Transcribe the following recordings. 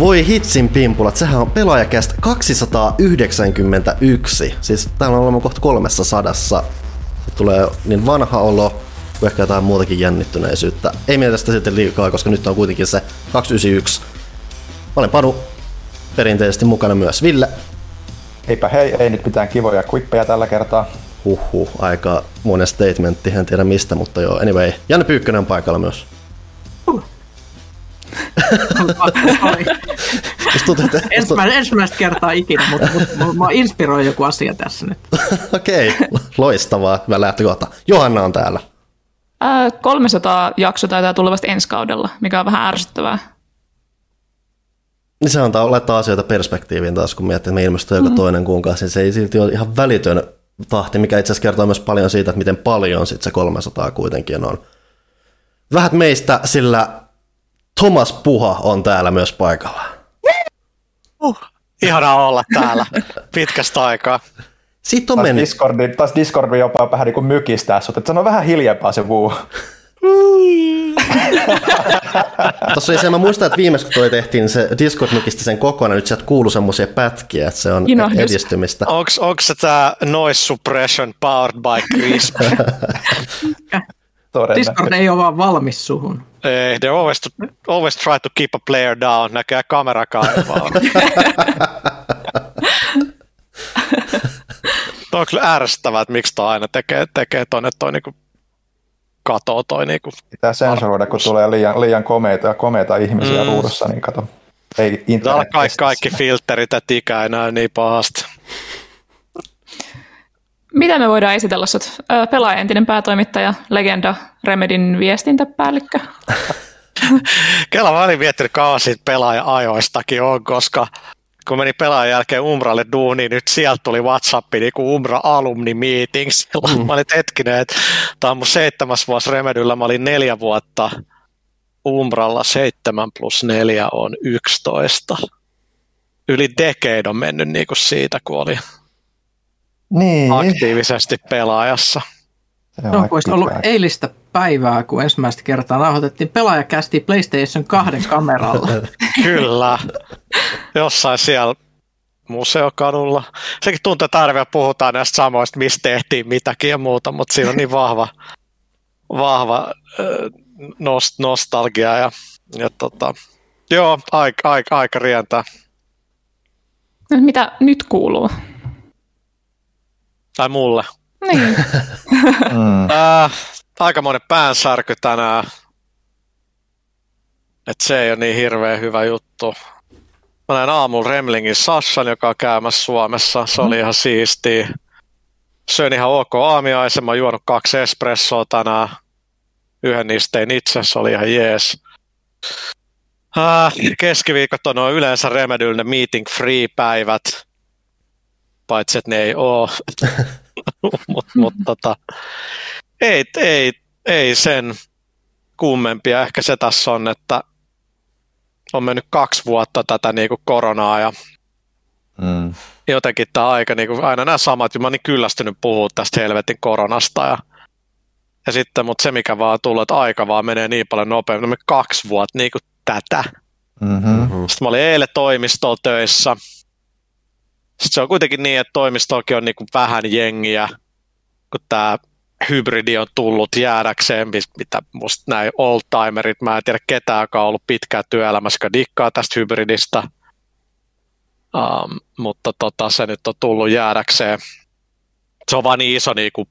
Voi hitsin pimpulat, sehän on pelaajakästä 291. Siis täällä on olemme kohta 300. Sitten tulee niin vanha olo kuin ehkä jotain muutakin jännittyneisyyttä. Ei mietitä sitä sitten liikaa, koska nyt on kuitenkin se 291. Mä olen Panu, perinteisesti mukana myös Ville. Heipä hei, ei nyt mitään kivoja quippeja tällä kertaa. Huhhuh, aika monen statementti, en tiedä mistä, mutta joo, anyway. Janne Pyykkönen on paikalla myös. Että- Ensimmäistä, ensimmäistä kertaa ikinä, mutta, mutta mä inspiroin joku asia tässä nyt. Okei, loistavaa, hyvä lähtökohta. Johanna on täällä. Ää, 300 jakso taitaa tulla vasta ensi kaudella, mikä on vähän ärsyttävää. Niin se antaa laittaa asioita perspektiiviin taas, kun miettii, että me ilmestyy joka toinen kuukausi. niin Se ei silti ole ihan välitön tahti, mikä itse asiassa kertoo myös paljon siitä, että miten paljon sit se 300 kuitenkin on. Vähät meistä, sillä Thomas Puha on täällä myös paikalla. Uh, ihanaa olla täällä pitkästä aikaa. Sitten on Taas mennyt. Discordi, taas Discordi jopa vähän niin kuin mykistää sut, että sano vähän hiljempaa se vuu. Tuossa oli se, mä muistan, että viimeksi kun toi tehtiin, se Discord mykisti sen kokonaan, nyt sieltä kuuluu semmoisia pätkiä, että se on Inohdus. edistymistä. Onks se tää noise suppression powered by Crisp? Discord ei ole vaan valmis suhun. Ei, they always, always try to keep a player down, näkee kamerakaan ei vaan. Tuo on kyllä ärsyttävää, että miksi toi aina tekee, tekee tonne toi niinku katoo toi niinku. Pitää sensuroida, kun tulee liian, liian komeita, komeita ihmisiä Mm. ruudussa, niin kato. Ei Täällä kaikki, kaikki filterit ja tikä ei näy niin pahasti. Mitä me voidaan esitellä sut? Pelaaja entinen päätoimittaja, legenda, Remedin viestintäpäällikkö. Kela mä olin miettinyt kauan siitä pelaaja-ajoistakin on, koska kun meni pelaajan jälkeen Umralle duuniin, nyt sieltä tuli WhatsApp niin kuin Umra Alumni Meetings. Mm. Mä olin että hetkinen, että tämä on mun seitsemäs vuosi Remedyllä, mä olin neljä vuotta Umralla, seitsemän plus neljä on 11. Yli decade on mennyt niin kuin siitä, kun oli Niin, aktiivisesti pelaajassa. se on No, olisi ollut eilistä päivää, kun ensimmäistä kertaa nauhoitettiin pelaajakästi PlayStation 2 kameralla. Kyllä. Jossain siellä museokadulla. Sekin tuntuu, että vielä puhutaan näistä samoista, mistä tehtiin mitäkin ja muuta, mutta siinä on niin vahva, vahva nost, nostalgia. Ja, ja tota, joo, aika, aika, aika rientää. No, Mitä nyt kuuluu? Tai mulle. Niin. Mm. Äh, aikamoinen päänsärky tänään. Et se ei ole niin hirveän hyvä juttu. Mä näin aamulla Remlingin Sassan, joka on käymässä Suomessa. Se oli ihan siistiä. Söin ihan ok aamiaisen. Mä juonut kaksi espressoa tänään. Yhden niistä tein itse, se oli ihan jees. Äh, keskiviikot on noin yleensä Remedyllä ne meeting free päivät. Paitsi, että ne ei oo. Mutta mut, tota, ei, ei, ei sen kummempia. Ehkä se tässä on, että on mennyt kaksi vuotta tätä niinku koronaa ja Mm. jotenkin tämä aika, niinku, aina nämä samat, mä oon niin kyllästynyt puhua tästä helvetin koronasta ja, ja sitten, mutta se mikä vaan tullut, että aika vaan menee niin paljon nopeammin, me kaksi vuotta niinku tätä. Mm-hmm. Sitten mä olin eilen toimistolla töissä. Sitten se on kuitenkin niin, että toimistollakin on niinku vähän jengiä, kun tämä hybridi on tullut jäädäkseen, mitä musta näin oldtimerit, mä en tiedä ketään, joka on ollut pitkään työelämässä, joka dikkaa tästä hybridistä, um, mutta tota, se nyt on tullut jäädäkseen. Se on vaan niin iso, niinku,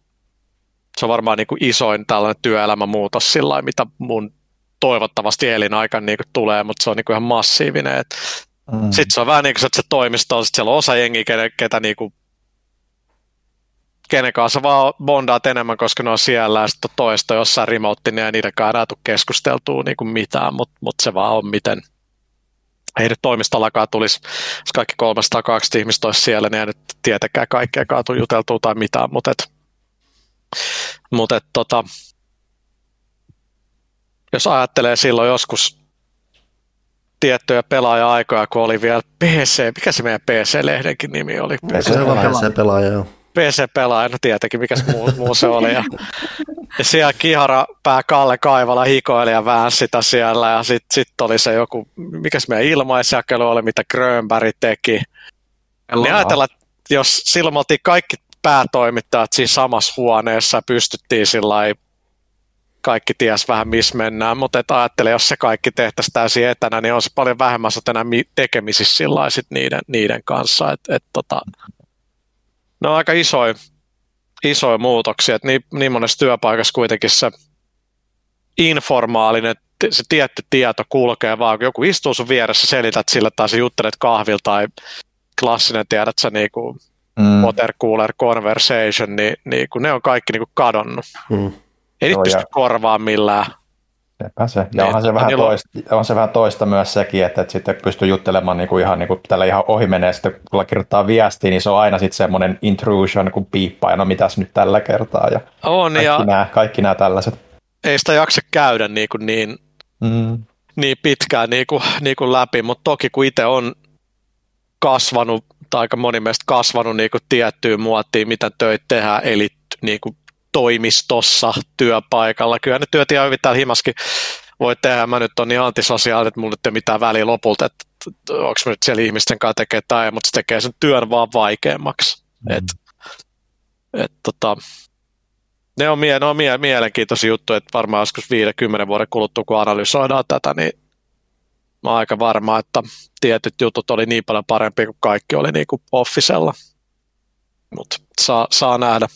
se on varmaan niinku isoin tällainen työelämämuutos sillä mitä mun toivottavasti elinaikana niinku tulee, mutta se on niinku ihan massiivinen. Et Mm. sitten se on vähän niin kuin se, toimisto on, sit siellä on osa jengiä, ketä, ketä niinku, kenen kanssa vaan bondaat enemmän, koska ne on siellä, ja sitten toista jossain remote, ja niiden kanssa tule keskusteltua niinku mitään, mutta mut se vaan on miten, ei nyt toimistollakaan tulisi, jos kaikki 320 ihmistä olisi siellä, niin ei nyt tietenkään kaikkeakaan tule juteltua tai mitään, mutta et, mut et, tota, jos ajattelee silloin joskus tiettyjä pelaaja-aikoja, kun oli vielä PC, mikä se meidän PC-lehdenkin nimi oli? PC Se on vaan Pelaaja. PC-pelaaja, joo. PC-pelaajana tietenkin, mikä muu, muu se oli. Ja, ja siellä kihara pää Kalle Kaivala hikoili ja vähän sitä siellä. Ja sitten sit oli se joku, mikä meidän ilmaisjakelu oli, mitä Grönberg teki. Niin ajatellaan, että jos silloin me oltiin kaikki päätoimittajat siinä samassa huoneessa ja pystyttiin sillä kaikki ties vähän missä mennään, mutta et ajattele, jos se kaikki tehtäisiin täysin etänä, niin on se paljon vähemmän enää tekemisissä sillä sit niiden, niiden kanssa. Et, et tota, ne on aika isoja, isoja muutoksia, että niin, niin monessa työpaikassa kuitenkin se informaalinen, se tietty tieto kulkee vaan, kun joku istuu sun vieressä, selität sille tai sä juttelet kahvilta tai klassinen, tiedät sä niinku mm. water cooler conversation, niin, niin kun ne on kaikki niinku kadonnut. Mm. Ei niitä pysty korvaamaan millään. Sepä se. Ja onhan se, vähän toista, on se vähän toista myös sekin, että, että sitten pystyy juttelemaan niin kuin ihan, niin kuin tällä ihan ohi menee, sitten kun kirjoittaa viestiä, niin se on aina sitten semmoinen intrusion, kun piippaa, ja no mitäs nyt tällä kertaa, ja on, kaikki, ja nämä, kaikki nämä tällaiset. Ei sitä jaksa käydä niin, kuin niin, mm. niin pitkään niin kuin, niin kuin läpi, mutta toki kun itse on kasvanut, tai aika moni meistä kasvanut niin kuin tiettyyn muottiin, mitä töitä tehdään, eli niin kuin toimistossa työpaikalla. Kyllä ne työt ihan hyvin täällä himaskin voi tehdä. Mä nyt on niin antisosiaalinen, että mulla nyt ei mitään väliä lopulta, että onko mä nyt siellä ihmisten kanssa tekee tai mutta se tekee sen työn vaan vaikeammaksi. Mm. Et, et, tota, ne on, mie- ne on mie- mielenkiintoisia juttuja, että varmaan joskus 50 vuoden kuluttua, kun analysoidaan tätä, niin mä oon aika varma, että tietyt jutut oli niin paljon parempia kuin kaikki oli niin kuin Officella. Mutta saa, saa nähdä.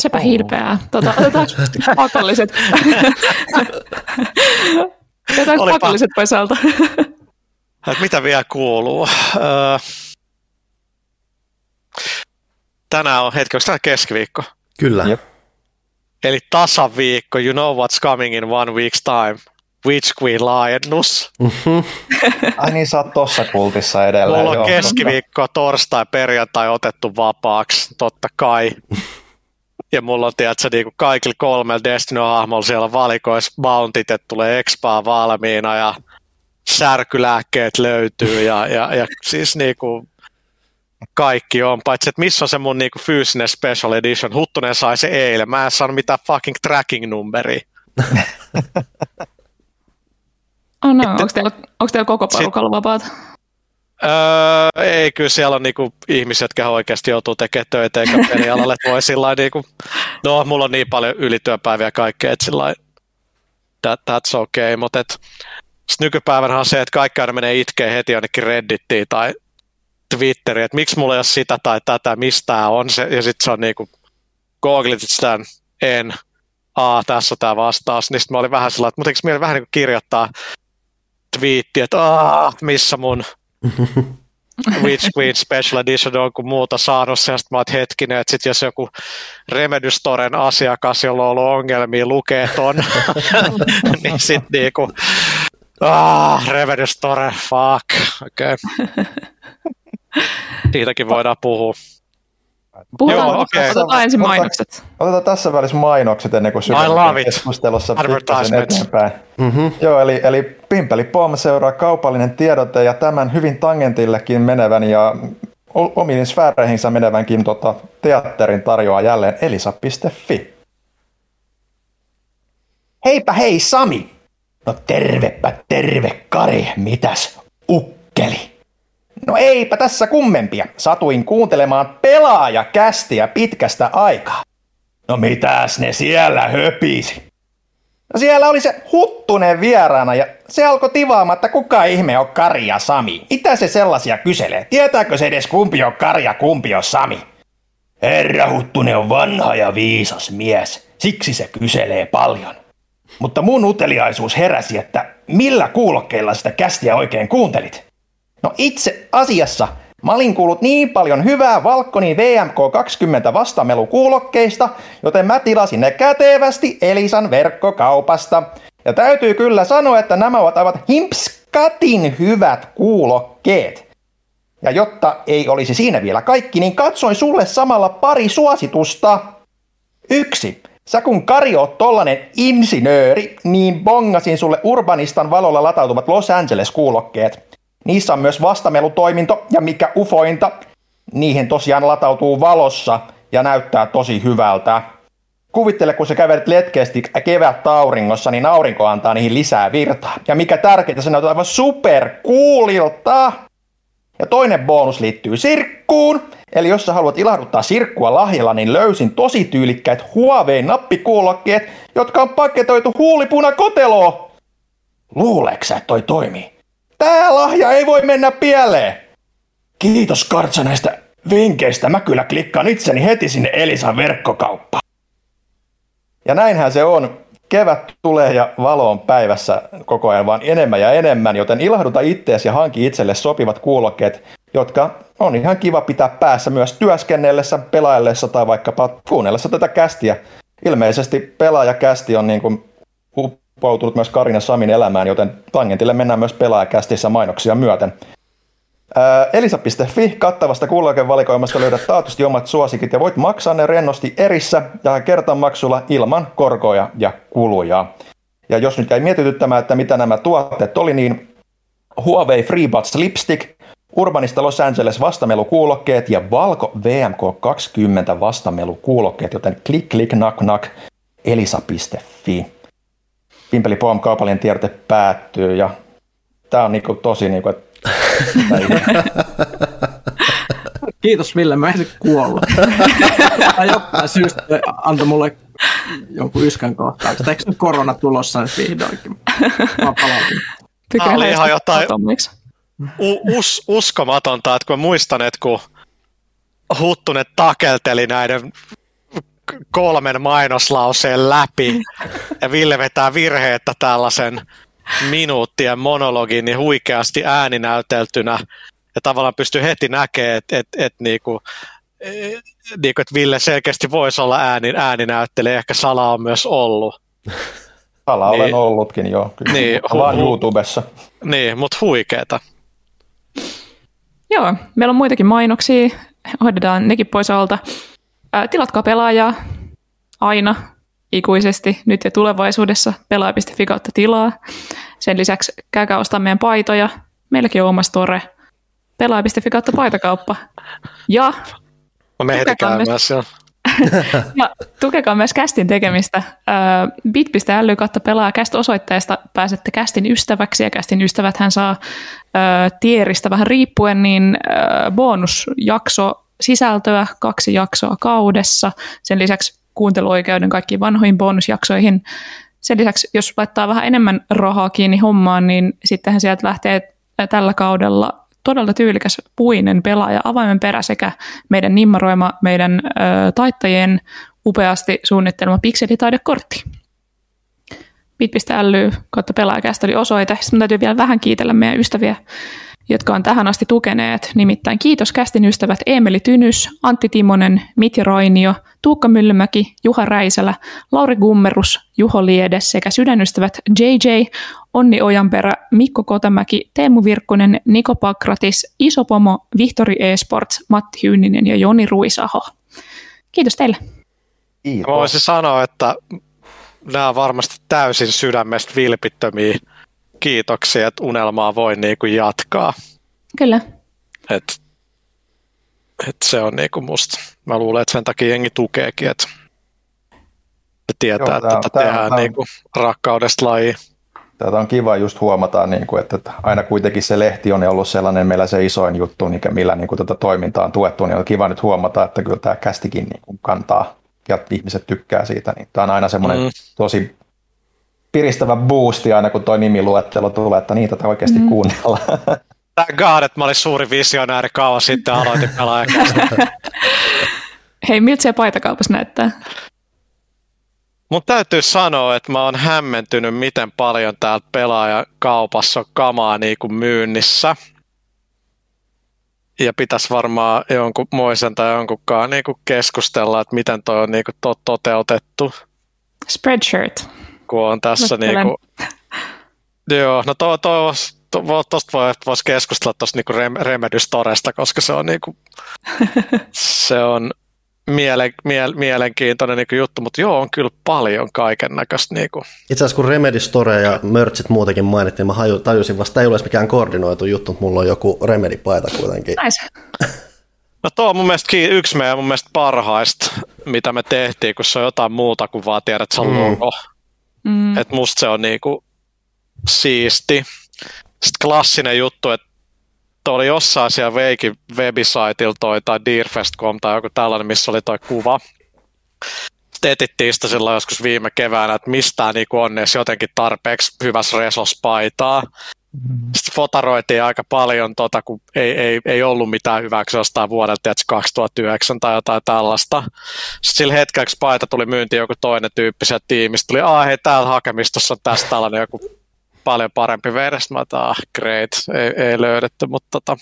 Sepä oh. hirpeää. Tota, otetaanko pakolliset, otetaanko pakolliset pois alta? mitä vielä kuuluu? Öö, tänään on hetki, onko tämä keskiviikko? Kyllä. Jep. Eli tasaviikko, you know what's coming in one week's time. Witch Queen laajennus. Mm-hmm. Ai niin, sä oot tossa kultissa edelleen. Mulla on keskiviikko, torstai, perjantai otettu vapaaksi, totta kai. Ja mulla on, tiedätkö, niin kuin kaikilla kolmella Destiny-hahmolla siellä valikoissa bountit, että tulee expaa valmiina ja särkylääkkeet löytyy ja, ja, ja siis niin kuin kaikki on, paitsi että missä on se mun niinku fyysinen special edition. Huttunen sai se eilen, mä en saanut mitään fucking tracking numberi. oh no, onko teillä, onko teillä koko porukalla vapaat? Öö, ei, kyllä siellä on niinku ihmisiä, jotka oikeasti joutuu tekemään töitä eikä pelialalle, voi sillä niinku, no mulla on niin paljon ylityöpäiviä ja kaikkea, että sillä that, that's okay, mutta et, nykypäivänä on se, että kaikki aina menee itkeen heti jonnekin Reddittiin tai Twitteriin, että miksi mulla ei ole sitä tai tätä, mistä on se, ja sitten se on niinku, googlit sitä, en, a, tässä on tämä vastaus, niin sitten mä olin vähän sellainen, että mutta eikö vähän niin kuin kirjoittaa twiitti, että aah, missä mun Witch Queen Special Edition on kuin muuta saanut sen, mä oot hetkinen, että sit jos joku Remedy Storen asiakas, jolla on ollut ongelmia, lukee ton, niin sit niinku, ah, Remedy Store, fuck, okei. Okay. Siitäkin voidaan puhua. Puhutaan, Joo, okay. otetaan ensin mainokset. Otetaan tässä välissä mainokset ennen kuin syvennetään keskustelussa eteenpäin. Mm-hmm. Joo, eli, eli Pimpeli Pom seuraa kaupallinen tiedote ja tämän hyvin tangentillekin menevän ja omiin sfääreihinsä menevänkin tota, teatterin tarjoaa jälleen elisa.fi. Heipä hei Sami! No tervepä terve Kari, mitäs ukkeli? No eipä tässä kummempia. Satuin kuuntelemaan pelaajakästiä pitkästä aikaa. No mitäs ne siellä höpisi? No siellä oli se Huttunen vieraana ja se alkoi tivaamaan, että kuka ihme on Kari ja Sami. Mitä se sellaisia kyselee? Tietääkö se edes kumpi on Kari ja kumpi on Sami? Herra Huttunen on vanha ja viisas mies, siksi se kyselee paljon. Mutta mun uteliaisuus heräsi, että millä kuulokkeilla sitä kästiä oikein kuuntelit? No itse asiassa mä olin kuullut niin paljon hyvää Valkkoni VMK20 vastamelukuulokkeista, joten mä tilasin ne kätevästi Elisan verkkokaupasta. Ja täytyy kyllä sanoa, että nämä ovat aivan himpskatin hyvät kuulokkeet. Ja jotta ei olisi siinä vielä kaikki, niin katsoin sulle samalla pari suositusta. Yksi. Sä kun Kari oot tollanen insinööri, niin bongasin sulle Urbanistan valolla latautuvat Los Angeles kuulokkeet. Niissä on myös vastamelutoiminto ja mikä ufointa, niihin tosiaan latautuu valossa ja näyttää tosi hyvältä. Kuvittele, kun sä kävelet letkeästi kevät auringossa, niin aurinko antaa niihin lisää virtaa. Ja mikä tärkeintä, se näyttää aivan superkuulilta. Ja toinen bonus liittyy sirkkuun. Eli jos sä haluat ilahduttaa sirkkua lahjalla, niin löysin tosi tyylikkäät Huawei nappikuulokkeet, jotka on paketoitu huulipunakoteloon. Luuleeko että toi toimii? Tää lahja ei voi mennä pieleen. Kiitos Kartsa näistä vinkkeistä. Mä kyllä klikkaan itseni heti sinne Elisan verkkokauppaan. Ja näinhän se on. Kevät tulee ja valo on päivässä koko ajan vaan enemmän ja enemmän, joten ilahduta ittees ja hanki itselle sopivat kuulokkeet, jotka on ihan kiva pitää päässä myös työskennellessä, pelaillessa tai vaikkapa kuunnellessa tätä kästiä. Ilmeisesti pelaajakästi on niin kuin uppoutunut myös Karina Samin elämään, joten tangentille mennään myös pelaajakästissä mainoksia myöten. Elisa.fi kattavasta kuulokevalikoimasta löydät taatusti omat suosikit ja voit maksaa ne rennosti erissä ja kertamaksulla ilman korkoja ja kuluja. Ja jos nyt jäi mietityttämään, että mitä nämä tuotteet oli, niin Huawei FreeBuds Lipstick, Urbanista Los Angeles vastamelukuulokkeet ja Valko VMK20 vastamelukuulokkeet, joten klik klik nak nak elisa.fi. Pimpeli Pom kaupallinen tiedote päättyy ja tämä on niinku tosi niinku, että Kiitos Ville, mä en kuolla. tai jostain syystä antoi mulle jonkun yskän kohtauksen. Eikö nyt korona tulossa nyt vihdoinkin? Mä palautin. Tämä oli ihan jotain u- us- uskomatonta, että kun muistan, että kun Huttunen takelteli näiden kolmen mainoslauseen läpi ja Ville vetää virheettä tällaisen minuuttien monologin niin huikeasti ääninäyteltynä ja tavallaan pystyy heti näkemään, että et, et, niinku, niinku, et Ville selkeästi voisi olla ääni, ääninäyttelijä, ehkä Sala on myös ollut. Sala niin, olen ollutkin jo, kyllä. Niin, hu- vaan YouTubessa. Niin, mutta huikeeta. Joo, meillä on muitakin mainoksia, hoidetaan nekin pois alta. Tilatkaa pelaajaa aina ikuisesti nyt ja tulevaisuudessa pelaaja.fi kautta tilaa. Sen lisäksi käykää ostaa meidän paitoja. Meilläkin on oma store. Pelaaja.fi kautta paitakauppa. Ja Mä tukekaa myös, ja tukekaa myös kästin tekemistä. bit.ly kautta pelaa käst osoitteesta pääsette kästin ystäväksi ja kästin ystävät hän saa tieristä vähän riippuen niin bonusjakso sisältöä, kaksi jaksoa kaudessa. Sen lisäksi kuunteluoikeuden kaikkiin vanhoihin bonusjaksoihin. Sen lisäksi, jos laittaa vähän enemmän rahaa kiinni hommaan, niin sittenhän sieltä lähtee tällä kaudella todella tyylikäs puinen pelaaja avaimen perä sekä meidän nimmaroima, meidän ö, taittajien upeasti suunnittelema pikselitaidekortti. bit.ly kautta pelaajakästä oli osoite. Sitten täytyy vielä vähän kiitellä meidän ystäviä jotka on tähän asti tukeneet. Nimittäin kiitos kästin ystävät Emeli Tynys, Antti Timonen, Mitja Rainio, Tuukka Myllymäki, Juha Räisälä, Lauri Gummerus, Juho Liede sekä sydänystävät JJ, Onni Ojanperä, Mikko Kotamäki, Teemu Virkkunen, Niko Pakratis, Iso Pomo, Vihtori Esports, Matti Hyyninen ja Joni Ruisaho. Kiitos teille. Kiitos. Voisin sanoa, että nämä on varmasti täysin sydämestä vilpittömiä kiitoksia, että unelmaa voi niin kuin jatkaa. Kyllä. Et, et se on niin kuin musta, mä luulen, että sen takia jengi tukeekin, että tietää, Joo, että tätä tehdään tämä, niin kuin rakkaudesta laji. Tätä on kiva just huomata, niin kuin, että aina kuitenkin se lehti on ollut sellainen meillä se isoin juttu, millä niin kuin tätä toimintaa on tuettu, niin on kiva nyt huomata, että kyllä tämä kästikin niin kuin kantaa ja ihmiset tykkää siitä. Niin tämä on aina semmoinen mm. tosi piristävä boosti aina, kun toi nimiluettelo tulee, että niitä tätä oikeasti mm. kuunnellaan. Thank God, että mä olin suuri visionääri kauan sitten aloitin pelaajakästä. Hei, miltä se paitakaupassa näyttää? Mun täytyy sanoa, että mä oon hämmentynyt, miten paljon täällä pelaajakaupassa on kamaa niin kuin myynnissä. Ja pitäisi varmaan jonkun moisen tai jonkunkaan niin kuin keskustella, että miten toi on niin kuin to- toteutettu. Spreadshirt kun on tässä niin kuin, joo, no to, to, to, tosta voi, voisi keskustella tuosta niinku Remedy Storesta, koska se on, niinku, se on miele, miele, mielenkiintoinen niinku juttu, mutta joo, on kyllä paljon kaiken näköistä. Niinku. Itse asiassa kun Remedy Store ja Merchit muutenkin mainittiin, mä tajusin vasta, ei ole mikään koordinoitu juttu, mutta mulla on joku Remedy-paita kuitenkin. Nice. No tuo on mun mielestä yksi meidän mun mielestä parhaista, mitä me tehtiin, kun se on jotain muuta kuin vaan tiedät, että se on mm. logo. Mm. Että musta se on niinku siisti. Sitten klassinen juttu, että toi oli jossain siellä Veikin webisaitilla toi tai Deerfest.com tai joku tällainen, missä oli toi kuva. Sitten etittiin sitä silloin joskus viime keväänä, että mistä niinku on edes jotenkin tarpeeksi hyvässä resos paitaa. Mm-hmm. Sitten fotaroitiin aika paljon, tota, kun ei, ei, ei ollut mitään hyväksi jostain vuodelta 2009 tai jotain tällaista. Sitten sillä hetkellä, kun paita tuli myyntiin joku toinen tyyppi sieltä tiimistä, tuli, ah hei, täällä hakemistossa on tästä tällainen joku paljon parempi versio. Mä ah, great, ei, ei löydetty, mutta tota,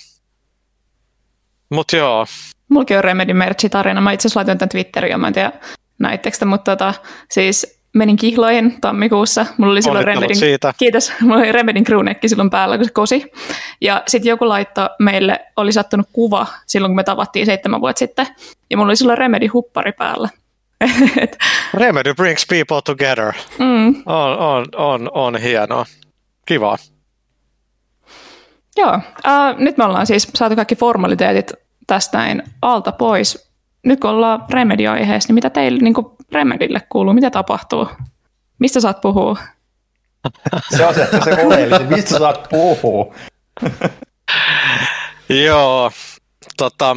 mut joo. Mullakin on Remedy Merch-tarina. Mä itse asiassa laitoin tämän Twitteriin, mä en tiedä näittekö mutta tota, siis menin kihloihin tammikuussa. Mulla oli silloin Remedin, siitä. Kiitos. Mulla oli Remedin crewnekki silloin päällä, kun se kosi. Ja sitten joku laitto meille, oli sattunut kuva silloin, kun me tavattiin seitsemän vuotta sitten. Ja mulla oli silloin Remedi huppari päällä. Remedy brings people together. Mm. On, on, on, on hienoa. Kiva. Joo, uh, nyt me ollaan siis saatu kaikki formaliteetit tästä näin alta pois. Nyt kun ollaan Remedy-aiheessa, niin mitä teille niin Remedille kuuluu? Mitä tapahtuu? Mistä saat puhua? se on se, se oleellisin. Mistä saat puhua? Joo, tota,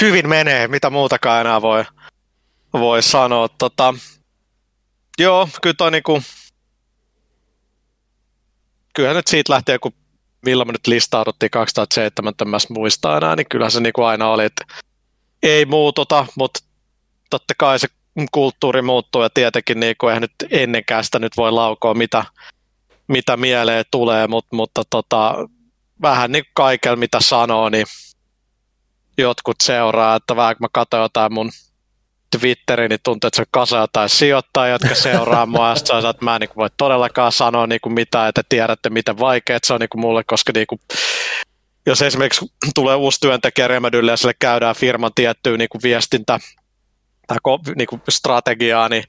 hyvin menee, mitä muutakaan enää voi, voi sanoa. Tota, joo, kyllä toi niinku, kyllähän nyt siitä lähtee, kun milloin me nyt listauduttiin 2007, en mä muista enää, niin kyllähän se niinku aina oli, että ei muututa, mutta totta kai se kulttuuri muuttuu ja tietenkin niin kuin eihän nyt ennenkään sitä nyt voi laukoa, mitä, mitä mieleen tulee, mutta, mutta tota, vähän niin kaikella mitä sanoo, niin jotkut seuraa, että vähän kun mä katson jotain mun Twitterin, niin tuntuu, että se kasa jotain sijoittajia, jotka seuraa mua, ja sitten että mä en niin voi todellakaan sanoa niin kuin mitään, että tiedätte, miten vaikeaa se on niin mulle, koska niin kuin, jos esimerkiksi tulee uusi työntekijä Remedylle ja sille käydään firman tiettyä niin viestintä tai niin kuin strategiaa, niin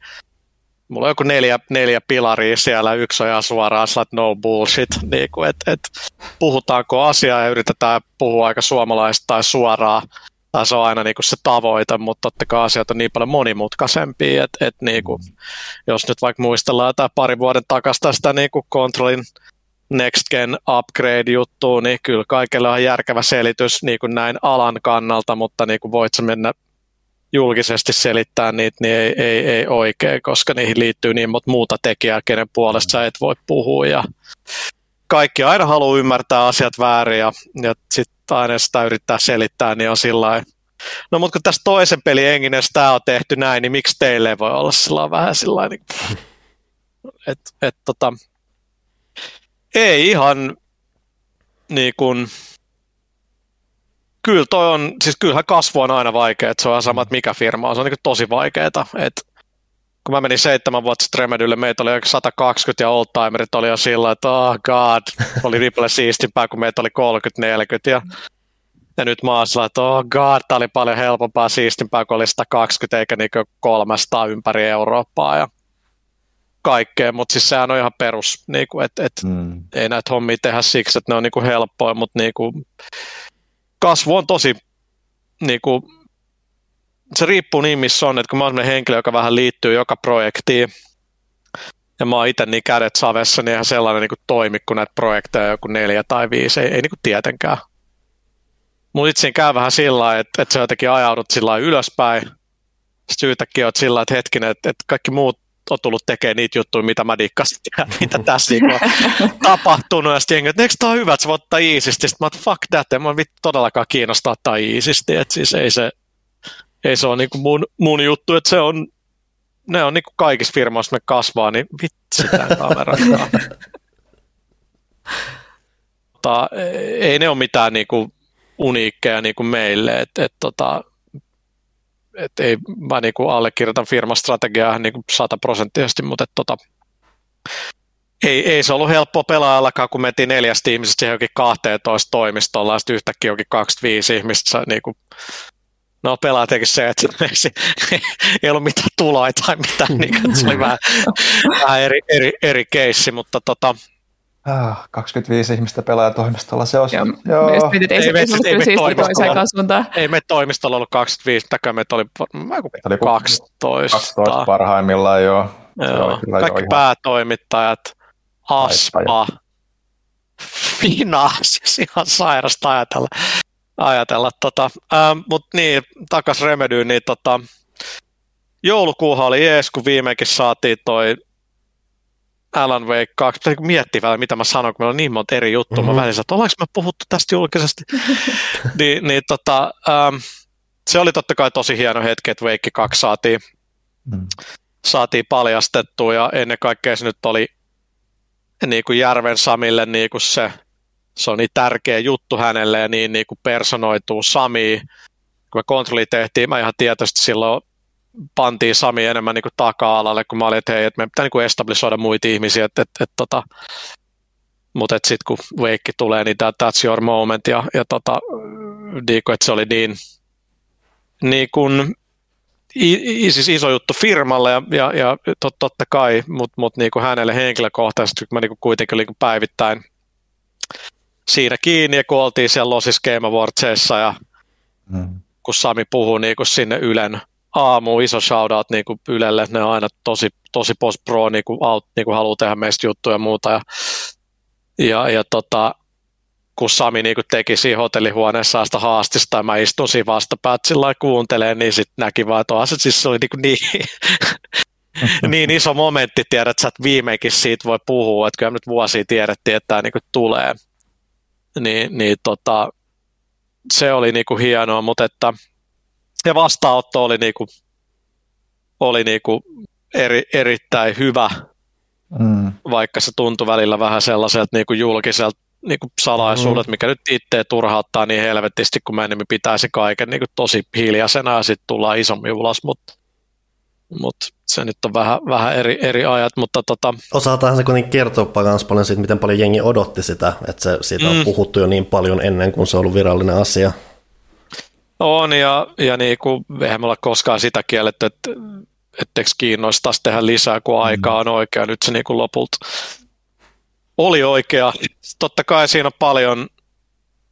mulla on joku neljä, neljä pilaria siellä, yksi on ihan suoraan että no bullshit, niin kuin, että et, puhutaanko asiaa ja yritetään puhua aika suomalaista tai suoraan, tai se on aina niin kuin se tavoite, mutta totta kai asiat on niin paljon monimutkaisempia, että, että niin kuin, jos nyt vaikka muistellaan jotain pari vuoden takasta sitä niin kuin Controlin Next Gen upgrade-juttua, niin kyllä kaikille on järkevä selitys niin kuin näin alan kannalta, mutta niin kuin voit mennä julkisesti selittää niitä, niin ei, ei, ei oikein, koska niihin liittyy niin monta muuta tekijää, kenen puolesta sä et voi puhua. Ja kaikki aina haluaa ymmärtää asiat väärin ja, ja sitten aina sitä yrittää selittää, niin on sillä No mutta kun tässä toisen pelin enginen tämä on tehty näin, niin miksi teille ei voi olla sillä vähän sillä niin, että et, tota, ei ihan niin kuin, kyllä toi on, siis kyllähän kasvu on aina vaikea, että se on sama, että mikä firma on, se on niin tosi vaikeaa, että kun mä menin seitsemän vuotta sitten Remedylle, meitä oli 120 ja oldtimerit oli jo sillä, että oh god, oli Ripple siistimpää, kun meitä oli 30-40 ja, ja nyt mä oon sillä, että oh god, tää oli paljon helpompaa, siistimpää, kun oli 120 eikä niinku 300 ympäri Eurooppaa ja kaikkea, mutta siis sehän on ihan perus, niinku, että et, mm. ei näitä hommia tehdä siksi, että ne on niinku helppoja, mutta niinku, kasvu on tosi, niin kuin, se riippuu niin missä on, että kun mä oon henkilö, joka vähän liittyy joka projektiin, ja mä oon itse niin kädet savessa, niin ihan sellainen niin kuin toimi, kun näitä projekteja joku neljä tai viisi, ei, ei niin kuin tietenkään. Mun itse käy vähän sillä että, että sä jotenkin ajaudut sillä ylöspäin, sitten yhtäkkiä oot sillä että hetkinen, että, että kaikki muut on tullut tekemään niitä juttuja, mitä mä dikkasin ja mitä tässä niinku on tapahtunut. Ja sitten jengi, että eikö tämä on hyvä, että sä voit ottaa iisisti. Sitten mä että fuck that, en mä vittu todellakaan kiinnostaa ottaa iisisti. Että siis ei se, ei se ole niinku mun, mun juttu, että se on, ne on niinku kaikissa firmoissa, me kasvaa, niin vitsi tämä kamera. Mutta ei ne ole mitään niinku uniikkeja niinku meille, että et, tota, et ei, mä niinku allekirjoitan firman strategiaa niinku sataprosenttisesti, mutta et, tota, ei, ei se ollut helppoa pelaajallakaan, kun mentiin neljästä ihmisestä johonkin 12 toimistolla, ja sitten yhtäkkiä jokin 25 ihmistä, niin kuin, no pelaa teki se, että ei, ei ollut mitään tuloa tai mitään, niin se oli vähän, vähän eri, eri, eri keissi, mutta tota, Ah, 25 ihmistä pelaajatoimistolla, se on... Joo. Mietit, ei, me- se ei toimistolla. toiseen suuntaan. Ei me toimistolla ollut 25, takaa meitä oli Meitä oli 12. 12 parhaimmillaan, joo. Joo. jo Kaikki ihan- päätoimittajat, Aspa, Fina, siis ihan sairasta ajatella. ajatella tota. ähm, Mutta niin, takas Remedyyn, niin tota, joulukuuhan oli jees, kun viimeinkin saatiin toi Alan Wake 2. Pitäisi miettiä vähän, mitä mä sanoin, kun meillä on niin monta eri juttua. Mm-hmm. Mhm. Mä välissä, että ollaanko me puhuttu tästä julkisesti. niin, niin tota, ähm, se oli totta kai tosi hieno hetki, että Wake 2 saatiin Mm. saatiin paljastettua ja ennen kaikkea se nyt oli niin kuin Järven Samille niin kuin se, se on niin tärkeä juttu hänelle ja niin, niin kuin personoituu Sami. Kun me kontrolli tehtiin, mä ihan tietoisesti silloin pantiin Sami enemmän niin kuin taka-alalle, kun mä olin, että hei, että meidän pitää niin kuin establisoida muita ihmisiä, että, että, että tota, mutta sitten kun Veikki tulee, niin that, that's your moment ja, ja tota, niin kuin, että se oli niin, niin kuin i, siis iso juttu firmalle ja, ja, ja tot, totta kai, mutta mut niinku hänelle henkilökohtaisesti, kun mä niinku kuitenkin olin päivittäin siinä kiinni ja kun oltiin siellä Losis Game Awardsissa ja Mm. kun Sami puhuu niinku sinne Ylen aamu, iso shoutout niinku Ylelle, ne on aina tosi, tosi post pro, niinku, out, niinku haluaa tehdä meistä juttuja ja muuta ja, ja, ja tota, kun Sami niinku teki siinä hotellihuoneessa sitä haastista ja mä istun siinä vastapäät sillä kuuntelemaan, niin sitten näki vaan, että se siis oli niinku niin, niin iso momentti, tiedät että sä et viimeinkin siitä voi puhua, että kyllä nyt vuosia tiedettiin, että tämä niinku tulee. Niin, niin tota, se oli niinku hienoa, mutta että ja vastaanotto oli, niinku, oli niinku eri, erittäin hyvä, Mm. vaikka se tuntui välillä vähän sellaiselta niinku julkiselta niinku salaisuudet, mikä nyt itse turhauttaa niin helvetisti, kun mä enemmän pitäisi kaiken niinku tosi hiljaisena ja sitten tullaan isommin ulos, mutta mut se nyt on vähän, vähän eri, eri ajat, mutta tota, Osataan se kuitenkin kertoa myös paljon siitä, miten paljon jengi odotti sitä, että se, siitä mm. Mm. on puhuttu jo niin paljon ennen kuin se on ollut virallinen asia. On, ja, ja niin kuin, eihän me olla koskaan sitä kielletty, että etteikö kiinnostaisi tehdä lisää, kun aika on oikea. Nyt se niin kuin lopulta oli oikea. Totta kai siinä on paljon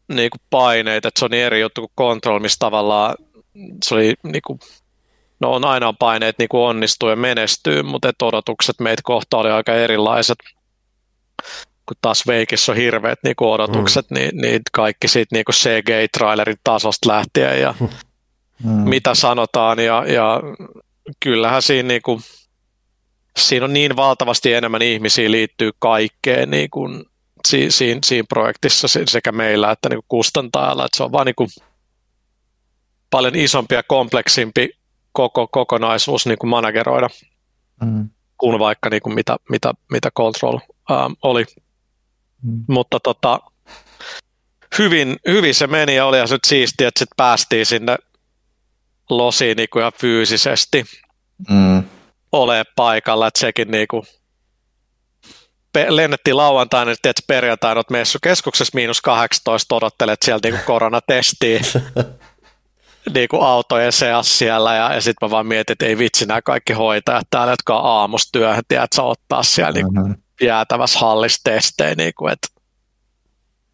niin kuin paineita, että se on niin eri juttu kuin Control, missä tavallaan se oli niin kuin, no on aina on paineet niin kuin onnistuu ja menestyy, mutta et odotukset meitä kohtaan oli aika erilaiset. Kun taas Veikissä on hirveät niin kuin odotukset, mm. niin, niin, kaikki siitä niin kuin CGI-trailerin tasosta lähtien ja Mm. mitä sanotaan ja, ja kyllähän siinä, niin kuin, siinä on niin valtavasti enemmän ihmisiä liittyy kaikkeen niin kuin, si, siinä, siinä projektissa se- sekä meillä että niin kuin kustantajalla, että se on vaan niin kuin, paljon isompi ja kompleksimpi koko, kokonaisuus niin kuin manageroida Mm. kuin vaikka niin kuin mitä, mitä, mitä Control ähm, oli. Mm. Mutta tota, hyvin, hyvin se meni ja oli nyt siistiä, että sitten päästiin sinne losiin niin kuin ihan fyysisesti Mm. ole paikalla, että sekin niin kuin pe- lennettiin lauantaina, niin tiedät, perjantaina olet messukeskuksessa miinus 18, odottelet sieltä niin kuin koronatestiä niin kuin autojen seassa siellä ja, ja sitten mä vaan mietin, että ei vitsi nämä kaikki hoitajat täällä, jotka on aamustyöhön, tiedät, ottaa siellä niin kuin Mm. Jäätävässä hallissa testejä, niin kuin, että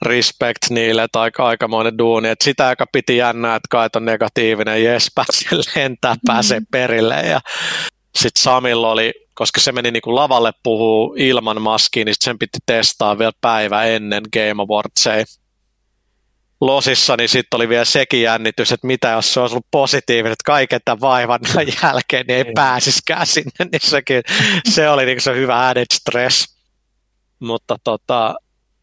respect niille, että aika, aikamoinen duuni. Että sitä, joka piti jännää, että kai on negatiivinen, jes, pääsee lentää, pääsee perille. Ja sitten Samilla oli, koska se meni niin kuin lavalle puhuu ilman maskia, niin sen piti testaa vielä päivä ennen Game Awardsia. Losissa, niin sitten oli vielä sekin jännitys, että mitä jos se olisi ollut positiivinen, että kaiken tämän vaivan jälkeen niin ei pääsiskään sinne, niin sekin, se oli niin se hyvä added stress. Mutta tota,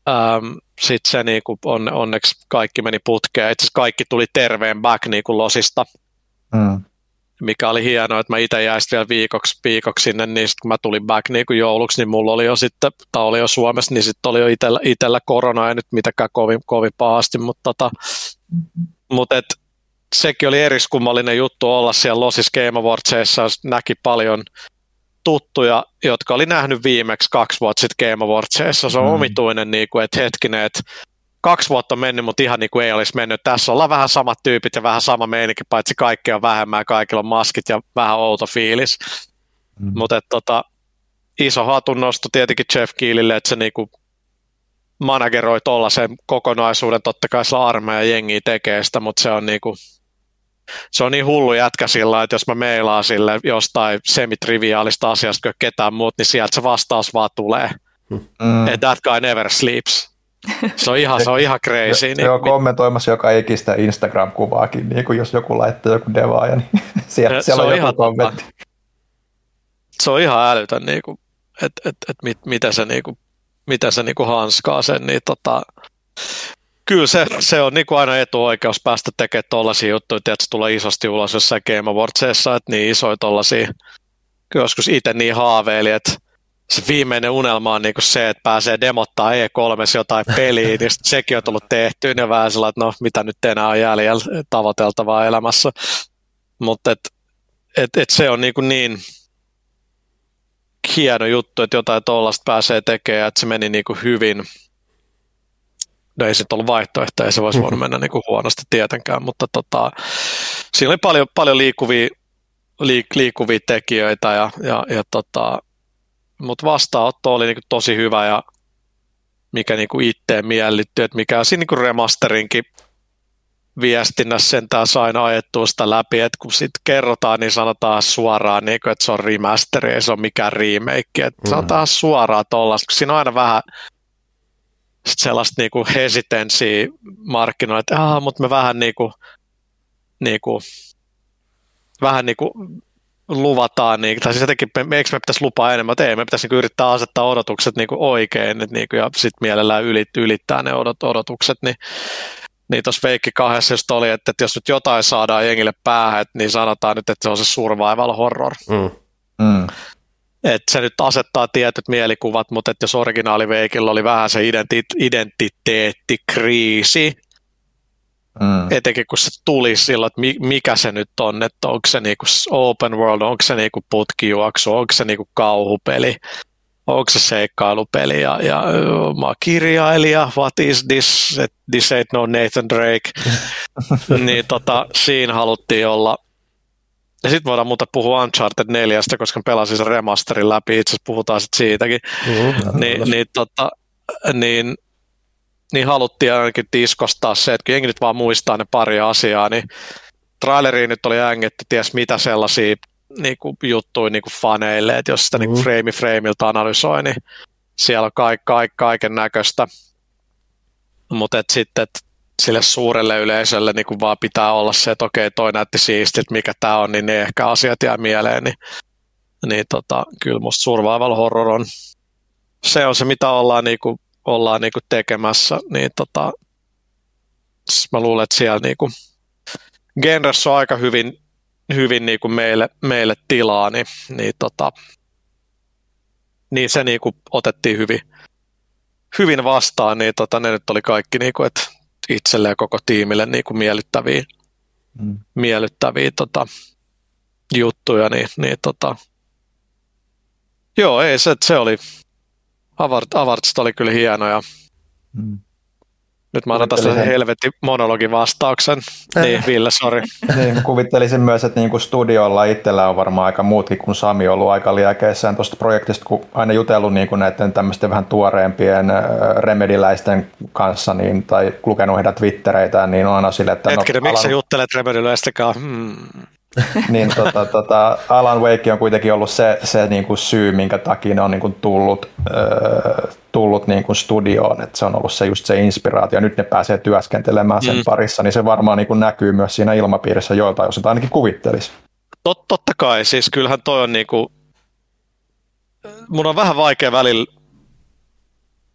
ähm, sitten se niin kuin on, onneksi kaikki meni putkeen. Itse kaikki tuli terveen back niin kuin Losista, Mm. Mikä oli hienoa, että mä itse jäin vielä viikoksi, viikoksi sinne, niin sitten kun mä tulin back niin kuin jouluksi, niin mulla oli jo sitten, tai oli jo Suomessa, niin sitten oli jo itellä, itellä korona, ei nyt mitenkään kovin, kovin pahasti, mutta tota, mut et, sekin oli eriskummallinen juttu olla siellä Losis Game Awardsissa, näki paljon tuttuja, jotka oli nähnyt viimeksi kaksi vuotta sitten Game Awardsissa. Se on mm. omituinen, niin kuin, että hetkinen, että kaksi vuotta on mennyt, mutta ihan niin kuin ei olisi mennyt. Tässä ollaan vähän samat tyypit ja vähän sama meininki, paitsi kaikki on vähemmän ja kaikilla on maskit ja vähän outo fiilis. Mm. Mutta tota, iso hatunnosto tietenkin Jeff Keelille, että se niinku manageroi tuollaisen kokonaisuuden, totta kai sillä armeija jengi tekee sitä, mutta se on niinku, se on niin hullu jätkä sillä, että jos mä meilaan sille jostain semitriviaalista asiasta kuin ketään muut, niin sieltä se vastaus vaan tulee. Mm. That guy never sleeps. Se on ihan, se on ihan crazy. Se, niin, on kommentoimassa joka ikistä Instagram-kuvaakin, niin kuin jos joku laittaa joku devaaja, niin siellä, se, siellä on, on joku kommentti. Se on ihan älytön, niin kuin, että et, et, mit, mitä se, niin kuin, mitä se niin kuin hanskaa sen, niin tota, kyllä se, se on niin kuin aina etuoikeus päästä tekemään tuollaisia juttuja, että se tulee isosti ulos jossain Game Awardsissa, että niin isoja tuollaisia, joskus itse niin haaveili, että se viimeinen unelma on niinku se, että pääsee demottaa E3 jotain peliä, niin sekin on tullut tehtyä, niin vähän sellainen, että no mitä nyt enää on jäljellä tavoiteltavaa elämässä. Mutta et, et, et se on niinku niin hieno juttu, että jotain tuollaista pääsee tekemään, että se meni niinku hyvin. No ei se ollut vaihtoehto, ei se voisi voinut mennä niinku huonosti tietenkään, mutta tota, siinä oli paljon, paljon liikkuvia, liik, liikkuvia tekijöitä ja, ja, ja tota, mutta vastaanotto oli niinku tosi hyvä ja mikä niinku itteen miellytty, että mikä siinä niinku remasterinkin viestinnässä sentään sain ajettua sitä läpi, että kun sitten kerrotaan, niin sanotaan suoraan, niin kuin, että se on remasteri, ei se ole mikään remake, että mm. sanotaan suoraan tuollaista, kun siinä on aina vähän sit sellaista niinku hesitenssiä markkinoilla, että mutta me vähän niinku, niinku, vähän niinku luvataan, niin, tai siis jotenkin, me, eikö me pitäisi lupaa enemmän, että ei, me pitäisi niin yrittää asettaa odotukset niin kuin oikein, että, niin kuin, ja sitten mielellään ylit, ylittää ne odot, odotukset, niin niin tuossa Veikki kahdessa just oli, että, että jos nyt jotain saadaan jengille päähän, niin sanotaan nyt, että se on se survival horror. Mm. Mm. Et se nyt asettaa tietyt mielikuvat, mutta että jos originaali Veikillä oli vähän se identi- identiteettikriisi, Mm. Etenkin kun se tuli silloin, että mikä se nyt on, että onko se niinku open world, onko se niinku putkijuoksu, onko se niinku kauhupeli, onko se seikkailupeli ja, ja mä oon kirjailija, what is this, this ain't no Nathan Drake, niin tota, siinä haluttiin olla ja sitten voidaan muuta puhua Uncharted 4, koska pelasin sen remasterin läpi, itse asiassa puhutaan sitten siitäkin. Mm, niin, niin, tota, niin niin haluttiin ainakin diskostaa se, että kun jengi nyt vaan muistaa ne pari asiaa, niin traileriin nyt oli ängetty ties mitä sellaisia niin kuin, juttuja niin kuin faneille, että jos sitä mm-hmm. niin frame frameilta analysoi, niin siellä on kaik, kaik, kaiken näköistä. Mutta sitten et sille suurelle yleisölle niin kuin vaan pitää olla se, että okei, toi näytti siisti, että mikä tämä on, niin ne ehkä asiat jää mieleen. Niin, niin tota, kyllä musta survival horror on, se on se, mitä ollaan niin kuin ollaan niin kuin tekemässä, niin tota, mä luulen, että siellä niin kuin, genressä on aika hyvin, hyvin niin kuin meille, meille tilaa, niin, niin, tota, niin se niin kuin otettiin hyvin, hyvin vastaan, niin tota, ne nyt oli kaikki niin kuin, että itselle ja koko tiimille niin kuin miellyttäviä, mm. miellyttäviä tota, juttuja, niin, niin tota, joo, ei se, se oli, Avart, Avartsit oli kyllä hieno ja mm. nyt mä annan tässä helvetti monologin vastauksen. Äh. Niin, Ville, sori. niin, kuvittelisin myös, että niin kuin studiolla itsellä on varmaan aika muutkin kuin Sami ollut aika liäkeissään tuosta projektista, kun aina jutellut niin kuin näiden tämmöisten vähän tuoreempien remediläisten kanssa niin, tai lukenut heidän twittereitään, niin on aina sille, että... Hetkinen, no, miksi sä juttelet remediläistäkaan? Hmm. niin tota, tota, Alan Wake on kuitenkin ollut se, se niin kuin syy, minkä takia ne on niin kuin tullut, äh, tullut niin kuin studioon, että se on ollut se just se inspiraatio. Nyt ne pääsee työskentelemään sen mm. parissa, niin se varmaan niin kuin näkyy myös siinä ilmapiirissä joiltain, jos ainakin kuvittelisi. Tot, totta kai, siis kyllähän toi on niin kuin, mun on vähän vaikea välillä,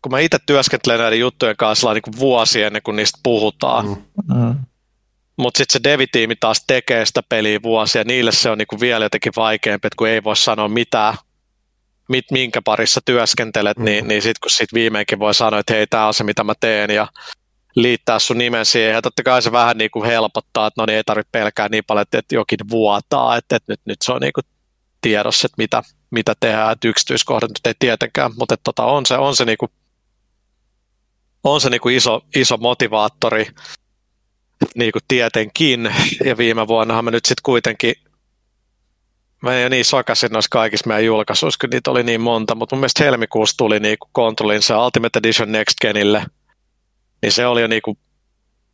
kun mä itse työskentelen näiden juttujen kanssa niin kuin vuosi ennen kuin niistä puhutaan, mm. Mm mutta sitten se devitiimi taas tekee sitä peliä vuosia, niille se on niinku vielä jotenkin vaikeampi, että kun ei voi sanoa mitään, mit, minkä parissa työskentelet, mm. niin, niin sitten kun sit viimeinkin voi sanoa, että hei, tämä on se, mitä mä teen, ja liittää sun nimen siihen, ja totta kai se vähän niinku helpottaa, että no niin ei tarvitse pelkää niin paljon, että, että jokin vuotaa, että, että nyt, nyt se on niinku tiedossa, että mitä, mitä tehdään, että yksityiskohdat nyt ei tietenkään, mutta että tota, on se, on se, niinku, on se niinku iso, iso motivaattori, niin kuin tietenkin, ja viime vuonnahan me nyt sitten kuitenkin mä en niin sakasin noissa kaikissa meidän julkaisuissa, kun niitä oli niin monta, mutta mun mielestä helmikuussa tuli niinku Controlin se Ultimate Edition Next Genille, niin se oli jo niinku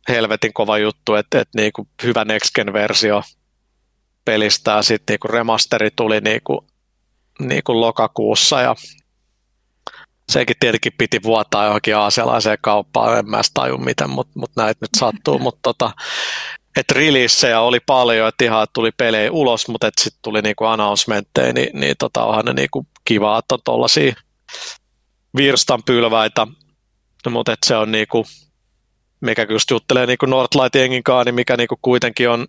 helvetin kova juttu, että, että niinku hyvä Next Gen-versio pelistä. Ja sitten niinku remasteri tuli niinku, niinku lokakuussa ja sekin tietenkin piti vuotaa johonkin aasialaiseen kauppaan, en mä taju miten, mutta mut näitä nyt sattuu, mutta tota, että releasejä oli paljon, että ihan tuli pelejä ulos, mutta sitten tuli niinku announcementteja, niin, niin tota, onhan ne niinku kiva, että on tuollaisia virstanpylväitä, mutta se on niinku, mikä just juttelee niinku Northlight-jengin kanssa, niin mikä niinku kuitenkin on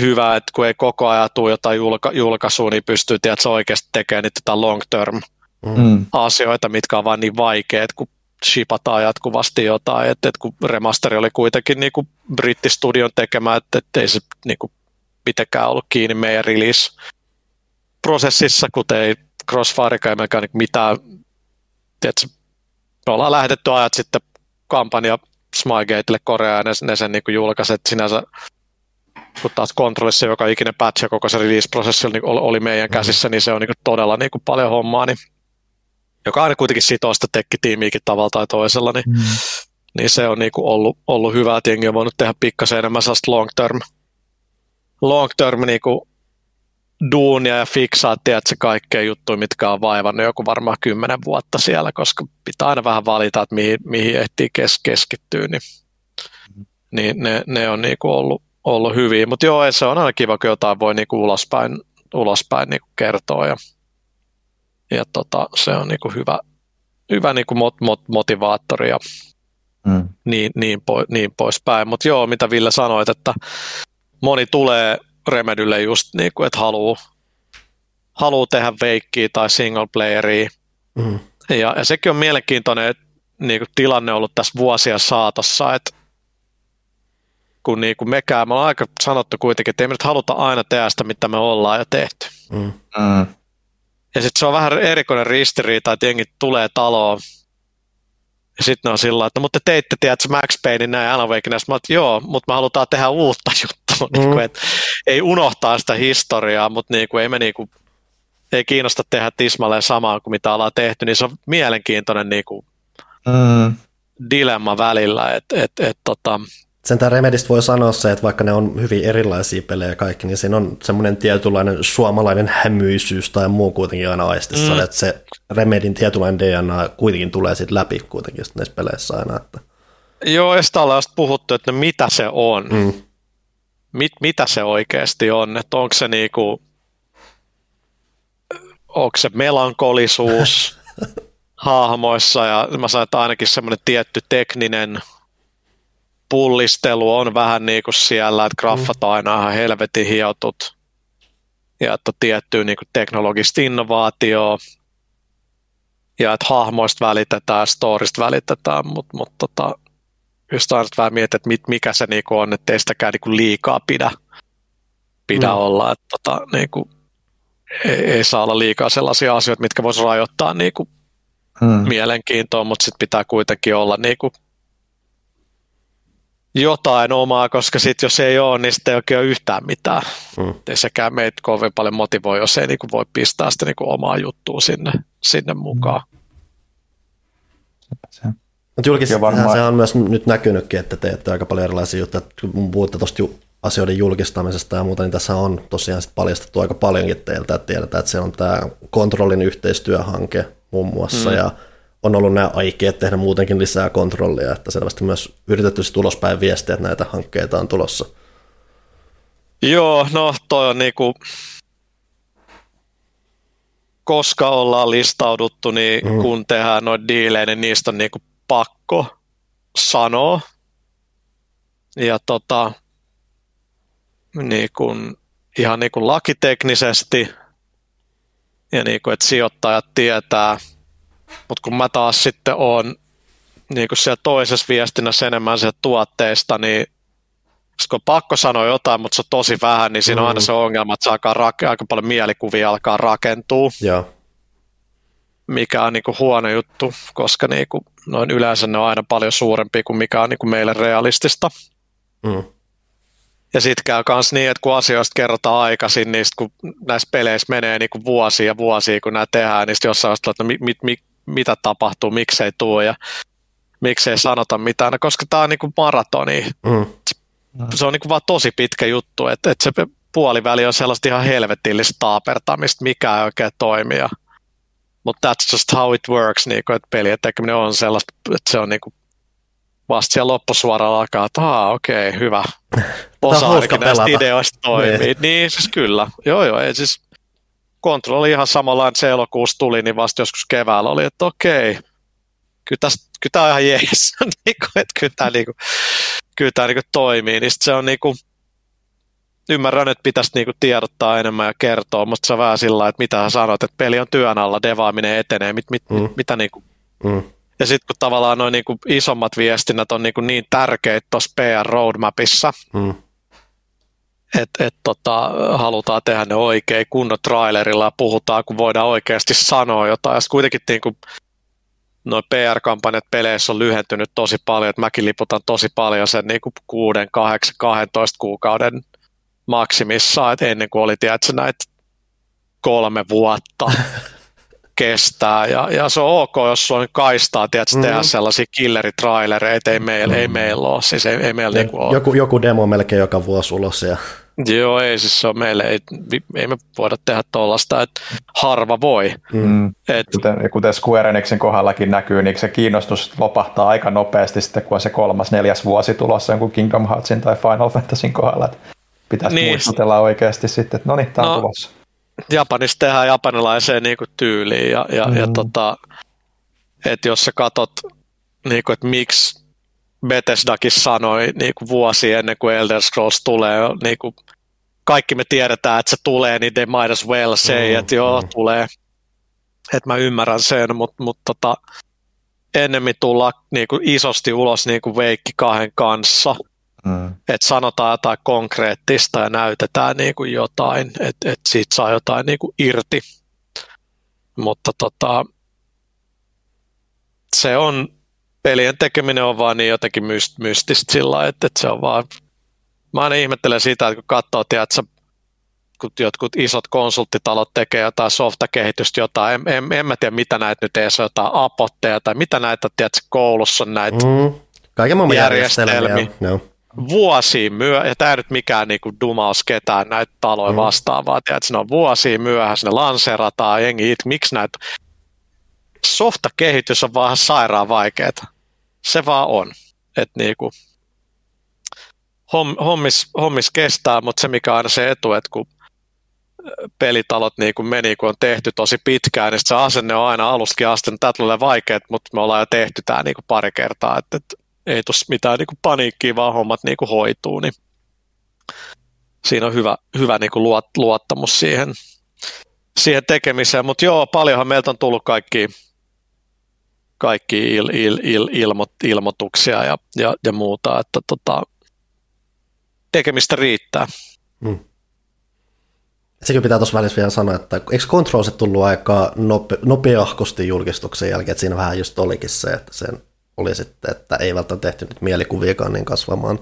hyvä, että kun ei koko ajan tule jotain julka- julkaisua, niin pystyy tiedätkö, oikeasti tekemään niitä long term mm. asioita, mitkä on vaan niin vaikeat, kun shipataan jatkuvasti jotain, että, että kun remasteri oli kuitenkin niin kuin brittistudion tekemä, että, että ei se niin kuin mitenkään ollut kiinni meidän release-prosessissa, kuten ei Crossfire ei meikään niin mitään, tiedätkö, me ollaan lähetetty ajat sitten kampanja Smilegatelle Koreaan ja ne, ne sen niin julkaiset sinänsä kun taas kontrollissa joka ikinen patch ja koko se release-prosessi oli, oli meidän käsissä, niin se on niin todella niin paljon hommaa, niin joka aina kuitenkin sitoo sitä tekkitiimiäkin tavalla tai toisella, niin, mm. niin se on niinku ollut, ollut hyvä, että jengi on voinut tehdä pikkasen enemmän sellaista long term, long term niinku duunia ja fiksaa, tiedätkö, kaikkea juttuja, mitkä on vaivannut joku varmaan kymmenen vuotta siellä, koska pitää aina vähän valita, että mihin, mihin ehtii kes, keskittyä, niin, niin ne, ne on niinku ollut, ollut hyviä. Mutta joo, se on aina kiva, kun jotain voi niinku ulospäin, ulospäin niinku kertoa ja ja tota, se on niin kuin hyvä, hyvä niin kuin mot, mot, motivaattori ja mm. niin, niin, po, niin poispäin. Mutta joo, mitä Ville sanoit, että moni tulee Remedylle just niin kuin, että haluaa haluu tehdä veikkiä tai single playeria. Mm. Ja, ja sekin on mielenkiintoinen niin kuin tilanne ollut tässä vuosia saatossa, että kun niin kuin mekään, me ollaan aika sanottu kuitenkin, että ei me nyt haluta aina tehdä sitä, mitä me ollaan jo tehty. Mm. Mm. Ja sitten se on vähän erikoinen ristiriita, että jengi tulee taloon ja sitten ne on sillä että mutta te teitte, tiedätkö, Max Paynein näin Alan Wake, mä että joo, mutta me halutaan tehdä uutta juttua, mm. niin kuin, että ei unohtaa sitä historiaa, mutta niin kuin, ei me niin kuin, ei kiinnosta tehdä tismalleen samaa kuin mitä ollaan tehty, niin se on mielenkiintoinen niin kuin, mm. dilemma välillä, että et, et, tota, sen tämän Remedistä voi sanoa se, että vaikka ne on hyvin erilaisia pelejä kaikki, niin siinä on semmoinen tietynlainen suomalainen hämyisyys tai muu kuitenkin aina aistissa, mm. että se Remedin tietynlainen DNA kuitenkin tulee sitten läpi kuitenkin näissä peleissä aina. Että. Joo, ja sitä ollaan puhuttu, että mitä se on. Mm. Mit, mitä se oikeasti on, että onko se niinku, onko se melankolisuus hahmoissa, ja mä sanon, että ainakin semmoinen tietty tekninen pullistelu on vähän niin kuin siellä, että graffat on aina ihan helvetin hiotut ja että tiettyä niin kuin teknologista innovaatioa ja että hahmoista välitetään, storista välitetään, mutta mut, tota, just aina vähän mietin, että mit, mikä se niin kuin on, että ei sitäkään niin kuin liikaa pidä, pidä mm. olla, että tota, niin kuin, ei, ei saa olla liikaa sellaisia asioita, mitkä voisi rajoittaa niin kuin mm. mielenkiintoa, mutta sitten pitää kuitenkin olla niin kuin jotain omaa, koska sitten jos ei ole, niin sitten ei oikein ole yhtään mitään. Mm. Ei sekään meitä kovin paljon motivoi, jos ei niin kuin voi pistää sitä niin kuin omaa juttua sinne, sinne mukaan. Mm. Mutta julkisesti varmaan... se on myös nyt näkynytkin, että teette aika paljon erilaisia juttuja. Kun puhutte tuosta asioiden julkistamisesta ja muuta, niin tässä on tosiaan sit paljastettu aika paljonkin teiltä, että tiedetään, että se on tämä kontrollin yhteistyöhanke muun muassa, mm. ja on ollut nämä aikeet tehdä muutenkin lisää kontrollia, että selvästi myös yritetty sitten ulospäin viestiä, että näitä hankkeita on tulossa. Joo, no toi on niinku, koska ollaan listauduttu, niin mm. kun tehdään noita diilejä, niin niistä on niinku pakko sanoa. Ja tota, niin kun, ihan niin kuin lakiteknisesti ja niin kuin, että sijoittajat tietää – mutta kun mä taas sitten oon niin kuin siellä toisessa viestinnässä enemmän sieltä tuotteista, niin kun on pakko sanoa jotain, mutta se on tosi vähän, niin siinä mm. on aina mm. se ongelma, että se alkaa rake- aika paljon mielikuvia alkaa rakentua. Joo. Mikä on niin kuin huono juttu, koska niin kuin, noin yleensä ne on aina paljon suurempi kuin mikä on niin kuin meille realistista. Mm. Ja sitten käy myös niin, että kun asioista kerrotaan aikaisin, niin sit kun näissä peleissä menee niin kuin vuosia ja vuosia, kun nämä tehdään, niin sitten jossain vaiheessa, että no, mit, mit, mitä tapahtuu, miksei tuu ja miksei sanota mitään, no, koska tämä on niin kuin maratoni. Mm. Se on niin kuin vaan tosi pitkä juttu, että, että se puoliväli on sellaista ihan helvetillistä taapertamista, mikä ei oikein toimia. Mutta that's just how it works, niin kuin, että pelien tekeminen on sellaista, että se on niin kuin vasta siellä loppusuoralla alkaa, että okei, okay, hyvä. Osa ainakin näistä ideoista toimii. Niin. niin, siis kyllä. Joo, joo, ei siis kontrolli ihan samalla, että se elokuussa tuli, niin vasta joskus keväällä oli, että okei, kyllä, tästä, kyllä tämä on ihan jees, niin kuin, että kyllä tämä, niin kuin, kyllä tämä niin kuin toimii, niin se on niin kuin, ymmärrän, että pitäisi niinku tiedottaa enemmän ja kertoa, mutta se on vähän sillä että mitä sanot, että peli on työn alla, devaaminen etenee, mit, mit, mm. mit, mitä niinku, mm. Ja sitten kun tavallaan noin niinku isommat viestinnät on niinku niin tärkeitä tuossa PR-roadmapissa, mm. Että et tota, halutaan tehdä ne oikein kunnon trailerilla puhutaan, kun voidaan oikeasti sanoa jotain. Ja kuitenkin niinku, noin PR-kampanjat peleissä on lyhentynyt tosi paljon, että mäkin liputan tosi paljon sen niin 6, 8, 12 kuukauden maksimissaan, että ennen kuin oli tiedätkö, näitä kolme vuotta kestää. Ja, ja se on ok, jos on kaistaa, tiedätkö, mm. tehdä sellaisia killeritrailereita, ei meillä, mm. ei meillä ole. Siis ei, ei meillä niin ole. Joku, joku demo melkein joka vuosi ulos. Ja... Joo, ei siis se on meille, ei, ei me voida tehdä tuollaista, että harva voi. Mm. Et, kuten, kuten Square Enixin kohdallakin näkyy, niin se kiinnostus lopahtaa aika nopeasti sitten, kun on se kolmas, neljäs vuosi tulossa jonkun Kingdom Heartsin tai Final Fantasyn kohdalla. Että pitäisi niin. muistutella oikeasti sitten, että no niin, tämä on no, tulossa. Japanissa tehdään japanilaiseen niin kuin tyyliin ja, ja, mm. ja tota, että jos sä katot, niin kuin, että miksi Bethesdakin sanoi niin kuin vuosi ennen kuin Elder Scrolls tulee, niin kuin kaikki me tiedetään, että se tulee, niin they might as well say, mm, että joo, mm. tulee. Että mä ymmärrän sen, mutta mut, tota, ennemmin tulla niin kuin isosti ulos niin kuin Veikki kahden kanssa – Mm. Että sanotaan jotain konkreettista ja näytetään niin kuin jotain, että et siitä saa jotain niin kuin irti. Mutta tota, se on, pelien tekeminen on vaan niin jotenkin myst, mystistä sillä että, että se on vaan, mä aina ihmettelen sitä, että kun katsoo, tiedätkö, kun jotkut isot konsulttitalot tekee jotain softakehitystä, jotain, en, en, en mä tiedä mitä näitä nyt edes jotain apotteja tai mitä näitä, tiedätkö, koulussa on näitä mm. Kaiken maailman järjestelmiä. järjestelmiä. No vuosiin myö, ja tämä nyt mikään niinku dumaus ketään näitä taloja mm. vastaan, vaan tiedät, ne on vuosiin myöhässä, ne lanserataan, jengi, miksi näitä softakehitys on vaan sairaan vaikeaa. Se vaan on. Et niinku, hommis, hommis kestää, mutta se mikä on aina se etu, että kun pelitalot niin kuin meni, kun on tehty tosi pitkään, niin se asenne on aina alustakin asti, että tämä tulee vaikeat, mutta me ollaan jo tehty tämä niin kuin pari kertaa, että, että ei tuossa mitään niin paniikkiä, vaan hommat niin kuin hoituu, niin siinä on hyvä, hyvä niin kuin luot, luottamus siihen, siihen tekemiseen. Mutta joo, paljonhan meiltä on tullut kaikki, kaikki il, il, il, ilmo, ilmoituksia ja, ja, ja muuta, että tota, tekemistä riittää. Hmm. Sekin pitää tuossa välissä vielä sanoa, että eikö Controlset tullut aika nope, nopeahkosti julkistuksen jälkeen, että siinä vähän just olikin se, että sen oli sitten, että ei välttämättä tehty nyt mielikuviakaan niin kasvamaan.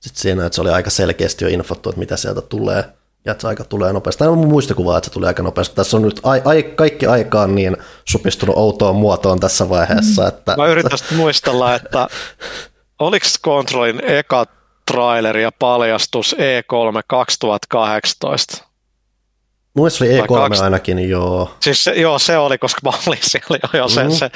Sitten siinä, että se oli aika selkeästi jo infottu, että mitä sieltä tulee, ja että se aika tulee nopeasti. Tämä on mun muistikuva, että se tulee aika nopeasti. Tässä on nyt ai, ai, kaikki aikaan niin supistunut outoon muotoon tässä vaiheessa. Että... Mä yritän muistella, että oliko Controlin eka traileri ja paljastus E3 2018? Mun se oli E3 kaksi... ainakin, joo. Siis se, joo, se oli, koska mä olin siellä. Joo, se, mm-hmm. se,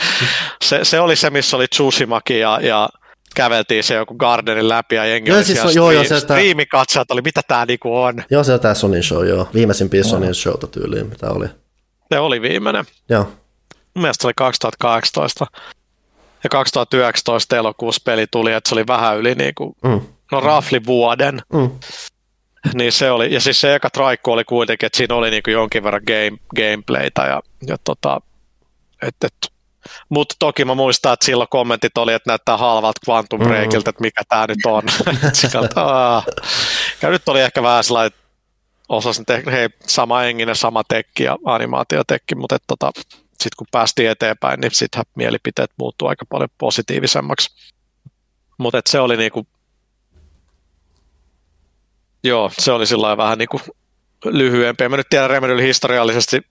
se, se, oli se, missä oli Tsushimaki ja, ja käveltiin se joku Gardenin läpi ja jengi joo, oli siis, joo, joo, se, striimikatsojat oli, mitä tää niinku on. Joo, se on tää Sony Show, joo. Viimeisimpiä no. Sony Showta tyyliin, mitä oli. Se oli viimeinen. Joo. Mun mielestä se oli 2018. Ja 2019 elokuussa peli tuli, että se oli vähän yli niinku, mm. no rafli vuoden. Mm. Niin se oli, ja siis se eka traikku oli kuitenkin, että siinä oli niin jonkin verran game, gameplaytä ja, ja tota, et, et, mutta toki mä muistan, että silloin kommentit oli, että näyttää halvalta Quantum mm-hmm. Breakilta, että mikä tämä nyt on. ja nyt oli ehkä vähän sellainen, että osasin tehdä, hei, sama enginen, sama tekki ja animaatiotekki, mutta tota, sitten kun päästiin eteenpäin, niin sitten mielipiteet muuttuu aika paljon positiivisemmaksi. Mutta se oli niinku joo, se oli sillä vähän niin kuin lyhyempi. En mä nyt tiedä Remedyllä historiallisesti,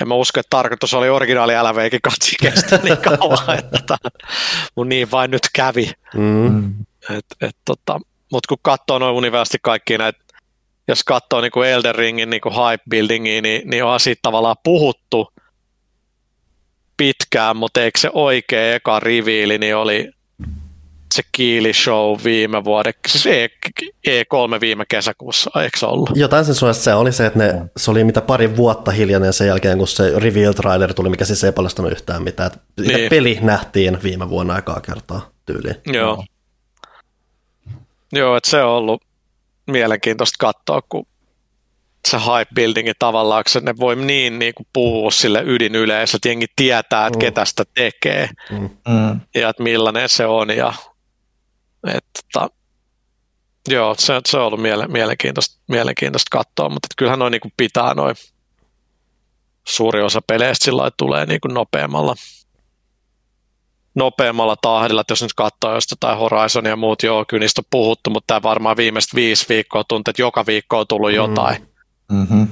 en mä usko, että tarkoitus oli originaali LVkin katsi kestä niin kauan, että mun niin vain nyt kävi. Mm. Et, et, tota, Mutta kun katsoo noin universasti kaikki näitä, jos katsoo niinku Elden Ringin niinku hype buildingia, niin, niin on siitä tavallaan puhuttu pitkään, mutta eikö se oikea eka riviili, niin oli se Kiili Show viime vuoden, siis E- E3 viime kesäkuussa, eikö se ollut? Jotain sen suojasta se oli se, että ne, se oli mitä pari vuotta hiljainen sen jälkeen, kun se reveal trailer tuli, mikä siis ei paljastanut yhtään mitään. Niin. peli nähtiin viime vuonna aikaa kertaa tyyliin. Joo. Joo, että se on ollut mielenkiintoista katsoa, kun se hype buildingi tavallaan, kun se- ne voi niin, niin kuin puhua sille ydinyleisölle, että jengi tietää, että ketä sitä tekee Mm. ja että millainen se on. Ja, et, tota, joo, se, se on ollut miele, mielenkiintoista, mielenkiintoista katsoa, mutta kyllähän noin niin kuin pitää noin suuri osa peleistä sillä lailla tulee niin kuin nopeammalla, nopeammalla tahdilla, että jos nyt katsoo just jotain Horizonia ja muut, joo, kyllä niistä on puhuttu, mutta tämä varmaan viimeiset viisi viikkoa tuntuu, että joka viikko on tullut jotain. Mm-hmm.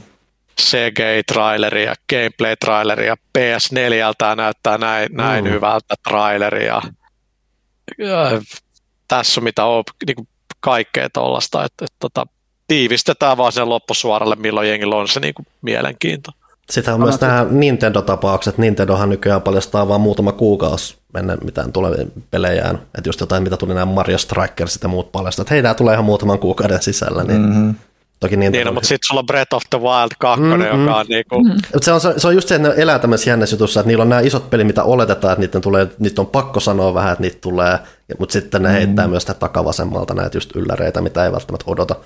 CGI-traileri ja gameplay-traileri ja PS4 tää näyttää näin, näin Mm. hyvältä traileri ja, ja tässä on mitä on niin kuin kaikkea tuollaista, että, että, tota, tiivistetään vaan sen loppusuoralle, milloin jengillä on se niin kuin mielenkiinto. Sitten on myös nämä Nintendo-tapaukset. Nintendohan nykyään paljastaa vain muutama kuukausi ennen mitään tulevia pelejään. Että just jotain, mitä tuli nämä Mario Strikersit ja muut paljastaa. Että hei, tämä tulee ihan muutaman kuukauden sisällä. Niin Mm-hmm. Toki Niin, Nintendo... no, mutta sitten sulla on Breath of the Wild 2, Mm, mm, mm. joka on niin kuin, Mut se, on, se on just se, että ne elää tämmöisessä jännässä jutussa, että niillä on nämä isot pelit, mitä oletetaan, että niiden, tulee, niitä on pakko sanoa vähän, että niitä tulee, ja- mutta sitten ne heittää myös sitä takavasemmalta näitä just ylläreitä, mitä ei välttämättä odota.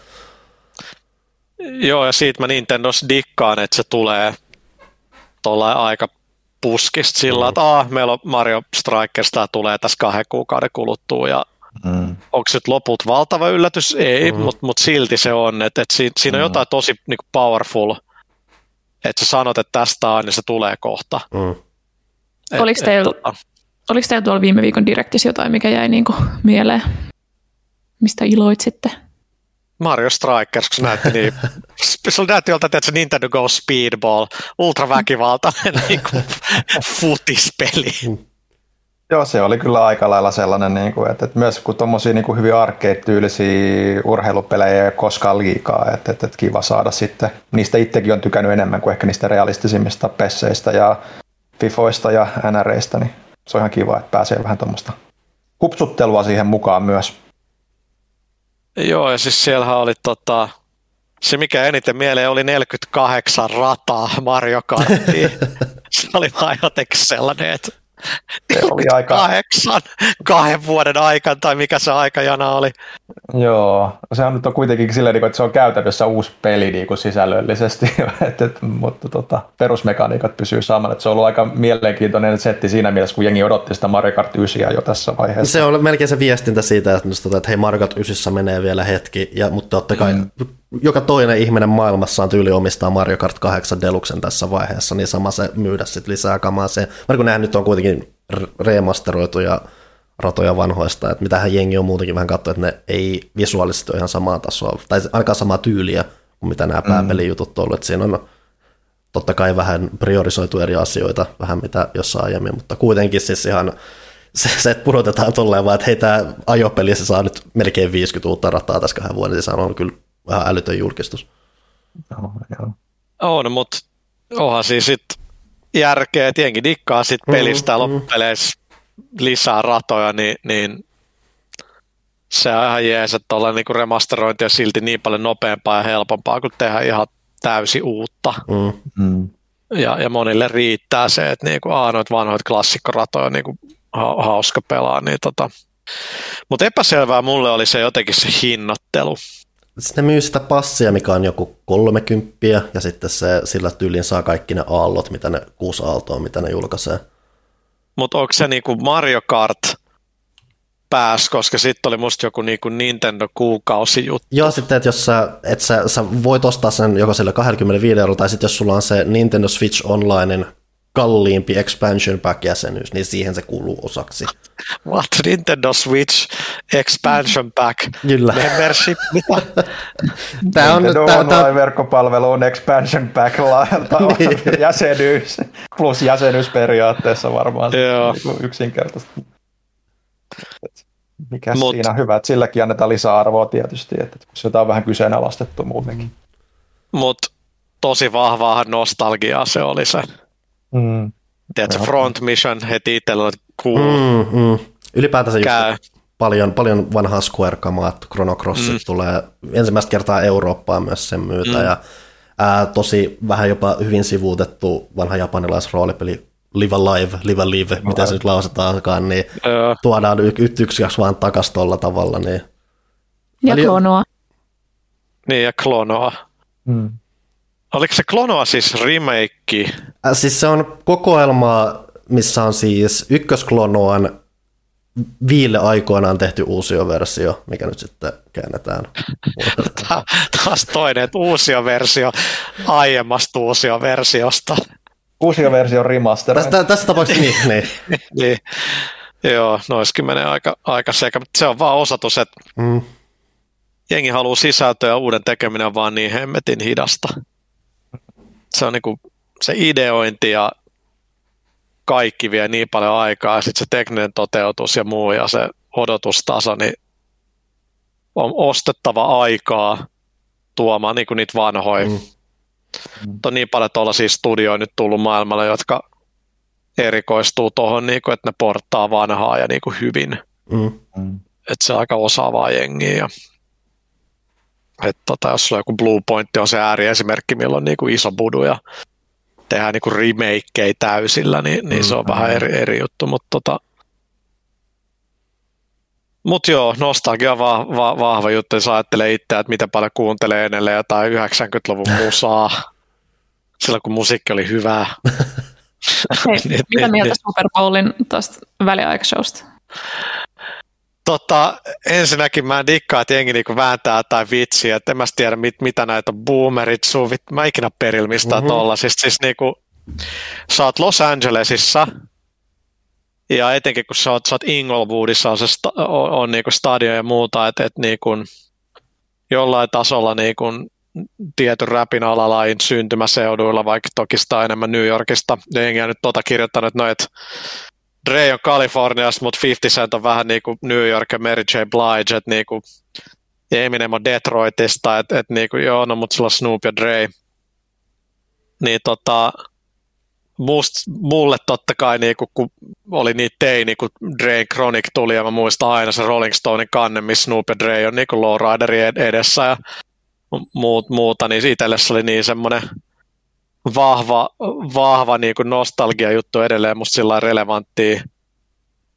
Joo, ja siitä mä Nintendossa dikkaan, että se tulee tuolla aika puskista sillä, että aah, meillä on Mario Strikers, tämä tulee tässä kahden kuukauden kuluttua, ja Mm. onko nyt loput valtava yllätys? Ei, mm. mutta mut silti se on, että et siinä, siinä on jotain tosi niinku powerful, että sä sanot, että tästä on, niin se tulee kohta. Mm. Et, Oliko et teillä- tota, Oliko teillä tuolla viime viikon direktissä jotain, mikä jäi niinku mieleen? Mistä iloitsitte? Mario Strikers, kun se näytti niin, se näytti jolta, että se Nintendo Go Speedball, ultraväkivaltainen niin kuin, futispeli. Joo, se oli kyllä aika lailla sellainen, niin kuin, että, että myös kun tuommoisia niin kuin hyvin arcade-tyylisiä urheilupelejä ei koskaan liikaa, että, että, että kiva saada sitten. Niistä itsekin on tykännyt enemmän kuin ehkä niistä realistisimmista pesseistä ja fifoista ja NReistä, niin se on ihan kiva, että pääsee vähän tuommoista hupsuttelua siihen mukaan myös. Joo, ja siis siellähän oli tota, se mikä eniten mieleen oli 48 rataa Mario Karttiin. se oli vaan jotenkin sellainen, että Se oli aika, kahdeksan kahden vuoden aikana, tai mikä se aikajana oli. joo, sehän nyt on kuitenkin silleen, niin että se on käytännössä uusi peli niin kuin sisällöllisesti, mutta tota, perusmekaniikat pysyy samana, että se on ollut aika mielenkiintoinen setti siinä mielessä, kun jengi odotti sitä Mario Kart 9 jo tässä vaiheessa. Se on melkein se viestintä siitä, että, tota, että hei Mario Kart 9 menee vielä hetki, ja, mutta totta kai mm. Joka toinen ihminen maailmassa on tyyli omistaa Mario Kart 8 Deluxen tässä vaiheessa, niin sama se myydä sitten lisää kamaa. Se, kun nämä nyt on kuitenkin remasteroituja ratoja vanhoista, että mitähän jengi on muutenkin vähän katsonut, että ne ei visuaalisesti ole ihan samaa tasoa, tai ainakaan samaa tyyliä kuin mitä nämä pääpelijutut on ollut, että siinä on totta kai vähän priorisoitu eri asioita, vähän mitä jossain aiemmin, mutta kuitenkin siis ihan se, se että pudotetaan tolleen vaan, että hei tämä ajopeli, se saa nyt melkein 50 uutta rataa tässä kahden vuoden sisään, on kyllä vähän älytön julkistus. Joo, joo. On, mutta onhan siis sit järkeä, että jengi dikkaa sit pelistä ja loppupeleissä lisää ratoja, niin, niin se on ihan jees, että ollaan niinku remasterointi ja silti niin paljon nopeampaa ja helpompaa kuin tehdä ihan täysi uutta. Mm. Mm. Ja, ja monille riittää se, että niinku, aa, noita vanhoita klassikkoratoja on niinku ha- hauska pelaa. Niin tota. Mutta epäselvää mulle oli se jotenkin se hinnoittelu. Sitten ne myy sitä passia, mikä on joku 30, ja sitten se, sillä tyylin saa kaikki ne aallot, mitä ne kuusi aaltoa, mitä ne julkaisee. Mutta onko se niinku Mario Kart pääs, koska sitten oli musta joku niinku Nintendo kuukausi juttu. Joo, sitten, että jos sä, et sä, sä voit ostaa sen joko sillä 25 euroa, tai sitten jos sulla on se Nintendo Switch Onlinein kalliimpi expansion pack jäsenyys, niin siihen se kuuluu osaksi. What? Nintendo Switch expansion pack, Kyllä. membership? Tämä on, Nintendo tää, Online-verkkopalvelu on expansion pack laajalta Niin. jäsenyys, plus jäsenyys periaatteessa varmaan Joo. niin yksinkertaisesti. Mikä Mut- siinä on hyvä, että silläkin annetaan lisäarvoa tietysti, että kun sitä on vähän kyseenalaistettu muutenkin. Mutta tosi vahvaa nostalgiaa se oli se. Mm. Tiedätkö. Front Mission heti itsellä oli cool, mm, mm. Ylipäätänsä just paljon, paljon vanhaa Square-kamaa, että Chrono Crossit mm. tulee ensimmäistä kertaa Eurooppaan myös sen myötä, mm. ja ää, tosi vähän jopa hyvin sivuutettu vanha japanilaisroolipeli Live Alive, Live Alive, miten se nyt lausutaankaan, niin Öö, tuodaan y- y- yksi kaksi vaan takas tuolla tavalla, niin Ja Eli- klonoa. niin ja Klonoa. Mm. Oliko se Klonoa siis remake? Äh, siis se on kokoelma, missä on siis ykkösklonoan viille aikoinaan tehty uusi versio, mikä nyt sitten käännetään. Tää- Taas toinen, että uusia versio aiemmasta uusia versiosta. Uusi versio remaster. Tästä, tässä tapauksessa niin, niin. niin, joo, noiskin menee aika, aika sekä, mutta se on vaan osoitus, että Mm. jengi haluaa sisältöä ja uuden tekeminen on vaan niin hemmetin hidasta. Se on niinku se ideointi ja kaikki vie niin paljon aikaa ja sitten se tekninen toteutus ja muu ja se odotustaso, niin on ostettava aikaa tuomaan niinku niitä vanhoja. Mm. Mm. On niin paljon tuollaisia studioita nyt tullut maailmalle, jotka erikoistuu tuohon, niinku, että ne porttaa vanhaa ja niinku hyvin Mm. Mm. että se on aika osaavaa jengiä. Ja, et tota, jos sulla joku Blue Point on se ääriesimerkki, milloin on niinku iso budu ja tehdään niinku remakeja täysillä, niin, niin se on vähän eri, eri juttu. Mutta tota, mut joo, nostalgia on va, va, vahva juttu, jos ajattelee itseä, että miten paljon kuuntelee edelleen jotain 90-luvun musaa, silloin kun musiikki oli hyvää. Hei, Niin, mitä niin, mieltä niin. Super Bowlin tuosta väliaikashowsta? Tota, ensinnäkin mä en dikkaa, että jengi niinku vääntää tai vitsiä, että en mä tiedä mit, mitä näitä on boomerit, suvit, mä ikinä perillä mistään Mhm. mm-hmm. tollasista. Siis niinku, sä oot Los Angelesissa, ja etenkin kun sä oot, sä oot Inglewoodissa, on, se sta, on, on niinku stadion ja muuta, että et niinku, jollain tasolla niinku, tietyn räpin alalain syntymäseuduilla, vaikka toki sitä enemmän New Yorkista. Ja jengi on nyt tota kirjoittanut, että no, et Dre on Kaliforniasta, mutta 50 Cent on vähän niin kuin New York ja Mary J. Blige, että niin kuin, Eminem on Detroitista, että et niin kuin, joo, no mutta sulla on Snoop ja Dre. Niin tota, must, mulle totta kai, niin kuin, kun oli niin teini, kun Dre Chronic tuli, ja mä muistan aina se Rolling Stonein kanne, missä Snoop ja Dre on niin kuin lowriderin ed- edessä ja muut, muuta, niin itselle se oli niin semmoinen vahva, vahva niin kuin nostalgia-juttu edelleen musta sillä relevanttia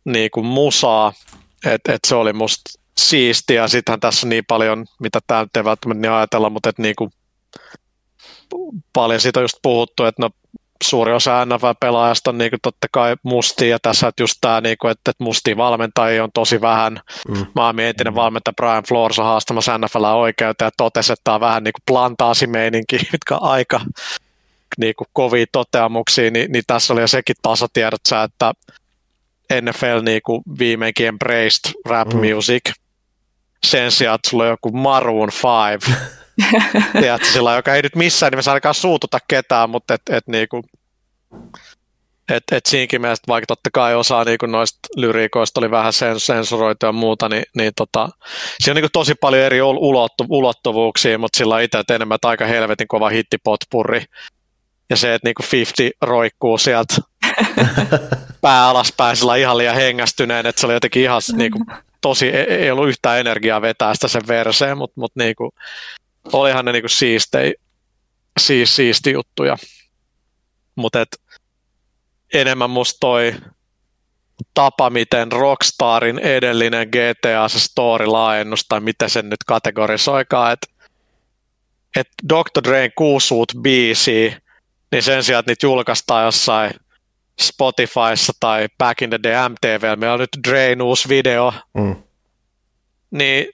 niin kuin musaa, että et se oli musta siistiä. Sittenhän tässä on niin paljon, mitä tämä nyt ei välttämättä niin ajatella, mutta et niin kuin paljon siitä on just puhuttu, että no suuri osa NFL-pelaajasta on niin kuin totta kai mustia, ja tässä että just tämä, niin kuin, että, että mustia valmentajia on tosi vähän. Mm. Maailman entinen valmentaja Brian Flores on haastamassa NFL oikeuteen ja totesi, että tämä on vähän niin kuin plantaasimeininki, mitkä aika niin kuin kovia toteamuksia, niin, niin tässä oli jo sekin tasatiedot, sä, että NFL niin kuin viimeinkin embraced rap Mm. music sen sijaan, että sulla on joku Maroon 5, tiedätkö, sillä, joka ei nyt missään nimessä ainakaan suututa ketään, mutta et, et, niinku, et, et siinäkin mielessä, vaikka totta kai osa niinku noista lyriikoista oli vähän sens- sensuroitu ja muuta, niin, niin tota, siinä on niinku tosi paljon eri ul- ulottu, ulottuvuuksia, mutta sillä on itse että enemmän että aika helvetin kova hittipotpurri. Ja se, että niinku 50 roikkuu sieltä pää alaspäin sillä ihan liian hengästyneen, että se oli jotenkin ihan niinku, tosi, ei, ei ollut yhtään energiaa vetää sitä sen verseen, mutta mut niinku, olihan ne niinku siistei, siis, siisti juttuja. Mutta enemmän musta toi tapa, miten Rockstarin edellinen GTA se story-laajennus, tai miten sen nyt kategorisoikaan, että et Dr. Drain kuusuut biisi, niin sen sijaan, että niitä julkaistaan jossain Spotifyssa tai Back in the Day MTV, meillä on nyt Drain uusi video, Mm. niin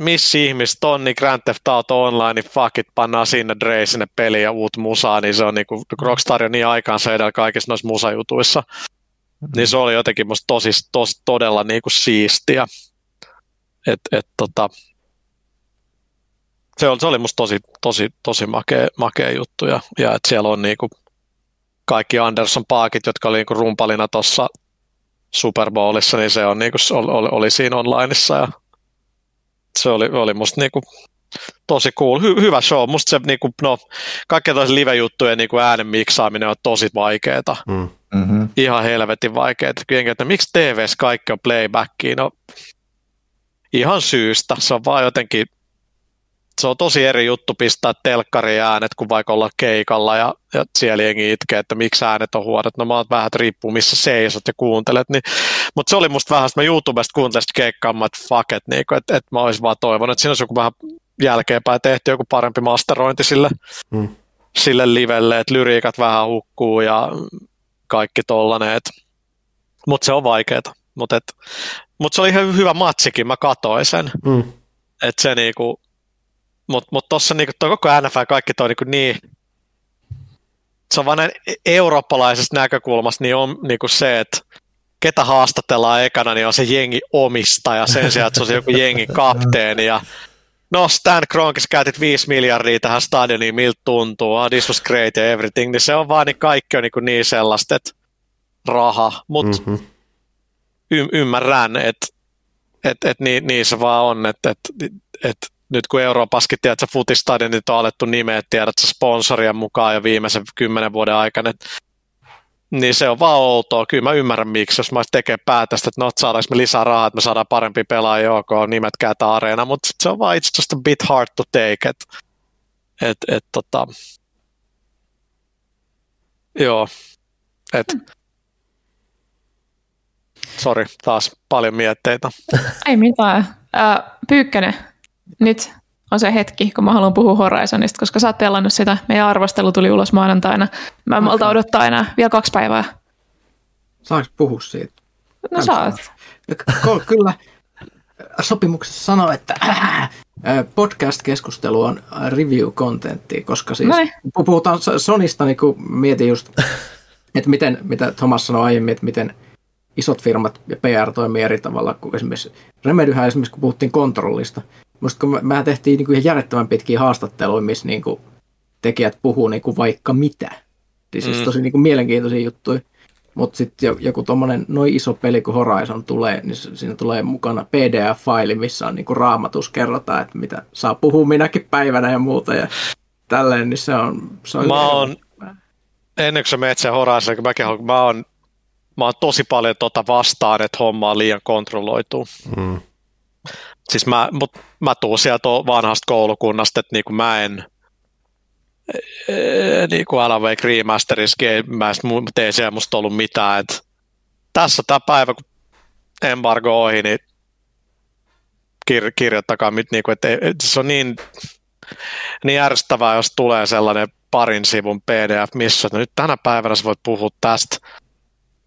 missä ihmiset on, niin Grand Theft Auto Online, niin fuck it, pannaan sinne Dre sinne peliin ja uut musaa, niin se on niinku, Rockstar on niin aikaansa edellä kaikissa noissa musajutuissa, niin se oli jotenkin musta tosi, tosi todella niinku siistiä. Et, et, tota, se, oli, se oli musta tosi, tosi, tosi makea, makea juttu ja, ja että siellä on niinku kaikki Anderson Paakit, jotka oli niinku rumpalina tuossa Super Bowlissa, niin se on niinku, oli, oli siinä onlineissa ja se oli, oli musta niinku tosi cool. Hy, hyvä show. Musta se niinku, no, kaikkea toisen live-juttujen niinku äänen miksaaminen on tosi vaikeeta. Mm. Mm-hmm. Ihan helvetin vaikeeta. Jengi, että miksi TVs kaikki on playbackiin? No, ihan syystä. Se on vaan jotenkin se on tosi eri juttu pistää telkkari äänet, kuin vaikka olla keikalla ja, ja siellä jengi itkee, että miksi äänet on huonot. No mä oon vähän riippuu missä seisot ja kuuntelet. Niin, mutta se oli musta vähän, että mä YouTubesta kuuntelin keikkaa, että fuck it, niin, että, että mä olisin vaan toivonut, että siinä olisi joku vähän jälkeenpäin tehty joku parempi masterointi sille, hmm. sille livelle, että lyriikat vähän hukkuu ja kaikki tollanen. Mutta se on vaikeeta. Mutta mut se oli ihan hyvä matsikin, mä katoin sen. Hmm. Että se niinku, mutta mut tuossa niinku, toi koko NFL kaikki toi niinku niin, se on vaan näin e-, eurooppalaisesta näkökulmasta niin on niinku se, että ketä haastatellaan ekana, niin on se jengi omistaja sen sijaan, että se on se joku jengi kapteeni ja no Stan Kronkis käytit 5 miljardia tähän stadioniin, miltä tuntuu, oh, this was great ja everything, niin se on vaan niin kaikki on niin, niin sellaista, että raha, mutta mm-hmm. y- ymmärrän, että et, et niin, niin se vaan on, että et, et, nyt kun Euroopaskin tiedät, että futistadionit on alettu nimeä, tiedät sponsoria mukaan jo viimeisen kymmenen vuoden aikana, että niin se on vaan outoa. Kyllä mä ymmärrän miksi, jos mä olisin tekemään päätöstä, että no saadaanko me lisää rahaa, että me saadaan parempi pelaajia, ok, nimetkää tämä areena, mutta se on vaan it's just a bit hard to take, että et, et, tota, joo, että Sori, taas paljon mietteitä. Ei mitään. Äh, Pyykkänen, nyt on se hetki, kun mä haluan puhua Horizonista, koska sä oot pelannut sitä. Meidän arvostelu tuli ulos maanantaina. Mä en malta odottaa enää vielä kaksi päivää. Saanko puhua siitä? No saat. Kyllä sopimuksessa sanoo, että podcast-keskustelu on review-kontentti, koska siis Noin. puhutaan Sonista, niin kun mietin just, että miten, mitä Thomas sanoi aiemmin, että miten isot firmat ja PR toimii eri tavalla kuin esimerkiksi Remedyhän esimerkiksi, kun puhuttiin kontrollista, Musta kun me, tehtiin niin kuin ihan järjettömän pitkiä haastatteluja, missä niin kuin tekijät puhuu niin kuin vaikka mitä. Siis, siis mm. tosi niin kuin mielenkiintoisia juttuja. Mutta sitten joku tuommoinen noin iso peli kuin Horizon tulee, niin siinä tulee mukana PDF-faili, missä on niinku raamatus, kerrotaan, että mitä saa puhua minäkin päivänä ja muuta. Ja tälleen, niin se on... Se on mä oon, ennen kuin sä menet sen Horizon, kun mäkin mä oon, mä oon tosi paljon tota vastaan, että homma on liian kontrolloitu. Mm. Siis mä, mut mä tuun sieltä vanhasta koulukunnasta, että niinku mä en niin kuin Alan Wake Remasteris Game ei siellä musta ollut mitään. Et tässä tämä päivä, kun embargo ohi, niin kir- kirjoittakaa, niin kuin, että se on niin, niin ärsyttävää, jos tulee sellainen parin sivun PDF, missä nyt tänä päivänä sä voit puhua tästä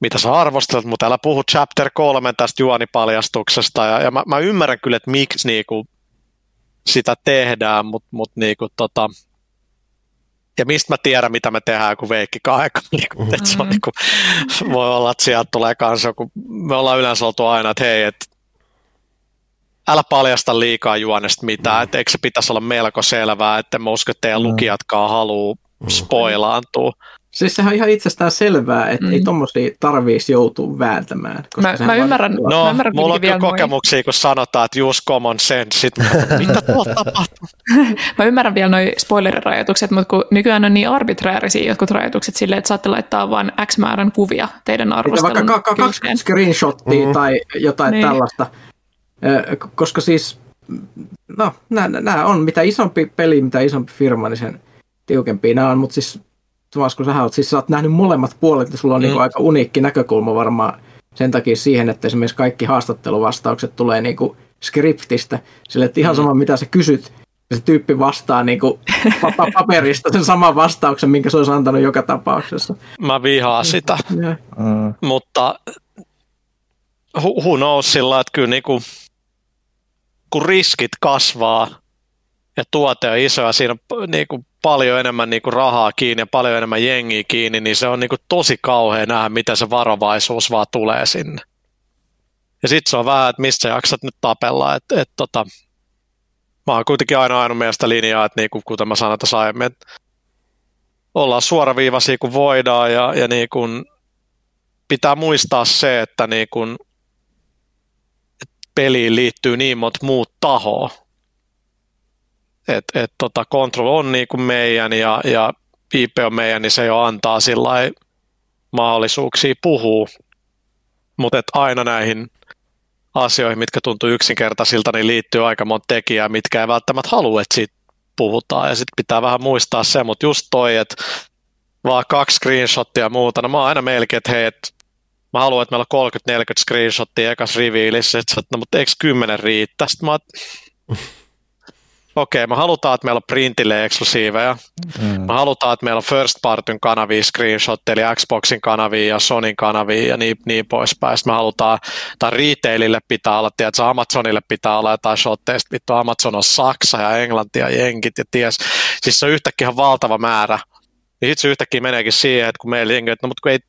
mitä sä arvostelet, mutta älä puhu chapter 3 tästä juonipaljastuksesta, ja, ja mä, mä ymmärrän kyllä, että miksi niinku sitä tehdään, mutta mut niinku tota, ja mistä mä tiedän, mitä me tehdään, kun Veikki kahdeksan. Mm-hmm. se on, niinku, voi olla, että sieltä tulee kanssa, kun me ollaan yleensä oltu aina, että hei, että älä paljasta liikaa juonesta mitään, mm. että eikö se pitäisi olla melko selvää, että mä uskon, että teidän mm. lukijatkaan haluaa mm. spoilaantua. Siis sehän on ihan itsestään selvää, että mm. ei tommosia tarvitsisi joutua vääntämään. Koska mä, mä ymmärrän. No, mä ymmärrän mulla on kyllä kokemuksia, noi... kun sanotaan, että use common sense. Sit, mitä tuolla tapahtuu? mä ymmärrän vielä noin spoilerirajoitukset, mutta kun nykyään on niin arbitraarisia jotkut rajoitukset silleen, että saatte laittaa vain X määrän kuvia teidän arvostelun Vaikka ka- ka- kaksi screenshottia mm. tai jotain niin. tällaista. Koska siis, no, nämä on, mitä isompi peli, mitä isompi firma, niin sen tiukempia nämä on, mutta siis Tuomas, kun sä oot, siis sä oot nähnyt molemmat puolet, ja sulla on niinku mm. niin aika uniikki näkökulma varmaan sen takia siihen, että esimerkiksi kaikki haastatteluvastaukset tulee niin kuin skriptistä, sille että ihan mm. sama mitä sä kysyt, se tyyppi vastaa niin kuin paperista sen saman vastauksen, minkä se olisi antanut joka tapauksessa. Mä vihaan sitä, mm. mutta who knows sillä, että kyllä niin kuin, kun riskit kasvaa ja tuote on iso ja siinä on niin kuin paljon enemmän niin kuin rahaa kiinni ja paljon enemmän jengiä kiinni, niin se on niin kuin tosi kauhea nähdä, mitä se varovaisuus vaan tulee sinne. Ja sitten se on vähän, että mistä jaksat nyt tapella. Että et, tota, mä oon kuitenkin aina aina mielestä linjaa, että niinku, kuten mä sanoin tuossa aiemmin, että ollaan suoraviivaisia kuin voidaan ja, ja niin kuin pitää muistaa se, että niin kuin, peliin liittyy niin monta muut tahoa. Et, et tota, Control on niin kuin meidän ja, ja IP on meidän, niin se jo antaa sillä mahdollisuuksia puhua. Mutta aina näihin asioihin, mitkä tuntuu yksinkertaisilta, niin liittyy aika monta tekijää, mitkä ei välttämättä halua, että siitä puhutaan. Ja sitten pitää vähän muistaa se, mutta just toi, että vaan kaksi screenshottia ja muuta. No mä oon aina melkein, että hei, että mä haluan, että meillä on 30-40 screenshottia ekas revealissä, että no, mutta eikö kymmenen riittää? Sitten mä okei, okay, me halutaan, että meillä on printille eksklusiiveja. Mm. Me halutaan, että meillä on first partyn kanavia screenshot, eli Xboxin kanavia ja Sonin kanavia ja niin, niin poispäin. Sitten me halutaan, tai retailille pitää olla, tiedätkö, Amazonille pitää olla jotain shotteista, vittu Amazon on Saksa ja Englanti ja Jenkit ja ties. Siis se on yhtäkkiä ihan valtava määrä. Niin sitten se yhtäkkiä meneekin siihen, että kun meillä, että no, mutta kun ei,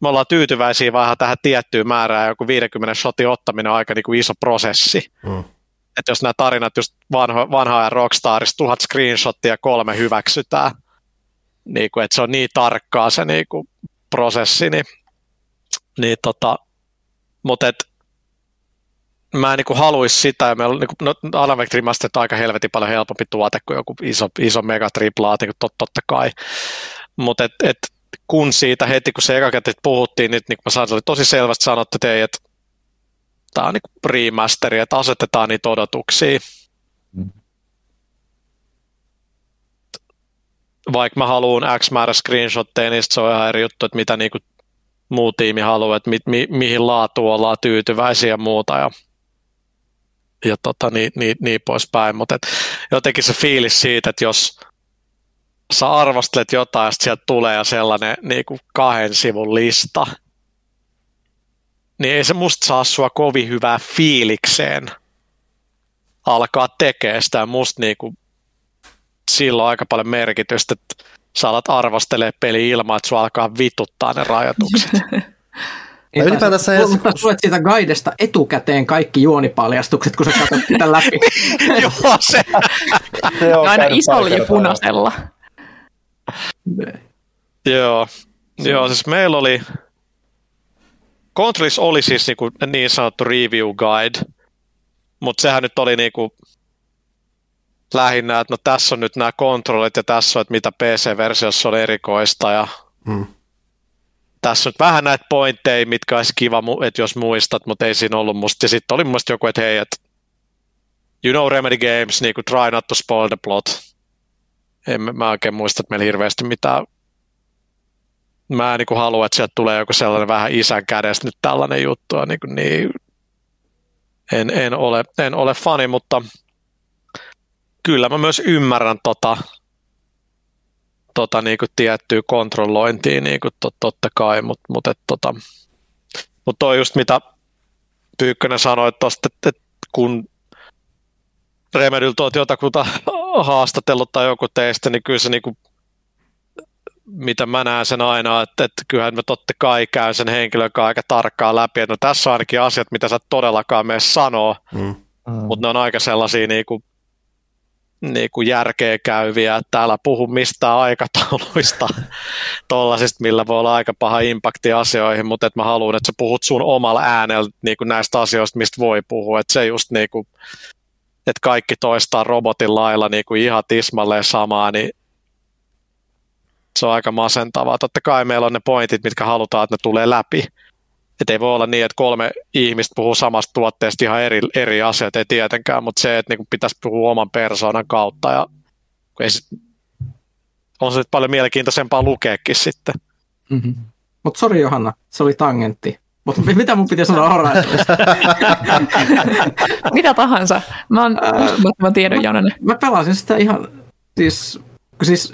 me ollaan tyytyväisiä vähän tähän tiettyyn määrään, joku 50 shotin ottaminen on aika niin kuin iso prosessi. Mm että jos nämä tarinat just vanho, vanha ajan Rockstarista tuhat screenshottia kolme hyväksytään, niin kuin, että se on niin tarkkaa se niin kuin, prosessi, niin, niin tota, mutta et, mä en niin haluaisi sitä, ja meillä niin kuin, no, Alan Wake Remastered on aika helvetin paljon helpompi tuote kuin joku iso, iso mega triplaa, niin tot, totta kai, mutta et, et, kun siitä heti, kun se eka puhuttiin, niin, niin mä sanoin, oli tosi selvästi sanottu, että, että tämä on niin remasteri, että asetetaan niitä odotuksia. Mm. Vaikka mä haluan X määrä screenshotteja, niin se on ihan eri juttu, että mitä niin kuin muu tiimi haluaa, että mi, mi, mihin laatuun ollaan tyytyväisiä ja muuta. Ja, ja tota, niin, niin, niin poispäin. Mutta jotenkin se fiilis siitä, että jos sä arvostelet jotain, ja sieltä tulee sellainen niin kuin kahden sivun lista – niin ei se musta saa sua kovin hyvää fiilikseen alkaa tekemään sitä. Musta niinku, sillä on aika paljon merkitystä, että sä alat arvostelee peli ilman, että sua alkaa vituttaa ne rajoitukset. Ja ylipäätänsä jos... Luet siitä guidesta etukäteen kaikki juonipaljastukset, kun sä katsot sitä läpi. Joo, se. se on aina isolla ja punaisella. Joo. Joo, siis meillä oli, Controlis oli siis niin, kuin niin sanottu review guide, mutta sehän nyt oli niin kuin lähinnä, että no tässä on nyt nämä kontrollit ja tässä on, että mitä PC-versiossa on erikoista ja hmm. tässä on nyt vähän näitä pointteja, mitkä olisi kiva, että jos muistat, mutta ei siinä ollut musta. Ja sitten oli musta joku, että hei, että you know Remedy Games, niin kuin try not to spoil the plot. En mä oikein muista, että meillä hirveästi mitään mä en niin halua, että sieltä tulee joku sellainen vähän isän kädestä nyt tällainen juttu, niin, kuin niin en, en, ole, en ole fani, mutta kyllä mä myös ymmärrän tota, tota niin kuin tiettyä kontrollointia niin kuin tot, totta kai, mutta mut, et, tota, mut toi just mitä Pyykkönen sanoi tosta, että, että kun Remedyltä olet jotakuta haastatellut tai joku teistä, niin kyllä se niin kuin mitä mä näen sen aina, että, että kyllähän mä totta kai käyn sen henkilön kanssa aika tarkkaan läpi, että no tässä on ainakin asiat, mitä sä todellakaan mene sanoa, mm. mm. mutta ne on aika sellaisia niin kuin, niin kuin järkeä käyviä, että täällä puhu mistään aikatauluista, tollasista, millä voi olla aika paha impakti asioihin, mutta että mä haluan, että sä puhut sun omalla äänellä niin kuin näistä asioista, mistä voi puhua, että se just niin kuin, että kaikki toistaa robotin lailla niin kuin ihan tismalleen samaa, niin se on aika masentavaa. Totta kai meillä on ne pointit, mitkä halutaan, että ne tulee läpi. Että ei voi olla niin, että kolme ihmistä puhuu samasta tuotteesta ihan eri, eri asiat, ei tietenkään, mutta se, että niin pitäisi puhua oman persoonan kautta ja ei sit, on se paljon mielenkiintoisempaa lukeekin sitten. Mm-hmm. Mutta sori Johanna, se oli tangentti. Mutta mitä mun piti sanoa Horizonista? mitä tahansa. Mä oon mä tiedon Mä, mä pelasin sitä ihan, siis, siis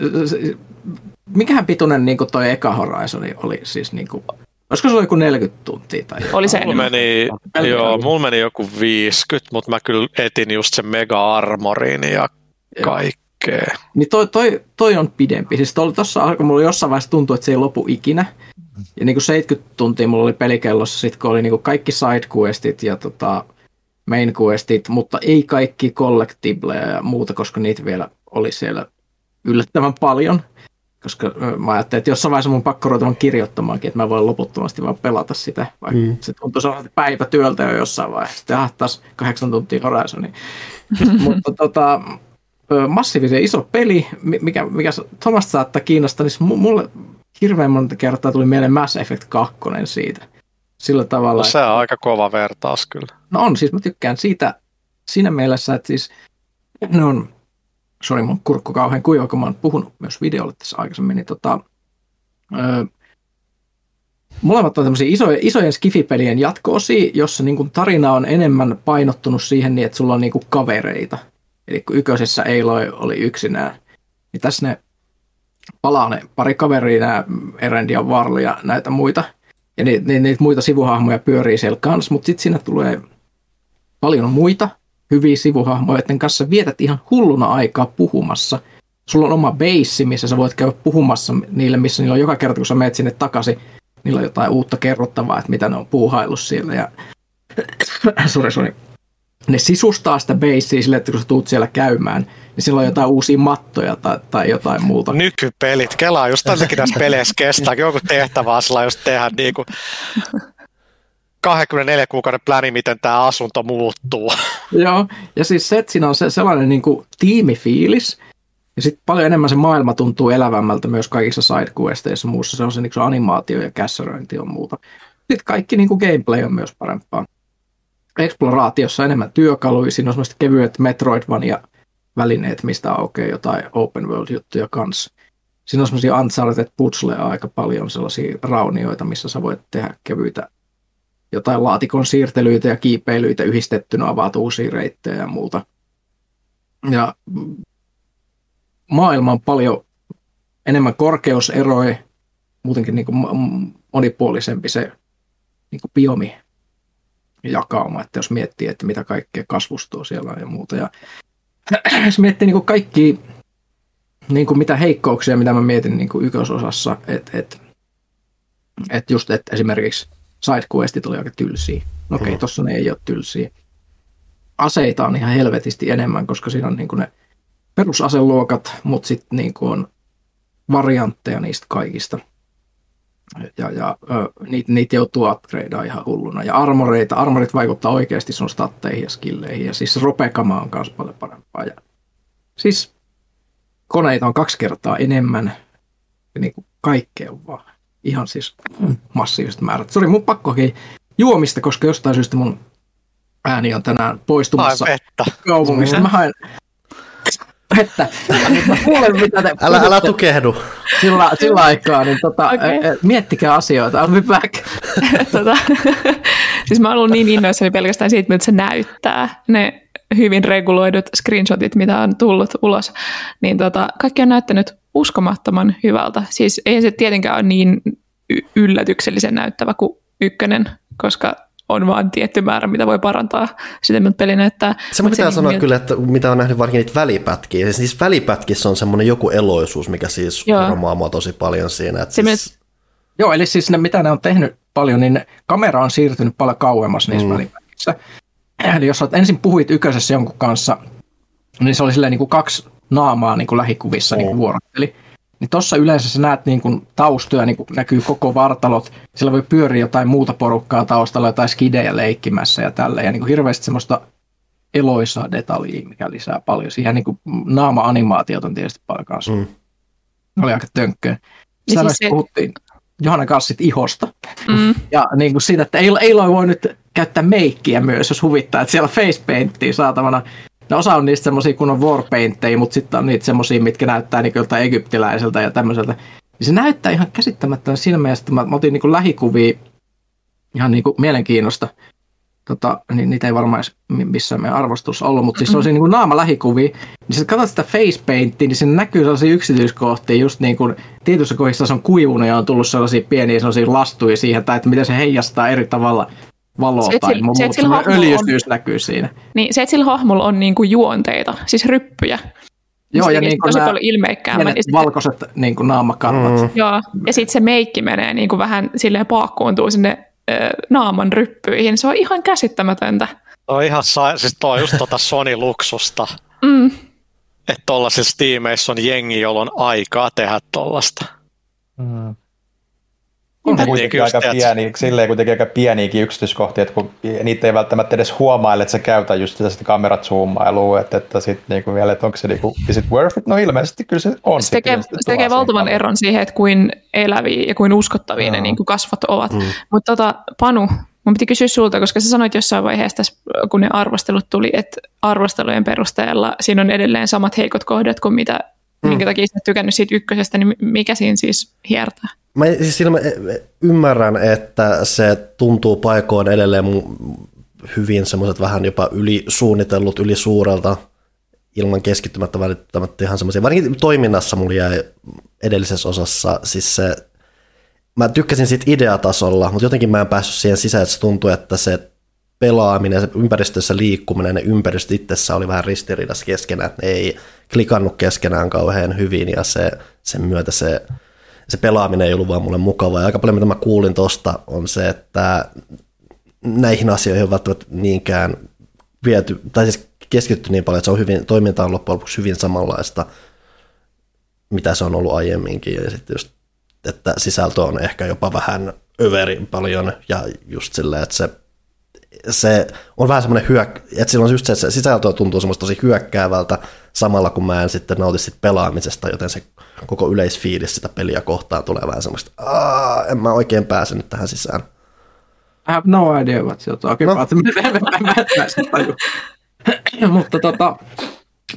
mikähän pituinen niin toi eka Horizon oli siis niin kuin, Olisiko se oli joku 40 tuntia? Tai oli se mulla meni, joo, mulla meni joku 50, mutta mä kyllä etin just sen Mega Armorin ja kaikkea. Niin toi, toi, toi, on pidempi. Siis tuossa alkoi mulla jossain vaiheessa tuntua, että se ei lopu ikinä. Ja niin kuin 70 tuntia mulla oli pelikellossa, sit kun oli niin kuin kaikki sidequestit ja tota, main questit, mutta ei kaikki collectibleja ja muuta, koska niitä vielä oli siellä yllättävän paljon. Koska mä ajattelin, että jossain vaiheessa mun pakko ruveta kirjoittamaankin, että mä voin loputtomasti vaan pelata sitä, vaikka mm. se sanoa päivätyöltä jo jossain vaiheessa. Sitten ah, taas kahdeksan tuntia Horizoni. mutta tota, massiivisen iso peli, mikä, mikä Thomas saattaa kiinnostaa, niin mulle hirveän monta kertaa tuli mieleen Mass Effect 2 siitä. Sillä tavalla. No, se on että, aika kova vertaus kyllä. No on, siis mä tykkään siitä siinä mielessä, että siis ne on, sori mun kurkku kauhean kuiva, kun mä oon puhunut myös videolle tässä aikaisemmin, niin tota, öö, molemmat on tämmöisiä isoja, isojen skifipelien jatko-osia, jossa niin tarina on enemmän painottunut siihen niin, että sulla on niin kavereita. Eli kun yköisessä Aloy oli yksinään, niin tässä ne palaa ne pari kaveria, nämä Erend ja Varl ja näitä muita. Ja ni, ni, niitä muita sivuhahmoja pyörii siellä kanssa, mutta sitten siinä tulee paljon muita hyviä sivuhahmoja, joiden kanssa vietät ihan hulluna aikaa puhumassa. Sulla on oma base, missä sä voit käydä puhumassa niille, missä niillä on joka kerta, kun sä menet sinne takaisin, niillä on jotain uutta kerrottavaa, että mitä ne on puuhaillut siellä. Ja... sorry, sorry ne sisustaa sitä beissiä sille, että kun sä tuut siellä käymään, niin sillä on jotain uusia mattoja tai, tai jotain muuta. Nykypelit, kelaa, just tännekin tässä peleissä kestää, joku tehtävä sillä just tehdä niin kuin 24 kuukauden pläni, miten tämä asunto muuttuu. Joo, ja siis se, että siinä on se, sellainen niin kuin tiimifiilis, ja sitten paljon enemmän se maailma tuntuu elävämmältä myös kaikissa sidequesteissa muussa. Se on se, niin se animaatio ja kässäröinti on muuta. Sitten kaikki niin kuin gameplay on myös parempaa eksploraatiossa enemmän työkaluja, siinä on semmoiset kevyet Metroidvania välineet, mistä aukeaa jotain open world-juttuja kanssa. Siinä on semmoisia Uncharted puzzleja aika paljon, sellaisia raunioita, missä sä voit tehdä kevyitä jotain laatikon siirtelyitä ja kiipeilyitä yhdistettynä, avaat uusia reittejä ja muuta. Ja maailma on paljon enemmän korkeuseroja, muutenkin niin kuin monipuolisempi se niin kuin biomi jakauma, että jos miettii, että mitä kaikkea kasvustoa siellä on ja muuta. Ja jos miettii niin kuin kaikki, niin kuin mitä heikkouksia, mitä mä mietin niin kuin ykkösosassa, että et, et just, että esimerkiksi sidequestit oli aika tylsiä. No okei, okay, tossa ne ei ole tylsiä. Aseita on ihan helvetisti enemmän, koska siinä on niin kuin ne perusaseluokat, mutta sitten niin on variantteja niistä kaikista – ja, ja niitä, niitä joutuu upgradeaa ihan hulluna. Ja armoreita, armorit vaikuttaa oikeasti sun statteihin ja skilleihin. Ja siis ropekama on myös paljon parempaa. Ja siis koneita on kaksi kertaa enemmän. Ja niin kuin kaikkea on vaan ihan siis massiiviset määrät. Sori, mun pakkokin juomista, koska jostain syystä mun ääni on tänään poistumassa kaupungista. Mä haen, että kuulen, mitä te älä, älä tukehdu. Sillä, sillä aikaa, niin tota, okay. miettikää asioita, I'll be back. tota, siis mä oon ollut niin innoissani pelkästään siitä, miltä se näyttää. Ne hyvin reguloidut screenshotit, mitä on tullut ulos, niin tota, kaikki on näyttänyt uskomattoman hyvältä. Siis ei se tietenkään ole niin yllätyksellisen näyttävä kuin ykkönen, koska on vaan tietty määrä, mitä voi parantaa sitä, mitä peli näyttää. Se pitää se, sanoa niin, kyllä, että mitä on nähnyt varsinkin niitä välipätkiä. Siis välipätkissä on semmoinen joku eloisuus, mikä siis romaa mua tosi paljon siinä. Että se siis... Joo, eli siis ne, mitä ne on tehnyt paljon, niin kamera on siirtynyt paljon kauemmas niissä mm. välipätkissä. Eli jos olet ensin puhuit yköisessä jonkun kanssa, niin se oli silleen niin kuin kaksi naamaa niin kuin lähikuvissa niin kuin vuorotteli. Niin tuossa yleensä sä näet niin kuin taustoja, niin kuin näkyy koko vartalot. Siellä voi pyöriä jotain muuta porukkaa taustalla, jotain skidejä leikkimässä ja tällä. Ja niin kuin hirveästi semmoista eloisaa detaljia, mikä lisää paljon. Siihen niin kuin naama-animaatiot on tietysti paljon kanssa. Mm. Oli aika tönkköön. Sitä siis se... puhuttiin Johanna Kassit ihosta. Mm. Ja niin kuin siitä, että ei, ei voi nyt käyttää meikkiä myös, jos huvittaa, että siellä facepainttia saatavana No osa on niistä semmoisia kunnon warpaintteja, mutta sitten on niitä semmoisia, mitkä näyttää niin joltain egyptiläiseltä ja tämmöiseltä. Ja se näyttää ihan käsittämättömän siinä mielessä, että mä, mä otin niin lähikuvia ihan niin kuin mielenkiinnosta. Tota, niin niitä ei varmaan missään meidän arvostus ollut, mutta siis se on niin kuin naama lähikuvia, niin sitten katsot sitä face paintia, niin siinä näkyy sellaisia yksityiskohtia, just niin kuin tietyissä kohdissa se on kuivunut ja on tullut sellaisia pieniä sellaisia lastuja siihen, tai että miten se heijastaa eri tavalla valoa se, tai muu, se, öljystyys on, näkyy siinä. Niin, se, että sillä hahmolla on niinku juonteita, siis ryppyjä, Joo, se ja niin kuin paljon ilmeikkäämmän. Valkoiset niin kuin naamakarvat. Mm. Joo, ja sitten se meikki menee niin kuin vähän silleen paakkuuntuu sinne ö, naaman ryppyihin. Se on ihan käsittämätöntä. Toi on ihan sa- siis toi on just tota Sony-luksusta. Mm. Että tollasissa tiimeissä on jengi, jolla on aikaa tehdä tollasta. Mm. On niinku kuitenkin just, aika pieni, silleen kuitenkin aika pieniäkin yksityiskohtia, että kun niitä ei välttämättä edes huomaile, että sä käytä just sitä, sitä kamerat zoomailua, että, että sitten niinku vielä, että onko se niinku, is it worth it? No ilmeisesti kyllä se on. Se tekee, se tekee valtavan eron siihen, että kuin eläviä ja kuin uskottavia ne Joo. niin kuin kasvot ovat. Mm. Mutta tota, Panu, mun piti kysyä sulta, koska sä sanoit jossain vaiheessa, tässä, kun ne arvostelut tuli, että arvostelujen perusteella siinä on edelleen samat heikot kohdat kuin mitä, mm. minkä takia sä et tykännyt siitä ykkösestä, niin mikä siinä siis hiertää? Mä siis ilme, ymmärrän, että se tuntuu paikoin edelleen hyvin semmoiset vähän jopa ylisuunnitellut, ylisuurelta, ilman keskittymättä välttämättä ihan semmoisia. Varsinkin toiminnassa mulla jäi edellisessä osassa, siis se, mä tykkäsin siitä ideatasolla, mutta jotenkin mä en päässyt siihen sisään, että se tuntui, että se pelaaminen, se ympäristössä liikkuminen, ne ympäristöt itsessä oli vähän ristiriidassa keskenään, että ne ei klikannut keskenään kauhean hyvin ja se, sen myötä se, se pelaaminen ei ollut vaan mulle mukavaa. Ja aika paljon mitä mä kuulin tosta on se, että näihin asioihin on välttämättä niinkään viety, tai siis keskitytty niin paljon, että se on hyvin, toiminta on loppujen lopuksi hyvin samanlaista, mitä se on ollut aiemminkin. Ja sitten just, että sisältö on ehkä jopa vähän överi paljon ja just silleen, että se se on vähän semmoinen hyök, että silloin just se, että se sisältö tuntuu semmoista tosi hyökkäävältä samalla kun mä en sitten nauti sit pelaamisesta, joten se koko yleisfiilis sitä peliä kohtaan tulee vähän semmoista, Aa, en mä oikein pääse nyt tähän sisään. I have no idea what you're talking No. about. Mutta tota,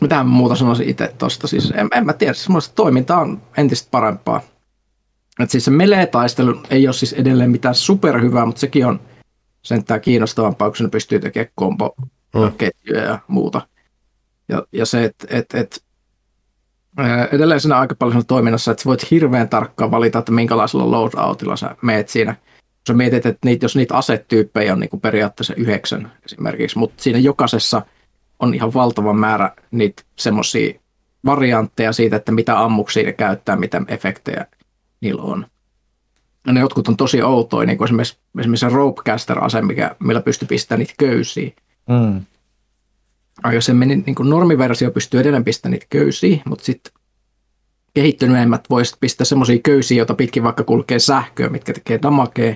mitä muuta sanoisin itse tosta, siis en, en mä tiedä, siis toiminta on entistä parempaa. Et siis se melee-taistelu ei ole siis edelleen mitään superhyvää, mutta sekin on sentään kiinnostavampaa, kun ne pystyy tekemään kombo-ketjuja ja muuta. Ja, ja se, että et, et, edelleen siinä aika paljon siinä toiminnassa, että voit hirveän tarkkaan valita, että minkälaisella loadoutilla sä meet siinä. Sä mietit, että niitä, jos niitä asetyyppejä on niin kuin periaatteessa yhdeksän esimerkiksi, mutta siinä jokaisessa on ihan valtava määrä niitä semmoisia variantteja siitä, että mitä ammuksia ne käyttää, mitä efektejä niillä on. Ne jotkut on tosi outoja, niin kuin esimerkiksi, esimerkiksi se Ropecaster-ase, mikä, millä pystyy pistämään niitä köysiä. Mm. Aikaisemmin niin kuin normiversio pystyy edelleen pistämään niitä köysiä, mutta sitten kehittyneemmät voisi pistää semmoisia köysiä, joita pitkin vaikka kulkee sähköä, mitkä tekee damakea.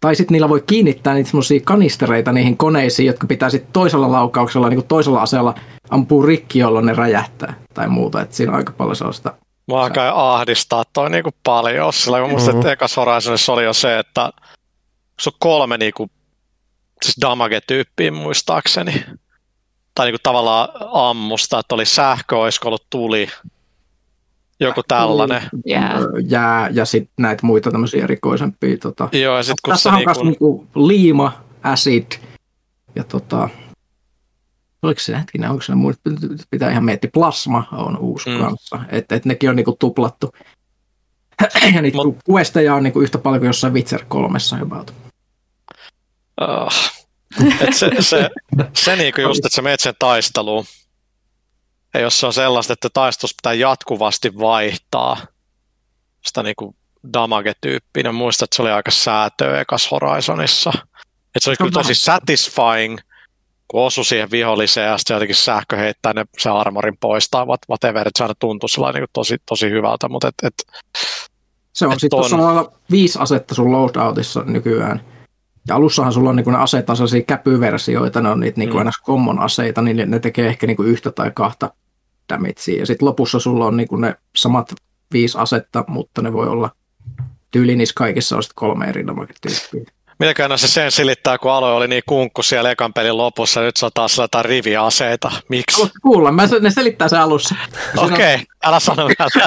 Tai sitten niillä voi kiinnittää niitä semmoisia kanistereita niihin koneisiin, jotka pitää sitten toisella laukauksella, niin kuin toisella aseella ampuu rikki, jolloin ne räjähtää tai muuta. Et siinä on aika paljon sellaista. Mua alkaa ahdistaa toi niinku paljon, sillä kun musta mm-hmm. ekas Horizonissa oli jo se, että se on kolme niinku, siis damage-tyyppiä muistaakseni, tai niinku tavallaan ammusta, että oli sähkö, olisiko ollut tuli, joku tällainen. Jää. Jää ja sitten näitä muita tämmöisiä erikoisempia. Tota. Joo, ja sitten kun Tässä se on niinku, myös niinku liima, acid ja tota, oliko se hetkinen, onko se muut, pitää ihan miettiä, plasma on uusi Mm. kanssa, että et nekin on niinku tuplattu. ja niitä Mut- questeja on niinku yhtä paljon kuin jossain Witcher kolmessa about. uh, et se, se, se niinku just, että sä meet sen taisteluun, ja jos se on sellaista, että taistus pitää jatkuvasti vaihtaa sitä niinku damage-tyyppiä, niin muistan, että se oli aika säätöä ekas Horizonissa. Et se oli kyllä tosi satisfying, kun osui siihen viholliseen ja sitten jotenkin sähkö heittää ne, se armorin pois tai what- whatever, että se aina tuntui sellainen niin tosi, tosi hyvältä, mutta et, et, Se on sitten, on. tuossa on viisi asetta sun loadoutissa nykyään. Ja alussahan sulla on niinku ne aseet on sellaisia käpyversioita, ne on niitä niinku Mm. mm. common aseita, niin ne tekee ehkä niinku yhtä tai kahta damagea. Ja sitten lopussa sulla on niinku ne samat viisi asetta, mutta ne voi olla tyyli niissä kaikissa on sit kolme eri damage-tyyppiä. Mitäköhän se sen silittää, kun alue oli niin kunkku siellä ekan pelin lopussa, nyt se on taas jotain riviaseita. Miksi? Haluatko kuulla? Mä, ne selittää se alussa. Okei, okay, älä sano vielä.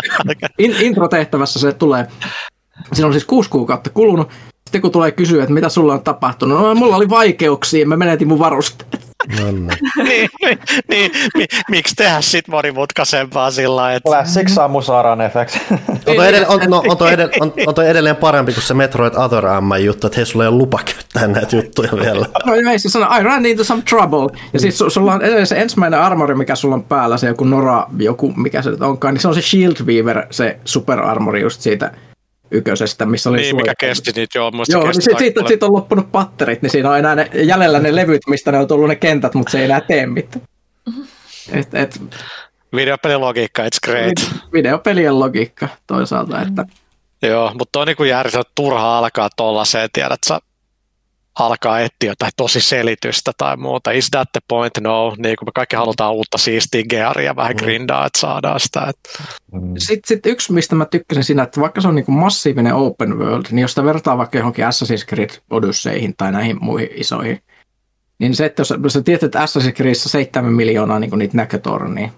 in, intro-tehtävässä se tulee. Siinä on siis kuusi kuukautta kulunut. Sitten kun tulee kysyä, että mitä sulla on tapahtunut, no mulla oli vaikeuksia, mä menetin mun varusteet. Niin. niin, mi, miksi tehdä sit monimutkaisempaa sillä että... Classic Samus Aran effect. On toi, edelleen, on, no, on, toi edelleen, on, on toi edelleen parempi kuin se Metroid Other M juttu, että hei, sulla ei ole lupa käyttää näitä juttuja vielä. No ei se sano, I ran into some trouble. Ja siis su- sulla on edelleen se ensimmäinen armori, mikä sulla on päällä, se joku Nora, joku, mikä se nyt onkaan, niin se on se Shield Weaver, se super armori just siitä ykkösestä, missä oli Niin, suojat. mikä kesti niitä, joo, muista Joo, niin sit, siitä, siitä on loppunut patterit, niin siinä on enää ne, jäljellä ne levyt, mistä ne on tullut ne kentät, mutta se ei enää tee mitään. Et, et, Videopelilogiikka, it's great. videopelien logiikka toisaalta, että Joo, mutta on niinku järjestelmä turha alkaa tollaiseen, tiedät sä, alkaa etsiä jotain tosi selitystä tai muuta. Is that the point? No, niin kuin me kaikki halutaan uutta siistiä gearia, vähän grindaa, että saadaan sitä. Että... Sitten sit yksi, mistä mä tykkäsin siinä, että vaikka se on niinku massiivinen open world, niin jos sitä vertaa vaikka johonkin Assassin's Creed Odysseihin tai näihin muihin isoihin, niin se, että jos jos sä tiedät, että Assassin's Creedissä 7 miljoonaa niinku niitä näkötornia,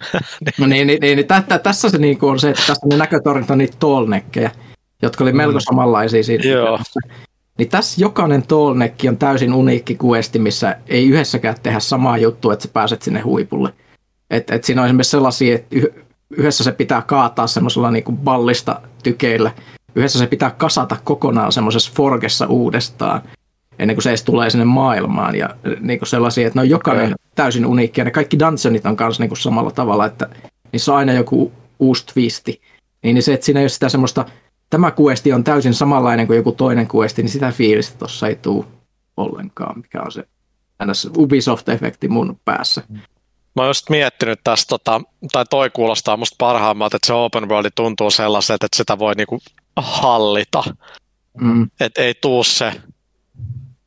no niin, niin, niin, niin tä, tä, tässä se niinku on se, että tässä ne näkötornit on niitä tallneckkejä, jotka oli melko samanlaisia siinä. Joo. Niin tässä jokainen tallneck on täysin uniikki questi, missä ei yhdessäkään tehdä samaa juttua, että sä pääset sinne huipulle. Et, et siinä on esimerkiksi sellaisia, että yh- yhdessä se pitää kaataa semmoisella niinku ballista tykeillä, yhdessä se pitää kasata kokonaan semmoisessa forgessa uudestaan, ennen kuin se edes tulee sinne maailmaan. Ja niinku sellaisia, että ne on jokainen Okei. täysin uniikki, ja ne kaikki dungeonit on kanssa niinku samalla tavalla, että niissä on aina joku uusi twisti. Niin, niin se, että siinä ei ole sitä semmoista, tämä questi on täysin samanlainen kuin joku toinen questi, niin sitä fiilistä tuossa ei tule ollenkaan, mikä on se. Ubisoft-efekti mun päässä. Mä oon just miettinyt tästä, tota, tai toi kuulostaa musta parhaammalta, että se open world tuntuu sellaiselta, että sitä voi niinku hallita. Mm. Että ei tuu se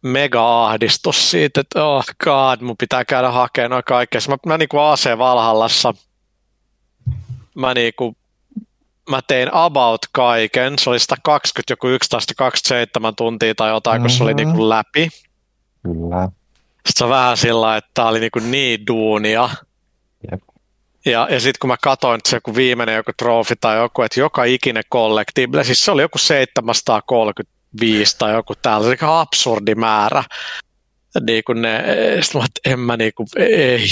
mega-ahdistus siitä, että oh god, mun pitää käydä hakemaan noin kaikkea. Mä, mä niinku AC Valhallassa, mä niinku, mä tein about kaiken. Se oli 120, joku 11, 27 tuntia tai jotain, kun se oli Mhm. niinku läpi. Kyllä. Sitten se on vähän sillä että tää oli niinku niin duunia. Jep. Ja, ja sitten kun mä katsoin, että se joku viimeinen joku trofi tai joku, että joka ikinen kollektiiville, siis se oli joku 735 tai joku täällä, se oli absurdi määrä. Niin kuin ne, sit mä, että en mä niinku, ei.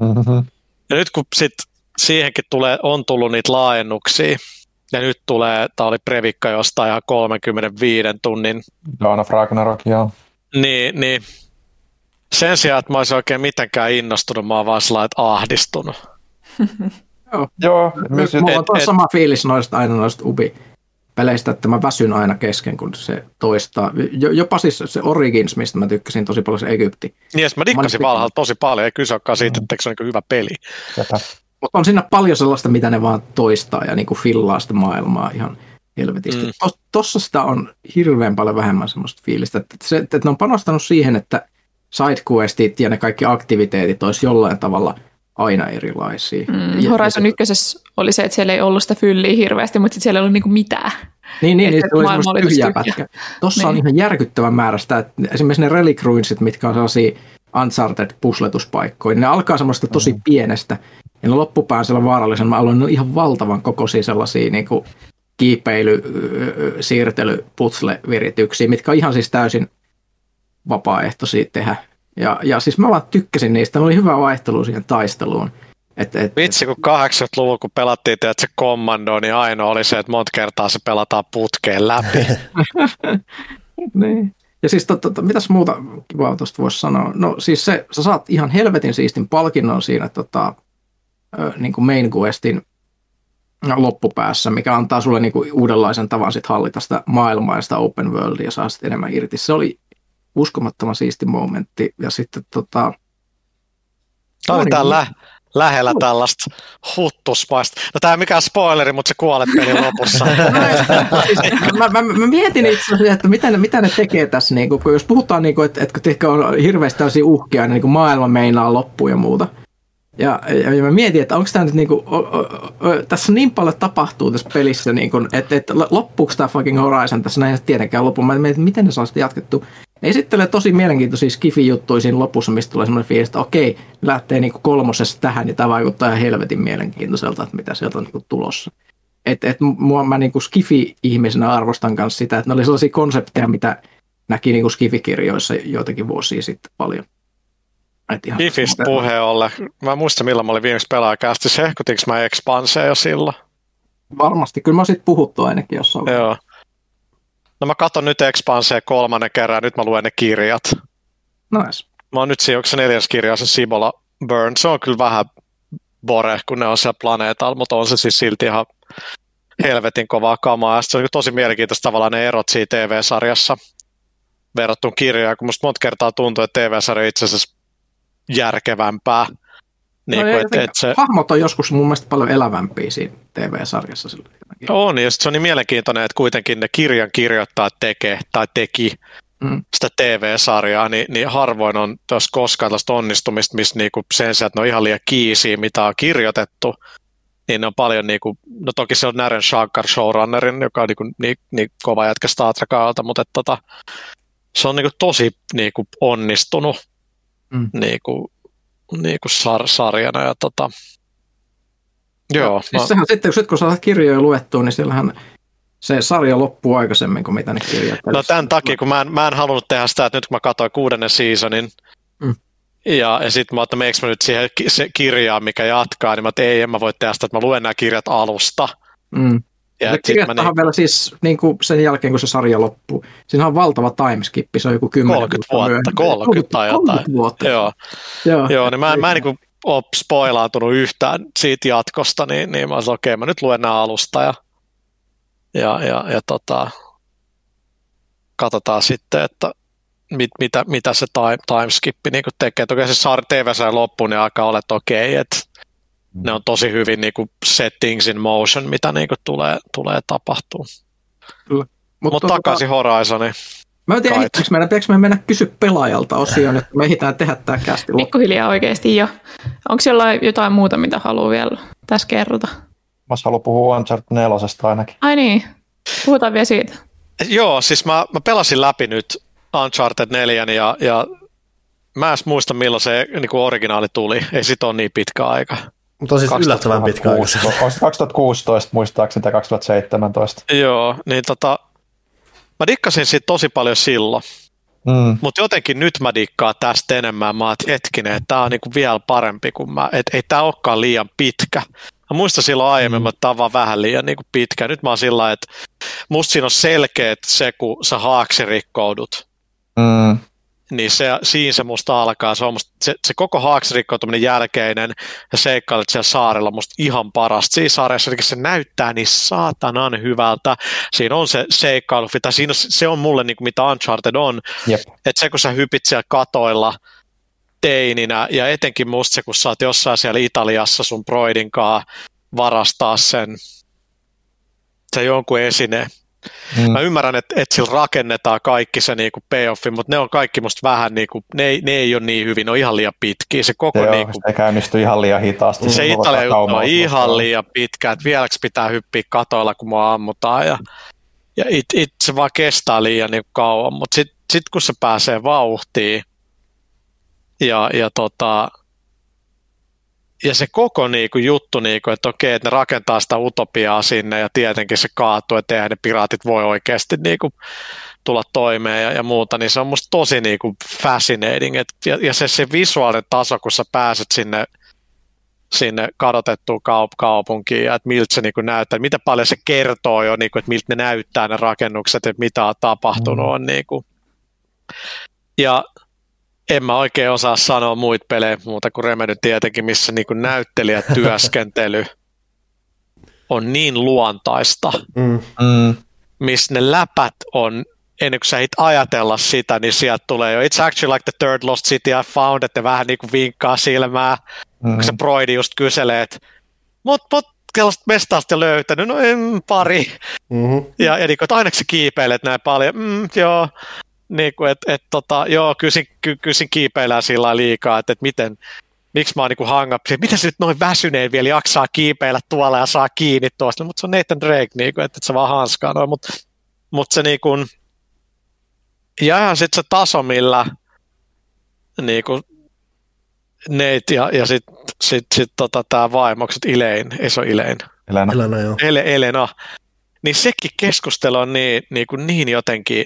Mm-hmm. Ja nyt kun sit siihenkin tulee, on tullut niitä laajennuksia, ja nyt tulee, tää oli previkka jostain ihan 35 tunnin Dawn of Ragnarok, joo. niin, niin sen sijaan, että mä olisin oikein mitenkään innostunut, mä oon vaan sellainen, että ahdistunut. Joo, myös Mulla on et- tuo et- sama fiilis noista aina noista Ubi-peleistä, että mä väsyn aina kesken, kun se toistaa. Jo, jopa siis se Origins, mistä mä tykkäsin tosi paljon, se Egypti. Niin, ja mä dikkasin Mä- Valhalla tosi paljon, ei kyse olekaan siitä, että se on niin hyvä peli. Sepä. Mutta on siinä paljon sellaista, mitä ne vaan toistaa ja niinku fillaa sitä maailmaa ihan helvetisti. Mm. Tos, tossa sitä on hirveän paljon vähemmän semmoista fiilistä. Että, se, että ne on panostanut siihen, että sidequestit ja ne kaikki aktiviteetit olisi jollain tavalla aina erilaisia. Mm, Ja- Horizon ja- 1 oli se, että siellä ei ollut sitä fylliä hirveästi, mutta sitten siellä ei ollut niinku mitään. Niin, niin, niin että se oli semmoista oli tyhjää tosi tyhjä. pätkä. Tuossa on Niin. ihan järkyttävän määrä sitä, että esimerkiksi ne Relic Ruinsit, mitkä on sellaisia Uncharted pusletuspaikkoja, niin ne alkaa semmoista tosi Mm. pienestä, ja ne loppupään siellä vaarallisen ne on ihan valtavan kokoisia sellaisia niin kuin kiipeily, siirtely, putsle-virityksiä, mitkä on ihan siis täysin vapaaehtoisia tehdä. Ja, ja siis mä vaan tykkäsin niistä, ne oli hyvä vaihtelu siihen taisteluun. Et, et, Vitsi, kun 80-luvulla, kun pelattiin että se kommando, niin ainoa oli se, että monta kertaa se pelataan putkeen läpi. Niin. Ja siis to, to, mitäs muuta kivaa tuosta voisi sanoa? No siis se, sä saat ihan helvetin siistin palkinnon siinä tota, niin kuin main questin loppupäässä, mikä antaa sulle niin kuin uudenlaisen tavan sit hallita sitä maailmaa ja sitä open worldia ja saa sitten enemmän irti. Se oli uskomattoman siisti momentti. Ja sitten tota, Tämä oli täällä lähellä tällaista huttuspaista. No tämä ei mikään spoileri, mutta se kuolet pelin lopussa. mä, mä, mä, mietin itse asiassa, että mitä ne, mitä ne tekee tässä, niin kun, jos puhutaan, niin kuin, että, että kun on hirveästi tällaisia uhkia, niin, niin maailma meinaa loppuun ja muuta. Ja, ja, mä mietin, että onko tämä nyt niin kuin, o, o, o, tässä niin paljon tapahtuu tässä pelissä, niin kuin, että, että loppuuko tämä fucking Horizon tässä näin tietenkään loppuun. Mä mietin, että miten ne saa sitä jatkettua. Ne esittelee tosi mielenkiintoisia skifi-juttuja siinä lopussa, mistä tulee semmoinen fiilis, että okei, lähtee niin kuin kolmosessa tähän, ja tämä vaikuttaa ihan helvetin mielenkiintoiselta, että mitä sieltä on niin kuin tulossa et, et mua mä niinku Skifi-ihmisenä arvostan myös sitä, että ne oli sellaisia konsepteja, mitä näki niinku Skifi-kirjoissa joitakin vuosia sitten paljon. Bifistä puheen ollen. Mä muistan, milloin mä olin viimeksi pelaajakästi. Sehkutinko mä Expanse jo silloin? Varmasti. Kyllä mä sit puhuttu ainakin jossain Joo. No mä katson nyt Expanse kolmannen kerran, nyt mä luen ne kirjat. Nice. Mä oon nyt siinä, onko se neljäs kirja, se Sibola Burn. Se on kyllä vähän bore, kun ne on siellä planeetalla, mutta on se siis silti ihan helvetin kovaa kamaa. Ja se on tosi mielenkiintoista tavallaan ne erot siinä TV-sarjassa verrattuna kirjaan, kun musta monta kertaa tuntuu, että TV-sarja itse asiassa järkevämpää. Niin no, kuin, et, et se... Hahmot on joskus mun mielestä paljon elävämpiä siinä TV-sarjassa. On, ja se on niin mielenkiintoinen, että kuitenkin ne kirjan kirjoittaa tekee tai teki mm. sitä TV-sarjaa, niin, niin harvoin on tuossa koskaan tällaista onnistumista, missä niinku sen sijaan, että ne on ihan liian kiisiä, mitä on kirjoitettu, niin ne on paljon, niinku, no toki se on Naren Shankar showrunnerin, joka on niinku, niin, niin kova jätkä Star Trekalta, mutta että, tota, se on niinku tosi niinku, onnistunut mm. niinku, niinku sar, sarjana. Ja, tota, joo, ja, siis sehän sitten, kun sä kirjoja luettua, niin siellähän se sarja loppuu aikaisemmin kuin mitä ne kirjat. No tämän takia, kun mä en, mä en halunnut tehdä sitä, että nyt kun mä katsoin kuudennen seasonin, mm. ja, ja sitten mä että meikö mä nyt siihen se kirjaan, mikä jatkaa, niin mä että ei, en mä voi tehdä sitä, että mä luen nämä kirjat alusta. Mm. Ja kirjattahan niin... vielä siis niin kuin sen jälkeen, kun se sarja loppuu. Siinä on valtava timeskippi, se on joku 10 30 vuotta, vuotta 30 tai jotain. 30 vuotta. Joo, Joo. Joo niin mä, mä en niin kuin ole spoilaantunut yhtään siitä jatkosta, niin, niin mä olisin, okei, okay, mä nyt luen nämä alusta ja ja, ja, ja tota, katsotaan sitten, että mit, mitä, mitä se time, timeskippi niin tekee. Toki se TV-sarja loppuun, niin aika olet okei, okay, että. Ne on tosi hyvin niin kuin settings in motion, mitä niin kuin tulee, tulee tapahtuu. Mutta Mut tota, takaisin Horizoniin. Mä en tiedä, ehditäänkö meidän, me mennä kysy pelaajalta osioon, että me ehditään tehdä tämä kästi Pikkuhiljaa oikeasti jo. Onko jollain jotain muuta, mitä haluaa vielä tässä kerrota? Mä haluan puhua Uncharted 4 ainakin. Ai niin, puhutaan vielä siitä. Joo, siis mä, mä pelasin läpi nyt Uncharted 4 ja, ja mä en muista milloin se niin kuin originaali tuli, ei sit ole niin pitkä aika. Mutta on siis yllättävän pitkä aika. 2016 muistaakseni tai 2017. Joo, niin tota, mä dikkasin siitä tosi paljon silloin. Mm. Mutta jotenkin nyt mä dikkaan tästä enemmän. Mä oon, hetkinen, että tää on niinku vielä parempi kuin mä, että ei tää olekaan liian pitkä. Mä muistan silloin aiemmin, mm. että tämä on vaan vähän liian niin kuin pitkä. Nyt mä oon sillä että musta siinä on selkeät se, kun sä haaksi rikkoudut. Mm. Niin se, siinä se musta alkaa. Se, on musta, se, se koko haaksirikkoutuminen jälkeinen ja seikkailut siellä saarella musta ihan parasta. Siinä saaressa se näyttää niin saatanan hyvältä. Siinä on se seikkailu, tai siinä se on mulle niin kuin mitä Uncharted on. Että se kun sä hypit siellä katoilla – teininä, ja etenkin musta se, kun sä oot jossain siellä Italiassa sun broidinkaa varastaa sen, se jonkun esine. Mm. Mä ymmärrän, että, että sillä rakennetaan kaikki se niinku payoffi, mutta ne on kaikki musta vähän, niinku, ne, ei, ne ei ole niin hyvin, ne on ihan liian pitkiä. Se koko Joo, niinku, se käynnistyy ihan liian hitaasti. Se Italia juttu on ihan liian pitkä, että vieläkö pitää hyppiä katoilla, kun mua ammutaan, ja, ja it, it, se vaan kestää liian niinku kauan, mutta sitten sit kun se pääsee vauhtiin, ja, ja, tota, ja se koko niinku, juttu, niinku, että okei, että ne rakentaa sitä utopiaa sinne ja tietenkin se kaatuu, että eihän ne piraatit voi oikeasti niinku, tulla toimeen ja, ja muuta, niin se on musta tosi niinku, fascinating. Et, ja, ja se, se visuaalinen taso, kun sä pääset sinne sinne kadotettuun kaup- kaupunkiin ja että miltä se niin näyttää, mitä paljon se kertoo jo, niin kuin, että miltä ne näyttää ne rakennukset, että mitä on tapahtunut. Mm. On, niin kuin. Ja en mä oikein osaa sanoa muita pelejä muuta kuin Remedy tietenkin, missä niin kuin näyttelijätyöskentely on niin luontaista, mm. Mm. missä ne läpät on, ennen kuin sä et ajatella sitä, niin sieltä tulee jo, it's actually like the third lost city I found, että vähän niin kuin vinkkaa silmää, mm. kun se Broidi just kyselee, että mut, mut sellaista mestasta löytänyt, no en pari. Mm-hmm. Ja, ja niin kuin, että aina se kiipeilet näin paljon, mm, joo, niin kuin, että et, tota, joo, kysin, ky, kysin kiipeillään sillä liikaa, että et miten, miksi mä oon niin hang miten se nyt noin väsyneen vielä jaksaa kiipeillä tuolla ja saa kiinni tuosta, mutta se on Nathan Drake, niin kuin, että et se vaan hanskaa noin, mutta mut se niin kuin, ja sitten se taso, millä niin kuin, Nate ja, ja sitten sit, sit, tota, tämä vaimokset Ilein, ei se ole Ilein. Elena. Elena, joo. Ele, Elena. Niin sekin keskustelu on niin, niin, kuin niin jotenkin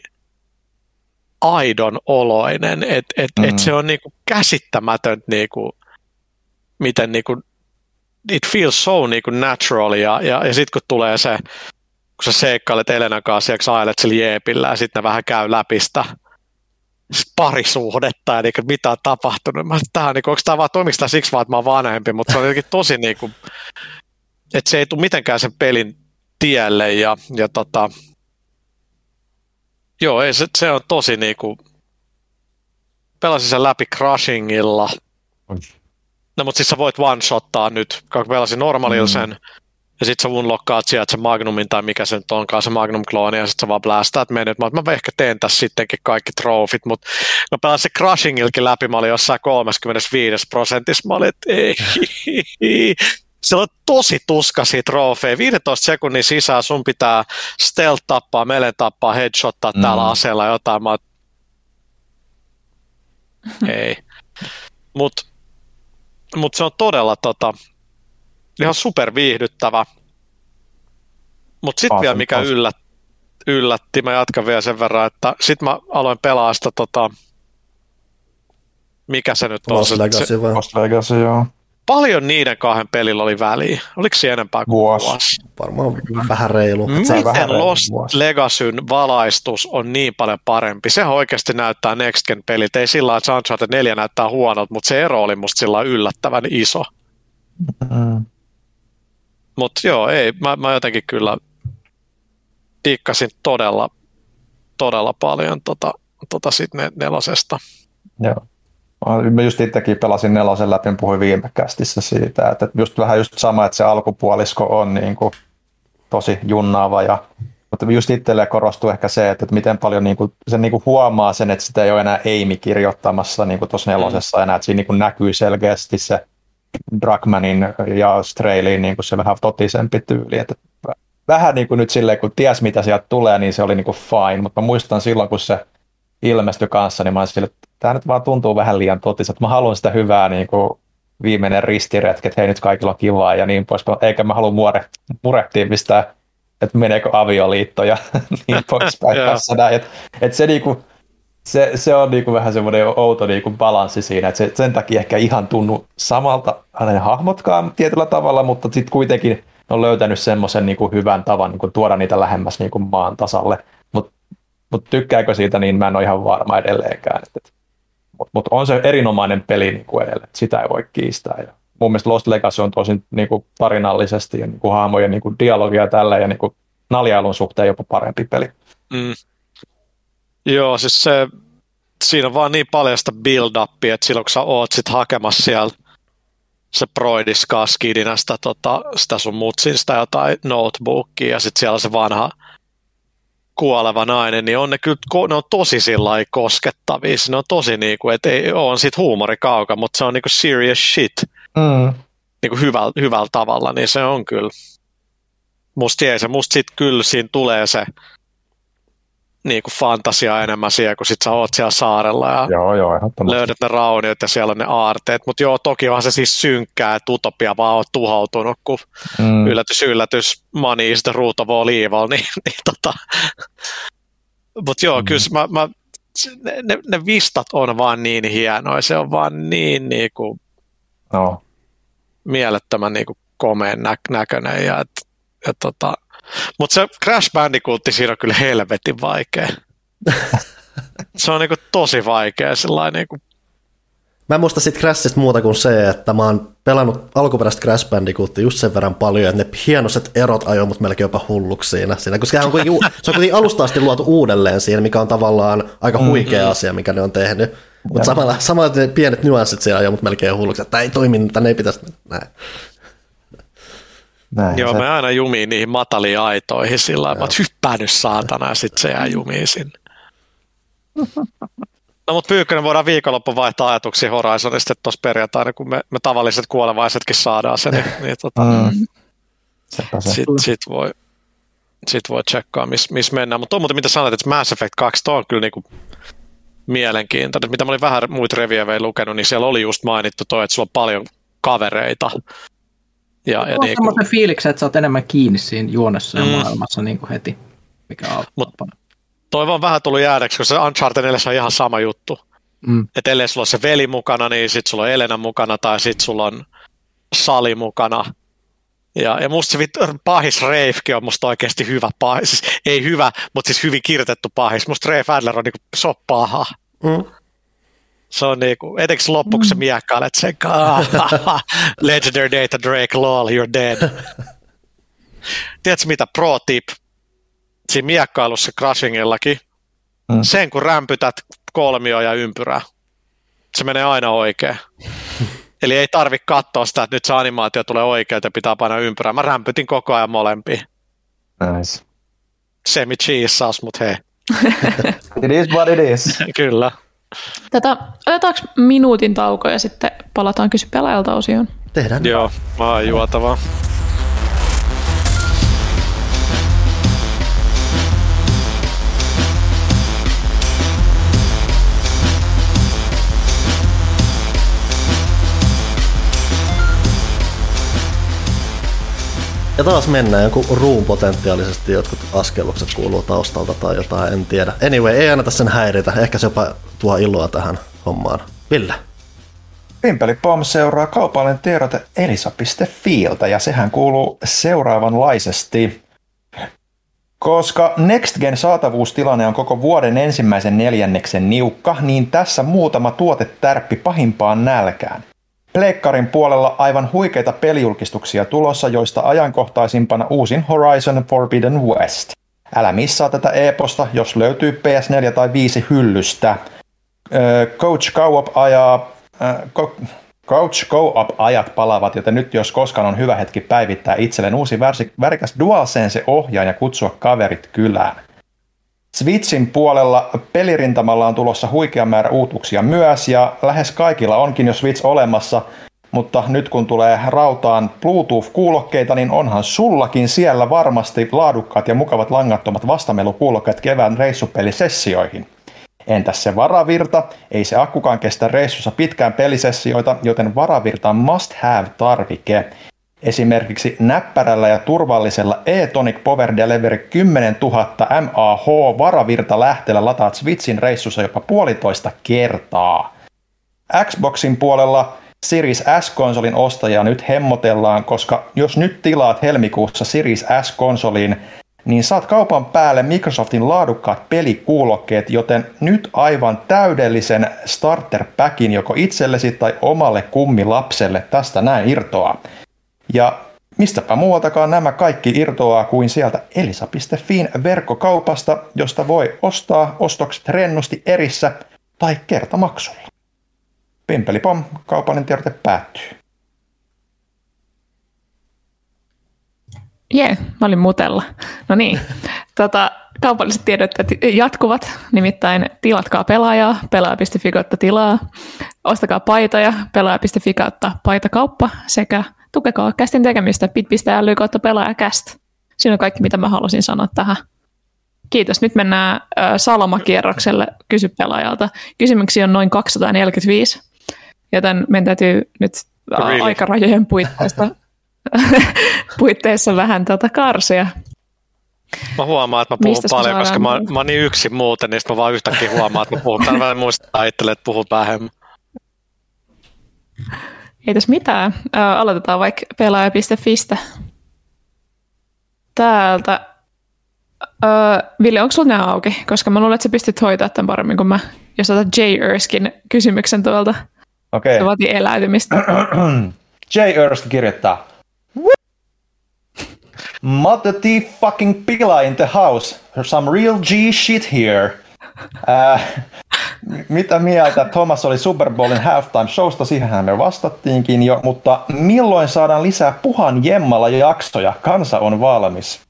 aidon oloinen, että et, mm. et se on niinku käsittämätön, niinku, miten niinku, it feels so niinku natural, ja, ja, ja sitten kun tulee se, kun sä seikkailet Elenan kanssa, ja ailet sillä jeepillä, ja sitten ne vähän käy läpi sitä parisuhdetta, ja niin, mitä on tapahtunut. Mä, tää, niin, onko tämä vaan toimista siksi vaan, että mä oon vanhempi, mutta se on jotenkin tosi, niin kuin, että se ei tule mitenkään sen pelin tielle, ja, ja tota, Joo, ei, se, se on tosi niinku, pelasin sen läpi Crushingilla. No mutta siis sä voit one-shottaa nyt, kun pelasin normaalilla mm. sen, ja sitten sä unlockkaat sieltä se Magnumin tai mikä se nyt onkaan, se Magnum klooni, ja sitten sä vaan blastaat mennyt. Mä, mä ehkä teen tässä sittenkin kaikki trofit, mutta mä pelasin se Crushingilkin läpi, mä olin jossain 35 prosentissa, mä olin, että ei, se on tosi tuskaisia trofeja. 15 sekunnin sisään sun pitää stealth tappaa, mele tappaa, headshottaa mm. täällä aseella jotain. Mä... Ei. Mutta mut se on todella tota, ihan super viihdyttävä. Mutta sitten vielä mikä yllät, yllätti, mä jatkan vielä sen verran, että sitten mä aloin pelaa sitä tota, mikä se nyt on? Lost Legacy vai? Lost Legacy, joo paljon niiden kahden pelillä oli väliä? Oliko se enempää kuin vuosi? vuosi? Varmaan vähän reilu. Miten vähän Lost Legacyn valaistus on niin paljon parempi? Se oikeasti näyttää Next Gen pelit. Ei sillä että Uncharted 4 näyttää huonolta, mutta se ero oli musta sillä yllättävän iso. Mm. Mutta joo, ei, mä, mä jotenkin kyllä tikkasin todella, todella paljon tota, tota sit nelosesta. Joo. Mä just itsekin pelasin nelosen läpi, puhuin viime kästissä siitä, että just vähän just sama, että se alkupuolisko on niin kuin tosi junnaava ja mutta just itselleen korostuu ehkä se, että miten paljon niin kuin, se niin kuin huomaa sen, että sitä ei ole enää Amy kirjoittamassa niin tuossa nelosessa mm. enää, että siinä niin kuin näkyy selkeästi se Dragmanin ja Straylin niin kuin se vähän totisempi tyyli. Että vähän niin kuin nyt silleen, kun ties mitä sieltä tulee, niin se oli niin kuin fine, mutta mä muistan silloin, kun se ilmestyi kanssa, niin mä olisin että tämä nyt vaan tuntuu vähän liian totiselta. Mä haluan sitä hyvää niin kuin viimeinen ristiretki, että hei nyt kaikilla on kivaa ja niin pois. Eikä mä halua mure, murehtia mistään, että meneekö avioliitto ja niin poispäin tässä näin. Et, et se, niinku, se, se on niinku vähän semmoinen outo niinku balanssi siinä, että se, sen takia ehkä ihan tunnu samalta hänen hahmotkaan tietyllä tavalla, mutta sitten kuitenkin on löytänyt semmoisen niinku hyvän tavan niinku tuoda niitä lähemmäs niinku maan tasalle. Mutta mut tykkääkö siitä, niin mä en ole ihan varma edelleenkään. Et, et mutta mut on se erinomainen peli niin kuin edelleen, sitä ei voi kiistää. Ja mun mielestä Lost Legacy on tosi niin kuin tarinallisesti ja niin kuin hahmojen niin kuin dialogia tällä ja niin kuin naljailun suhteen jopa parempi peli. Mm. Joo, siis se, siinä on vaan niin paljon sitä build-upia, että silloin kun sä oot sit hakemassa siellä se Broidiskaa skidinä sitä, tota, sitä sun mutsin sitä jotain notebookia ja sitten siellä se vanha kuoleva nainen, niin on ne kyllä ne on tosi sillä koskettavia. Ne on tosi niin kuin, että ei on sit huumori kauka, mutta se on niin kuin serious shit. Mm. Niin kuin hyvällä, hyvällä tavalla, niin se on kyllä. Musta se, musta sit kyllä siinä tulee se niin kuin fantasia enemmän siellä, kun sit sä oot siellä saarella ja joo, joo, löydät ne rauniot ja siellä on ne aarteet. Mutta joo, toki onhan se siis synkkää, että utopia vaan on tuhoutunut, kun mm. yllätys, yllätys, money is the root of all evil, niin, niin tota. Mutta joo, mm. kyllä mä, mä ne, ne, ne, vistat on vaan niin hienoja, se on vaan niin niinku, no. mielettömän niinku komeen nä- näköinen ja et, et tota, mutta se Crash Bandicoot siinä on kyllä helvetin vaikea. se on niinku tosi vaikea sellainen niinku Mä en muista siitä Crashista muuta kuin se, että mä oon pelannut alkuperäistä Crash Bandicootia just sen verran paljon, että ne hienoset erot ajoi mut melkein jopa hulluksi siinä, siinä koska se on kuitenkin, se on kuitenkin alusta asti luotu uudelleen siinä, mikä on tavallaan aika huikea mm-hmm. asia, mikä ne on tehnyt. Mutta samalla, samalla ne pienet nyanssit siellä ajoi mut melkein hulluksi, että tämä ei toimi, tänne ei pitäisi näin. Näin, Joo, se... me aina jumiin niihin mataliin aitoihin sillä lailla, että hyppää nyt saatana ja sitten se jää jumiin sinne. No mutta Pyykkönen voidaan viikonloppu vaihtaa ajatuksia Horizonista tuossa perjantaina, kun me, me tavalliset kuolevaisetkin saadaan se, niin, niin tota, mm. sitten sit voi, sit voi tsekkaa, missä mis mennään. Mutta muuten mitä sanoit, että Mass Effect 2 on kyllä niinku mielenkiintoinen. Mitä mä olin vähän muita reviewejä lukenut, niin siellä oli just mainittu toi, että sulla on paljon kavereita ja, ja niin kuin... fiiliksen, että sä oot enemmän kiinni siinä juonessa ja mm. maailmassa niin kuin heti, mikä on toi on vähän tullut jäädäksi, koska se Uncharted 4 on ihan sama juttu. Mm. Että ellei sulla on se veli mukana, niin sit sulla on Elena mukana tai sit sulla on Sali mukana. Ja, ja musta se pahis Reifkin on musta oikeasti hyvä pahis. Siis, ei hyvä, mutta siis hyvin kirjoitettu pahis. Musta Reif Adler on niinku, se on paha. Mm. Se on niinku, etenkin loppuksi se mm. miekkailet sen Legendary Data Drake, lol, you're dead. Tiedätkö mitä, pro tip, siinä miekkailussa Crushingillakin, mm. sen kun rämpytät kolmio ja ympyrää, se menee aina oikein. Eli ei tarvi katsoa sitä, että nyt se animaatio tulee oikein, että pitää painaa ympyrää. Mä rämpytin koko ajan molempia. Nice. Semi cheesaus, mutta hei. it is what it is. Kyllä. Tätä, otetaanko minuutin tauko ja sitten palataan kysy pelaajalta osioon? Tehdään. Joo, vaan juotavaa. Ja taas mennään, joku ruun potentiaalisesti jotkut askellukset kuuluu taustalta tai jotain, en tiedä. Anyway, ei anneta sen häiritä, ehkä se jopa tuo iloa tähän hommaan. Ville? Pimpeli Pom seuraa kaupallinen tiedote elisa.fiiltä ja sehän kuuluu seuraavanlaisesti. Koska Next Gen saatavuustilanne on koko vuoden ensimmäisen neljänneksen niukka, niin tässä muutama tuote tärppi pahimpaan nälkään. Pleikkarin puolella aivan huikeita pelijulkistuksia tulossa, joista ajankohtaisimpana uusin Horizon Forbidden West. Älä missaa tätä e-posta, jos löytyy PS4 tai 5 hyllystä. Coach Go-Up ajaa... Coach Go-Up-ajat palaavat, joten nyt jos koskaan on hyvä hetki päivittää itselleen uusi värikäs DualSense-ohjaaja ja kutsua kaverit kylään. Switchin puolella pelirintamalla on tulossa huikea määrä uutuuksia myös ja lähes kaikilla onkin jo Switch olemassa, mutta nyt kun tulee rautaan Bluetooth-kuulokkeita, niin onhan sullakin siellä varmasti laadukkaat ja mukavat langattomat vastamelukuulokkeet kevään reissupelisessioihin. Entäs se varavirta? Ei se akkukaan kestä reissussa pitkään pelisessioita, joten varavirta on must have tarvike. Esimerkiksi näppärällä ja turvallisella e-tonic Power Delivery 10 000 mAh varavirta lähteellä lataat Switchin reissussa jopa puolitoista kertaa. Xboxin puolella Series S-konsolin ostajia nyt hemmotellaan, koska jos nyt tilaat helmikuussa Series S-konsolin, niin saat kaupan päälle Microsoftin laadukkaat pelikuulokkeet, joten nyt aivan täydellisen starter packin joko itsellesi tai omalle kummilapselle tästä näin irtoaa. Ja mistäpä muualtakaan nämä kaikki irtoaa kuin sieltä elisa.fin verkkokaupasta, josta voi ostaa ostokset rennosti erissä tai kertamaksulla. Pimpelipom, kaupallinen tiedote päättyy. Jee, yeah, mä olin mutella. No niin, tota, kaupalliset tiedot jatkuvat, nimittäin tilatkaa pelaajaa, pelaaja.fi kautta tilaa, ostakaa paitoja, pelaaja.fi kautta paitakauppa sekä tukekaa kästin tekemistä bit.ly kautta pelaajakäst. Siinä on kaikki, mitä mä halusin sanoa tähän. Kiitos. Nyt mennään Saloma-kierrokselle kysy pelaajalta. Kysymyksiä on noin 245, joten meidän täytyy nyt really? aikarajojen puitteissa, puitteissa vähän tuota karsia. Mä huomaan, että mä puhun Mistä paljon, koska mä, mä oon niin yksin muuten, niin mä vaan yhtäkkiä huomaan, että mä puhun. Tänään muistaa itselle, että puhun vähemmän. Ei tässä mitään. Ää, aloitetaan vaikka pelaaja.fistä. Täältä. Ää, Ville, onko sulla nämä auki? Koska mä luulen, että sä pystyt hoitaa tämän paremmin kuin mä. Jos otat J. Erskin kysymyksen tuolta. Okei. Okay. Se vaatii eläytymistä. J. Ersk kirjoittaa. Mother fucking pila in the house. Some real G shit here. Uh, mitä mieltä Thomas oli Super Bowlin halftime showsta, siihen me vastattiinkin jo, mutta milloin saadaan lisää puhan jemmalla jaksoja? Kansa on valmis.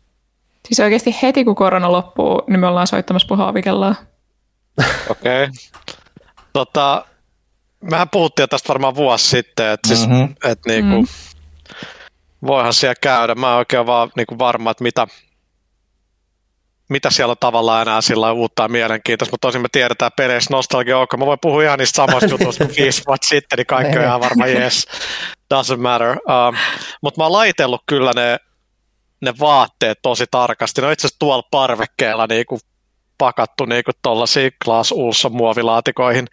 Siis oikeasti heti kun korona loppuu, niin me ollaan soittamassa puhaa vikellaan. Okei. Okay. Tota, mehän puhuttiin tästä varmaan vuosi sitten, että siis, mm-hmm. et niinku, mm. Voihan siellä käydä. Mä en oikein vaan niinku varma, että mitä, mitä siellä on tavallaan enää sillä uutta ja mielenkiintoista, mutta tosin me tiedetään peleissä nostalgia ok. Mä voin puhua ihan niistä samasta jutusta kuin viisi vuotta sitten, niin kaikki on ihan varmaan yes, doesn't matter. Um, mutta mä oon laitellut kyllä ne, ne vaatteet tosi tarkasti. Ne on itse asiassa tuolla parvekkeella niin kuin pakattu niin kuin tuollaisiin Ulsson muovilaatikoihin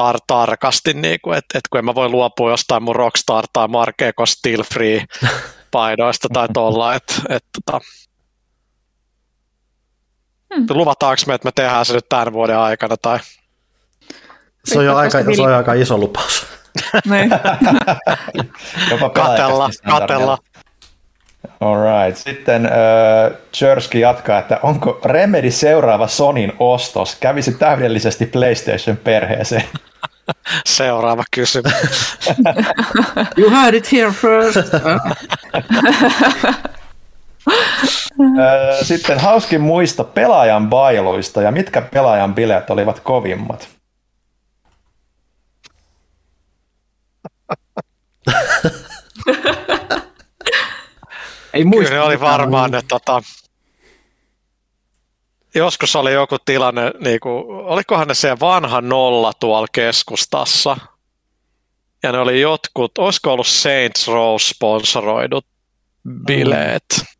tar- tarkasti, niin kuin, että, että kun en mä voi luopua jostain mun Rockstar tai Markeeko Still Free paidoista tai tuolla, että, että tota, hmm. luvataanko me, että me tehdään se nyt tämän vuoden aikana tai se on jo aika, se on aika iso lupaus. Niin. Jopa katella, katella. Alright. Sitten äh, Chersky jatkaa, että onko Remedy seuraava Sonin ostos? Kävisi täydellisesti PlayStation-perheeseen. Seuraava kysymys. you heard it here first. Sitten hauskin muista pelaajan bailuista ja mitkä pelaajan bileet olivat kovimmat? Ei muista. Kyllä oli varmaan, että tota, joskus oli joku tilanne, niin kuin, olikohan ne se vanha nolla tuolla keskustassa, ja ne oli jotkut, olisiko ollut Saints Row sponsoroidut bileet. Mm.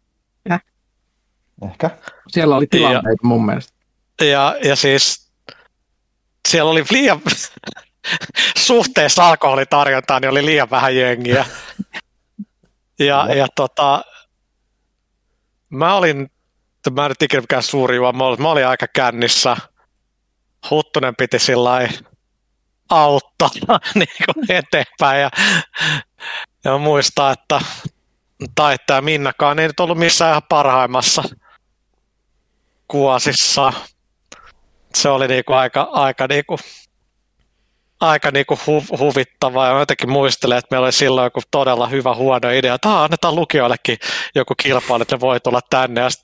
Ehkä. Siellä oli tilanteita ja, mun mielestä. Ja, ja siis siellä oli liian, suhteessa alkoholitarjontaan, niin oli liian vähän jengiä. Ja, ja tota, mä olin, mä en ikinä mikään suuri juoma, mä olin aika kännissä. Huttunen piti sillä auttaa niin kuin eteenpäin. Ja, ja muistaa, että taittaja Minnakaan ei nyt ollut missään ihan parhaimmassa kuosissa. Se oli niinku aika, aika niinku aika niinku hu- huvittavaa ja mä jotenkin muistelen, että meillä oli silloin joku todella hyvä huono idea, että annetaan lukijoillekin joku kilpailu, että ne voi tulla tänne ja sit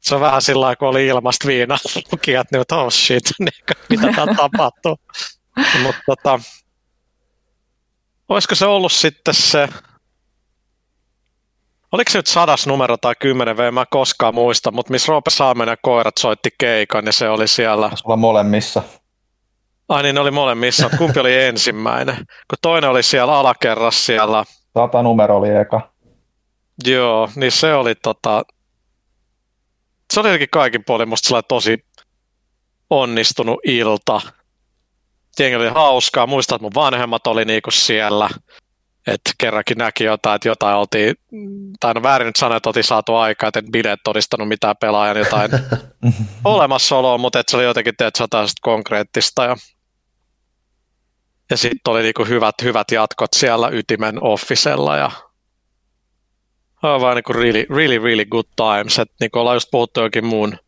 se on vähän sillä kun oli ilmasta viina lukijat, niin että oh shit, niin, mitä täällä tapahtuu. Mutta tota, olisiko se ollut sitten se, oliko se nyt sadas numero tai kymmenen V, mä en koskaan muista, mutta missä Roope Saamen ja koirat soitti keikan ja se oli siellä. Sulla molemmissa. Ai niin, ne oli molemmissa. Kumpi oli ensimmäinen? Kun toinen oli siellä alakerrassa siellä. Sata numero oli eka. Joo, niin se oli tota... Se oli jotenkin kaikin puolin musta tosi onnistunut ilta. Jengi oli hauskaa. Muistan, että mun vanhemmat oli niinku siellä. Että kerrankin näki jotain, että jotain oltiin, tai no väärin nyt sanoa, että oltiin saatu aikaa, että en bileet todistanut mitään pelaajan jotain olemassaoloa, mutta että se oli jotenkin teet konkreettista. Ja ja sitten oli niinku hyvät, hyvät jatkot siellä Ytimen Officella ja vaan niinku really, really, really good times. Et niinku ollaan just puhuttu jokin muun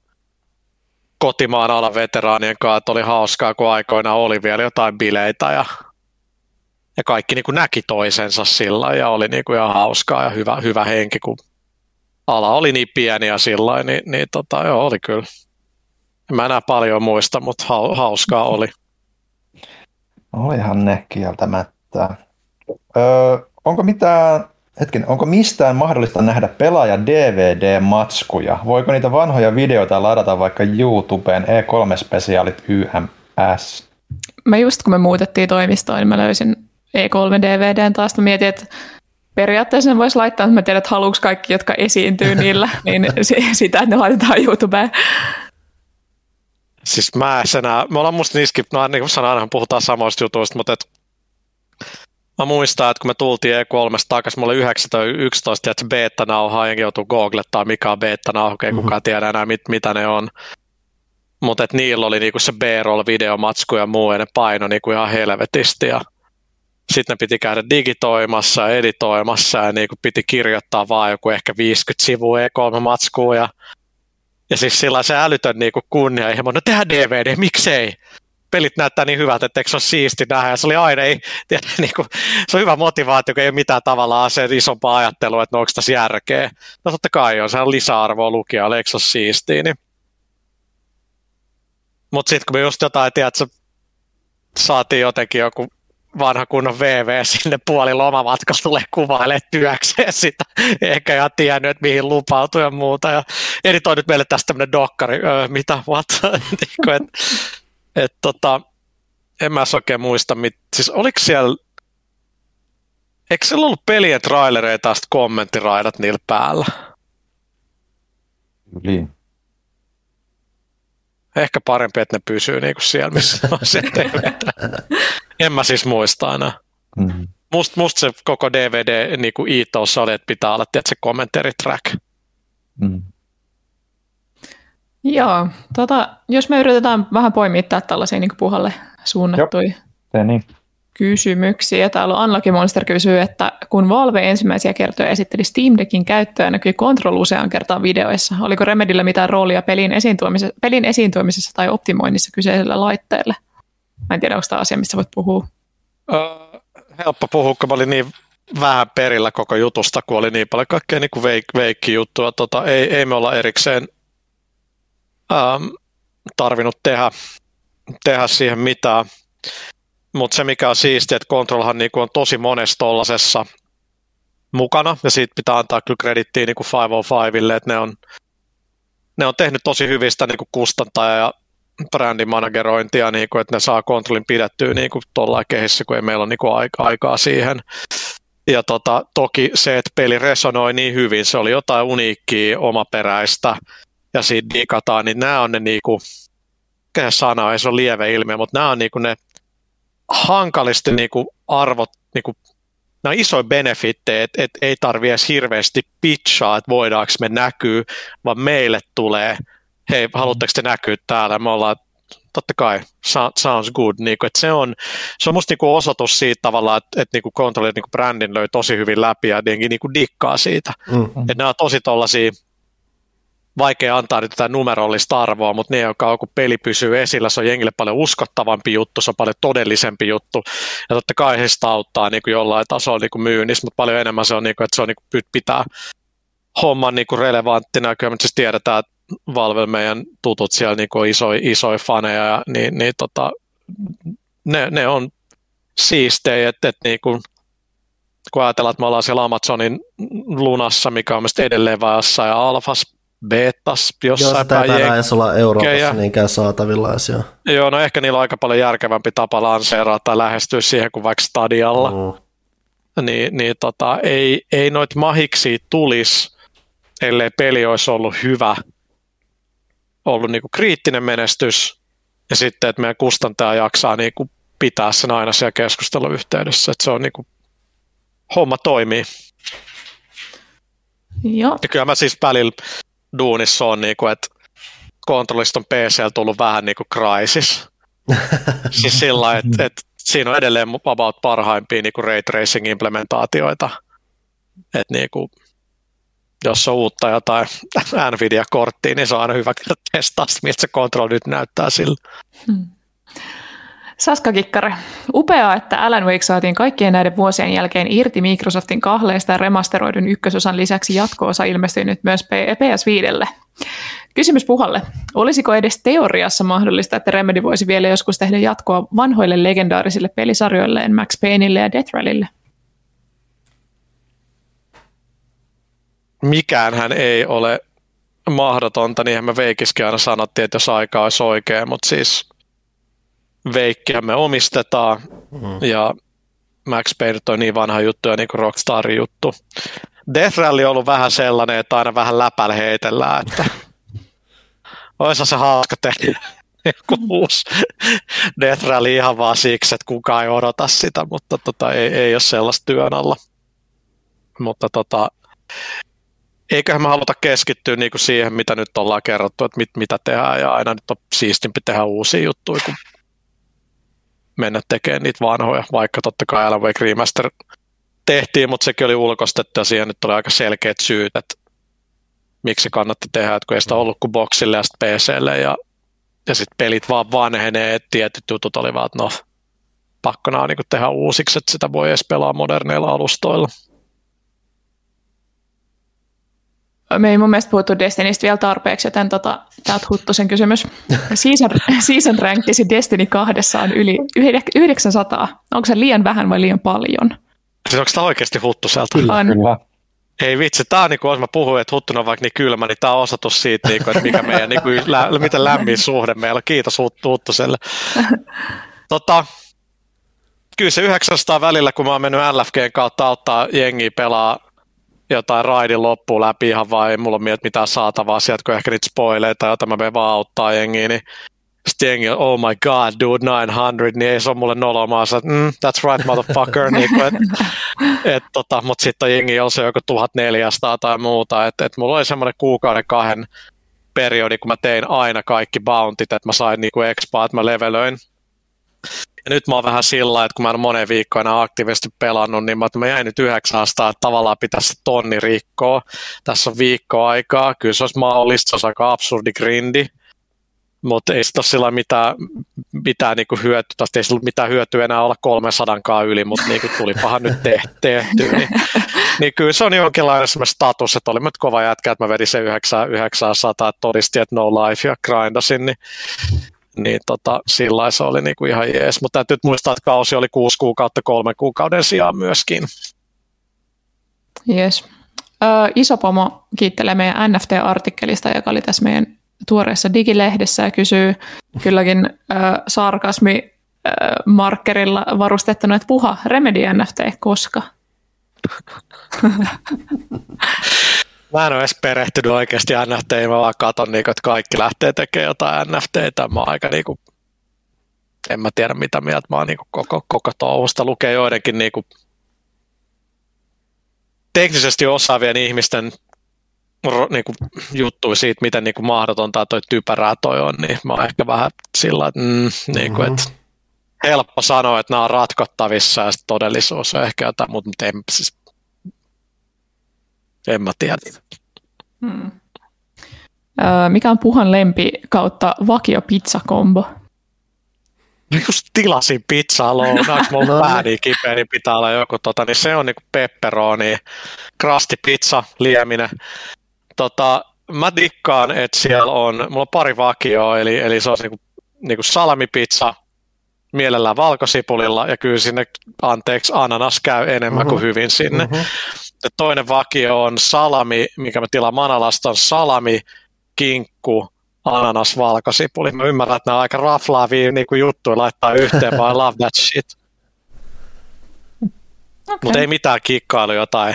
kotimaan alan veteraanien kanssa, että oli hauskaa, kun aikoina oli vielä jotain bileitä ja, ja kaikki niinku näki toisensa sillä ja oli niinku ihan hauskaa ja hyvä, hyvä henki, kun ala oli niin pieni ja sillä niin, niin tota, joo, oli kyllä. En mä enää paljon muista, mutta hauskaa oli. Olihan ne kieltämättä. Öö, onko mitään, hetken, onko mistään mahdollista nähdä pelaaja DVD-matskuja? Voiko niitä vanhoja videoita ladata vaikka YouTubeen E3-spesiaalit YMS? Mä just kun me muutettiin toimistoon, niin mä löysin E3-DVDn taas. Mä mietin, että periaatteessa ne voisi laittaa, että mä tiedän, että haluuks kaikki, jotka esiintyy niillä, niin sitä, että ne laitetaan YouTubeen. Siis mä enää, me ollaan musta niissäkin, no niin kuin sanoin, aina puhutaan samoista jutuista, mutta et, mä muistan, että kun me tultiin E3 takaisin, mulla oli 9 tai 11 että beta-nauhaa, enkä joutuu googlettaa mikä on beta-nauha, ei mm-hmm. kukaan tiedä enää mit, mitä ne on. Mutta että niillä oli niinku se B-roll videomatsku ja muu, ja ne paino niinku ihan helvetisti. Ja sitten ne piti käydä digitoimassa ja editoimassa, ja niinku piti kirjoittaa vaan joku ehkä 50 sivua E3-matskua, ja ja siis sillä se älytön niin kunnianhimo, no tehdään DVD, miksei? Pelit näyttää niin hyvältä, että eikö se ole siisti nähdä. Ja se oli aina, ei, tiedä, niin kuin, se on hyvä motivaatio, kun ei ole mitään tavallaan se isompaa ajattelua, että no onko tässä järkeä. No totta kai on, se on lisäarvoa lukijalle, eikö se ole siistiä. Niin. Mutta sitten kun me just jotain, tiedätkö, saatiin jotenkin joku vanha kunnon VV sinne puoli lomamatkalla tulee kuvailemaan työkseen sitä, eikä ihan tiennyt, että mihin lupautui ja muuta. Ja editoi nyt meille tästä tämmöinen dokkari, öö, mitä, what? Et, et, tota, en mä oikein muista, mit, siis oliko siellä, eikö siellä ollut pelien trailereita ja kommenttiraidat niillä päällä? Niin. ehkä parempi, että ne pysyy niin kuin siellä, missä on se En mä siis muista aina. Mm-hmm. Must, musta se koko DVD niin kuin iitous oli, että pitää olla se commentary track. Mm. Joo, tota, jos me yritetään vähän poimittaa tällaisia niin puhalle suunnattuja niin. kysymyksiä. Täällä on Anlaki Monster kysyy, että kun Valve ensimmäisiä kertoja esitteli Steam Deckin käyttöä, näkyi Control usean kertaan videoissa. Oliko Remedillä mitään roolia pelin esiintuomisessa, pelin esiintuomisessa tai optimoinnissa kyseisellä laitteelle? Mä en tiedä, onko tämä asia, missä voit puhua. Uh, helppo puhua, kun mä olin niin vähän perillä koko jutusta, kun oli niin paljon kaikkea niin veik, veikki juttua. Tota, ei, ei me olla erikseen ähm, tarvinnut tehdä, tehdä siihen mitään. Mutta se mikä on siistiä, että Controlhan niinku on tosi monessa tollasessa mukana, ja siitä pitää antaa kyllä kredittiä niinku 505ille, että ne on, ne on tehnyt tosi hyvistä niinku kustantaja- ja brändimanagerointia, niinku, että ne saa kontrollin pidettyä niinku tuolla kehissä, kun ei meillä ole niinku aikaa siihen. Ja tota, toki se, että peli resonoi niin hyvin, se oli jotain uniikkia, omaperäistä, ja siitä digataan, niin nämä on ne niinku, mikä sana ei se ole lieve ilmiö, mutta nämä on niinku ne hankalisti niinku arvot, niinku, nämä on isoja benefittejä, että et ei tarvi edes hirveästi pitchaa, että voidaanko me näkyy, vaan meille tulee, hei, haluatteko te näkyä täällä, me ollaan totta kai, sounds good. Niin kuin, että se, on, se on musta niin kuin osoitus siitä tavallaan, että, että niin kuin Controller niin kuin brändin löi tosi hyvin läpi ja jengi niin kuin dikkaa siitä. Mm-hmm. Että nämä on tosi tollaisia vaikea antaa nyt tätä numerollista arvoa, mutta ne, joka kun peli pysyy esillä, se on jengille paljon uskottavampi juttu, se on paljon todellisempi juttu, ja totta kai he sitä auttaa niin kuin jollain tasolla niin kuin myynnissä, mutta paljon enemmän se on, niin kuin, että se on niin kuin, pitää homman niin kuin relevanttina, kyllä me siis tiedetään, että Valve meidän tutut siellä niin kuin isoja, isoja faneja, ja, niin, niin tota, ne, ne, on siistejä, että, että niin kuin, kun ajatellaan, että me ollaan siellä Amazonin lunassa, mikä on mielestäni edelleen vajassa ja alfas betas jossain Joo, sitä ei edes olla Euroopassa ja, niinkään saatavilla jo. Joo, no ehkä niillä on aika paljon järkevämpi tapa lanseeraa tai lähestyä siihen kuin vaikka Stadialla. Mm. Niin, niin tota, ei, ei noit mahiksi tulisi, ellei peli olisi ollut hyvä, ollut niinku kriittinen menestys, ja sitten, että meidän kustantaja jaksaa niinku pitää sen aina siellä keskusteluyhteydessä, että se on niinku, homma toimii. Joo. Ja kyllä mä siis välillä duunissa on, niin kuin, että kontrollista on PC tullut vähän niin kuin crisis. siis sillä että, että siinä on edelleen about parhaimpia niin kuin ray tracing implementaatioita. Että niin kuin, jos on uutta jotain Nvidia-korttia, niin se on aina hyvä testaa, miltä se kontrolli nyt näyttää sillä. Hmm. Saska Kikkare, upeaa, että Alan Wake saatiin kaikkien näiden vuosien jälkeen irti Microsoftin kahleista ja remasteroidun ykkösosan lisäksi jatko-osa ilmestyi nyt myös PS5. Kysymys Puhalle. Olisiko edes teoriassa mahdollista, että Remedy voisi vielä joskus tehdä jatkoa vanhoille legendaarisille pelisarjoilleen Max Payneille ja Death Rallylle? Mikäänhän ei ole mahdotonta, niin me Veikiskin aina sanottiin, että jos aika olisi oikein, mutta siis Veikkiä me omistetaan mm. ja Max Payne on niin vanha juttu ja niin kuin Rockstarin juttu. Death Rally on ollut vähän sellainen, että aina vähän läpällä heitellään, että olisi se hauska tehdä joku uusi Death Rally ihan vaan siksi, että kukaan ei odota sitä, mutta tota, ei, ei ole sellaista työn alla. Mutta tota, eiköhän me haluta keskittyä niinku siihen, mitä nyt ollaan kerrottu, että mit, mitä tehdään, ja aina nyt on siistimpi tehdä uusia juttuja, kun mennä tekemään niitä vanhoja, vaikka totta kai Alan Wake Remaster tehtiin, mutta sekin oli ulkostettu ja siihen nyt oli aika selkeät syyt, että miksi kannatti tehdä, että kun ei sitä ollut kuin boxille ja sitten PClle ja, ja sitten pelit vaan vanhenee, että tietyt jutut oli vaan, että no pakkona niin tehdä uusiksi, että sitä voi edes pelaa moderneilla alustoilla. Me ei mun mielestä puhuttu Destinystä vielä tarpeeksi, joten tota, täältä Huttusen kysymys. Season, season rankisi Destiny kahdessa on yli 900. Onko se liian vähän vai liian paljon? Siis onko tämä oikeasti Huttuselta? Kyllä. On. Kyllä. Ei vitsi, tämä on niin kuin, jos mä puhuin, että Huttuna on vaikka niin kylmä, niin tämä on osoitus siitä, niin kuin, että mikä meidän, niin kuin, lä, miten lämmin suhde meillä on. Kiitos Huttuselle. Tota, kyllä se 900 välillä, kun mä oon mennyt LFGn kautta auttaa jengiä pelaa jotain raidin loppuun läpi ihan vai ei mulla ole mitään saatavaa sieltä, kun ehkä niitä spoileita, joita mä menen vaan auttaa jengiä, niin sitten jengi on, oh my god, dude, 900, niin ei se ole mulle nolomaa, että mm, that's right, motherfucker, niin kuin, et, et, tota, mutta sitten jengi on se joku 1400 tai muuta, että et mulla oli semmoinen kuukauden kahden periodi, kun mä tein aina kaikki bountit, että mä sain niinku expaa, että mä levelöin. Ja nyt mä oon vähän sillä että kun mä en monen viikkoina aktiivisesti pelannut, niin mä, mä jäin nyt 900, että tavallaan pitäisi tonni rikkoa. Tässä on viikko aikaa. Kyllä se olisi mahdollista, se olisi aika absurdi grindi mutta ei sitä sillä mitään, mitään niinku hyötyä, tästä ei sillä mitään hyötyä enää olla 300 yli, mutta niinku tulipahan nyt te, tehty. Niin, niin, kyllä se on jonkinlainen status, että oli nyt kova jätkä, että mä vedin se 900, että todisti, että no life ja grindasin, niin, niin tota, sillä se oli niinku ihan jees. Mutta täytyy muistaa, että kausi oli kuusi kuukautta kolme kuukauden sijaan myöskin. Yes. Ö, iso pomo kiittelee meidän NFT-artikkelista, joka oli tässä meidän tuoreessa digilehdessä ja kysyy kylläkin äh, sarkasmi markkerilla varustettuna, että puha Remedy NFT koska? Mä en ole edes perehtynyt oikeasti NFT, mä vaan katon, niin, että kaikki lähtee tekemään jotain NFTitä. Mä oon aika niin kuin, en mä tiedä mitä mieltä mä oon niin koko, koko touhusta. Lukee joidenkin niin kuin, teknisesti osaavien ihmisten niin kuin, juttui siitä, miten niin kuin mahdotonta toi typerää toi on, niin mä oon ehkä vähän sillä, että, mm, niin kuin, että helppo sanoa, että nämä on ratkottavissa ja todellisuus on ehkä jotain, mutta en, siis, en mä tiedä. Hmm. mikä on Puhan lempi kautta vakio pizzakombo? just tilasin pizzaa lounaaksi, mulla on pää niin kipeä, niin pitää olla joku, tota, niin se on niinku pepperoni, krasti pizza, lieminen, tota, mä dikkaan, että siellä on, mulla on pari vakioa, eli, eli se on niinku, niinku salamipizza, mielellään valkosipulilla, ja kyllä sinne, anteeksi, ananas käy enemmän uh-huh. kuin hyvin sinne. Uh-huh. Ja toinen vakio on salami, mikä mä tilaan Manalasta, on salami, kinkku, ananas, valkosipuli. Mä ymmärrän, että nämä on aika raflaavia niin kuin juttuja laittaa yhteen, vaan I love that shit. Okay. Mutta ei mitään kikkailu jotain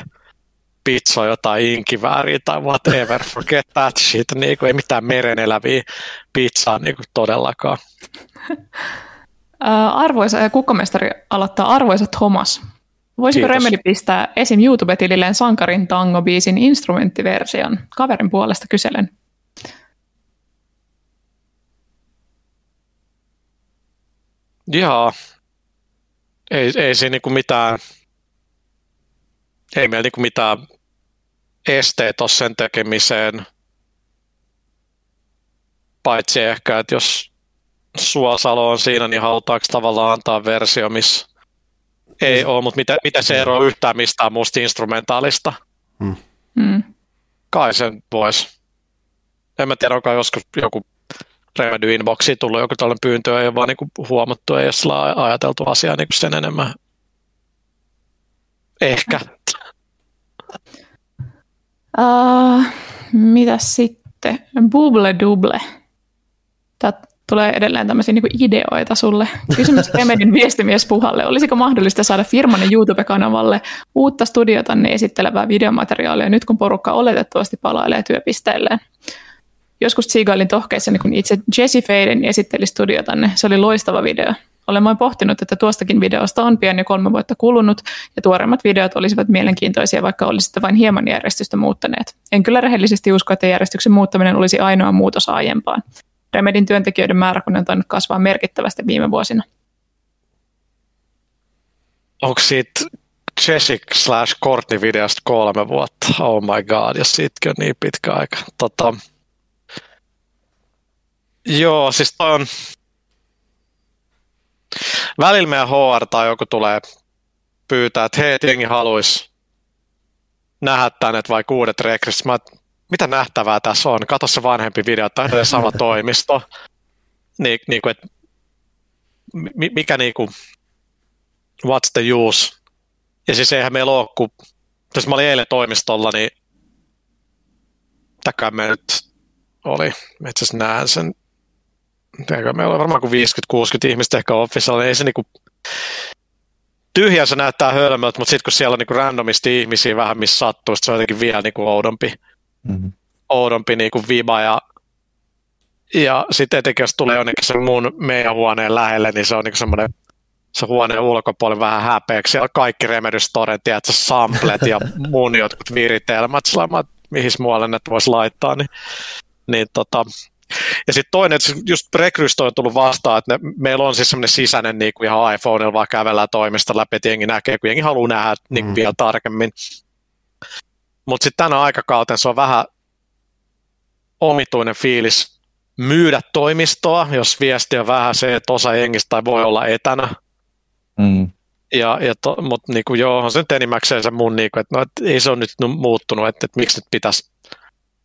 pizza jotain inkivääriä tai whatever, forget that shit, niin kuin ei mitään mereneläviä pizzaa niin kuin todellakaan. Arvoisa ja kukkamestari aloittaa arvoisa Thomas. Voisiko Kiitos. Remedy pistää esim. YouTube-tililleen Sankarin tango-biisin instrumenttiversion? Kaverin puolesta kyselen. Joo. Ei, ei siinä niinku mitään ei meillä niinku mitään esteet ole sen tekemiseen, paitsi ehkä, että jos Suosalo on siinä, niin halutaanko tavallaan antaa versio, missä ei ole, mutta mitä, mitä se eroaa yhtään mistään muusta instrumentaalista? Hmm. Hmm. Kai sen voisi. En mä tiedä, onko joskus joku Remedy Inboxiin tullut joku tällainen pyyntö, ei ole vaan niin huomattu, ei ole ajateltu asiaa niin sen enemmän. Ehkä. Uh, mitä sitten? Bubble Double. Tämä tulee edelleen tämmöisiä niin ideoita sulle. Kysymys Remedin viestimies Puhalle. Olisiko mahdollista saada firman YouTube-kanavalle uutta studiotanne esittelevää videomateriaalia nyt, kun porukka oletettavasti palailee työpisteelleen? Joskus tsiigailin tohkeissa, niin kun itse Jesse Faden esitteli studiotanne. Se oli loistava video. Olen vain pohtinut, että tuostakin videosta on pian jo kolme vuotta kulunut, ja tuoremmat videot olisivat mielenkiintoisia, vaikka olisitte vain hieman järjestystä muuttaneet. En kyllä rehellisesti usko, että järjestyksen muuttaminen olisi ainoa muutos aiempaan. Remedin työntekijöiden määrä on tainnut kasvaa merkittävästi viime vuosina. Onko siitä Jessic slash Courtney videosta kolme vuotta? Oh my god, jos siitäkin on niin pitkä aika. Tota, joo, siis toi on, välillä meidän HR tai joku tulee pyytää, että hei, jengi haluaisi nähdä tänne vaikka uudet rekryt. Mitä nähtävää tässä on? Kato se vanhempi video, tai sama toimisto. Niin, niin kuin, että mikä niin kuin, what's the use? Ja siis eihän meillä ole, kun, jos mä olin eilen toimistolla, niin takään me nyt oli, itse asiassa näen sen meillä on varmaan kuin 50-60 ihmistä ehkä officella, niin ei se niinku, tyhjä se näyttää hölmöltä, mutta sitten kun siellä on niinku randomisti ihmisiä vähän missä sattuu, se on jotenkin vielä niinku oudompi, mm-hmm. oudompi niinku viba ja ja sitten etenkin jos tulee jonnekin sen mun meidän huoneen lähelle, niin se on niinku semmoinen se huoneen ulkopuoli vähän häpeäksi. Siellä on kaikki Remedy-storen, tiedätkö, samplet ja mun jotkut viritelmät, sillä mihin muualle ne voisi laittaa. Niin, niin tota. Ja sitten toinen, että just rekrystä on tullut vastaan, että ne, meillä on siis semmoinen sisäinen niin kuin ihan iPhoneilla vaan kävellään toimista läpi, että jengi näkee, kun jengi haluaa nähdä niin mm. vielä tarkemmin. Mutta sitten tänä aikakauten se on vähän omituinen fiilis myydä toimistoa, jos viesti on vähän se, että osa jengistä voi olla etänä. Mm. Ja, ja to, mutta niinku, joo, on se nyt enimmäkseen se mun, niinku, että no, et ei se ole nyt muuttunut, että et miksi nyt pitäisi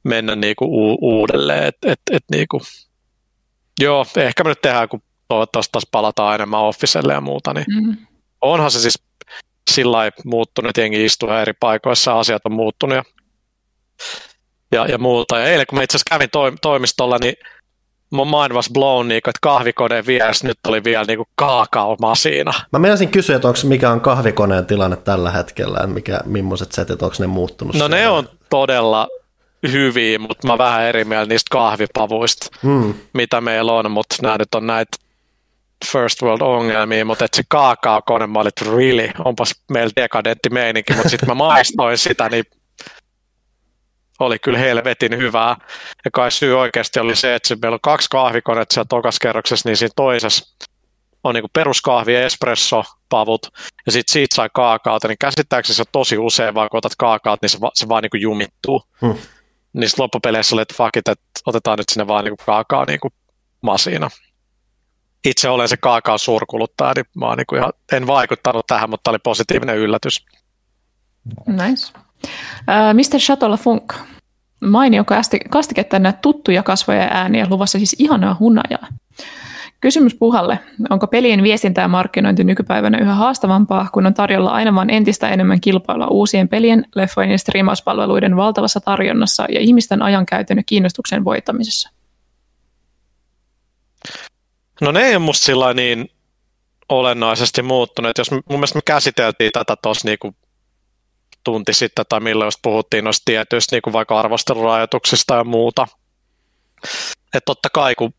mennä niinku u, uudelleen. Et, et, et, niinku, joo, ehkä me nyt tehdään, kun toivottavasti taas palataan enemmän officelle ja muuta, niin mm. onhan se siis sillä muuttunut, että jengi istuu eri paikoissa, asiat on muuttunut ja, ja, ja muuta. Ja eilen kun mä itse asiassa kävin to, toimistolla, niin mun mind was blown, niin kuin, että kahvikoneen vieressä nyt oli vielä niin kaakaomasiina. Mä menisin kysyä, että onko, mikä on kahvikoneen tilanne tällä hetkellä, että mikä, millaiset setit, onko ne muuttunut? No siellä? ne on todella hyviä, mutta mä vähän eri mieltä niistä kahvipavuista, hmm. mitä meillä on, mutta nämä nyt on näitä first world ongelmia, mutta että se kaakaokone, mä olin, että really, onpas meillä dekadentti meininki, mutta sitten mä maistoin sitä, niin oli kyllä helvetin hyvää. Ja kai syy oikeasti oli se, että meillä on kaksi kahvikonetta siellä tokas kerroksessa, niin siinä toisessa on niin peruskahvi, espresso, pavut, ja sitten siitä sai kaakaota, niin käsittääkseni se tosi usein vaan, kun otat kaakaat, niin se, va, se vaan niin jumittuu. Hmm. Niin loppupeleissä oli, että fuck it, että otetaan nyt sinne vaan niin kaakaa niin masina. Itse olen se kaakaa suurkuluttaja, niin mä niin ihan, en vaikuttanut tähän, mutta oli positiivinen yllätys. Nice. Mr. Chatola Funk. Mainio kastike tänne tuttuja kasvoja ja ääniä, luvassa siis ihanaa hunajaa. Kysymys Puhalle. Onko pelien viestintä ja markkinointi nykypäivänä yhä haastavampaa, kun on tarjolla aina vain entistä enemmän kilpailua uusien pelien, leffojen ja striimauspalveluiden valtavassa tarjonnassa ja ihmisten ajankäytön ja kiinnostuksen voittamisessa? No ne ei ole musta sillä niin olennaisesti muuttunut. Jos mun mielestä me käsiteltiin tätä tuossa niinku tunti sitten, tai milloin just puhuttiin noista tietyistä niin kuin vaikka arvostelurajoituksista ja muuta. Että totta kai, kun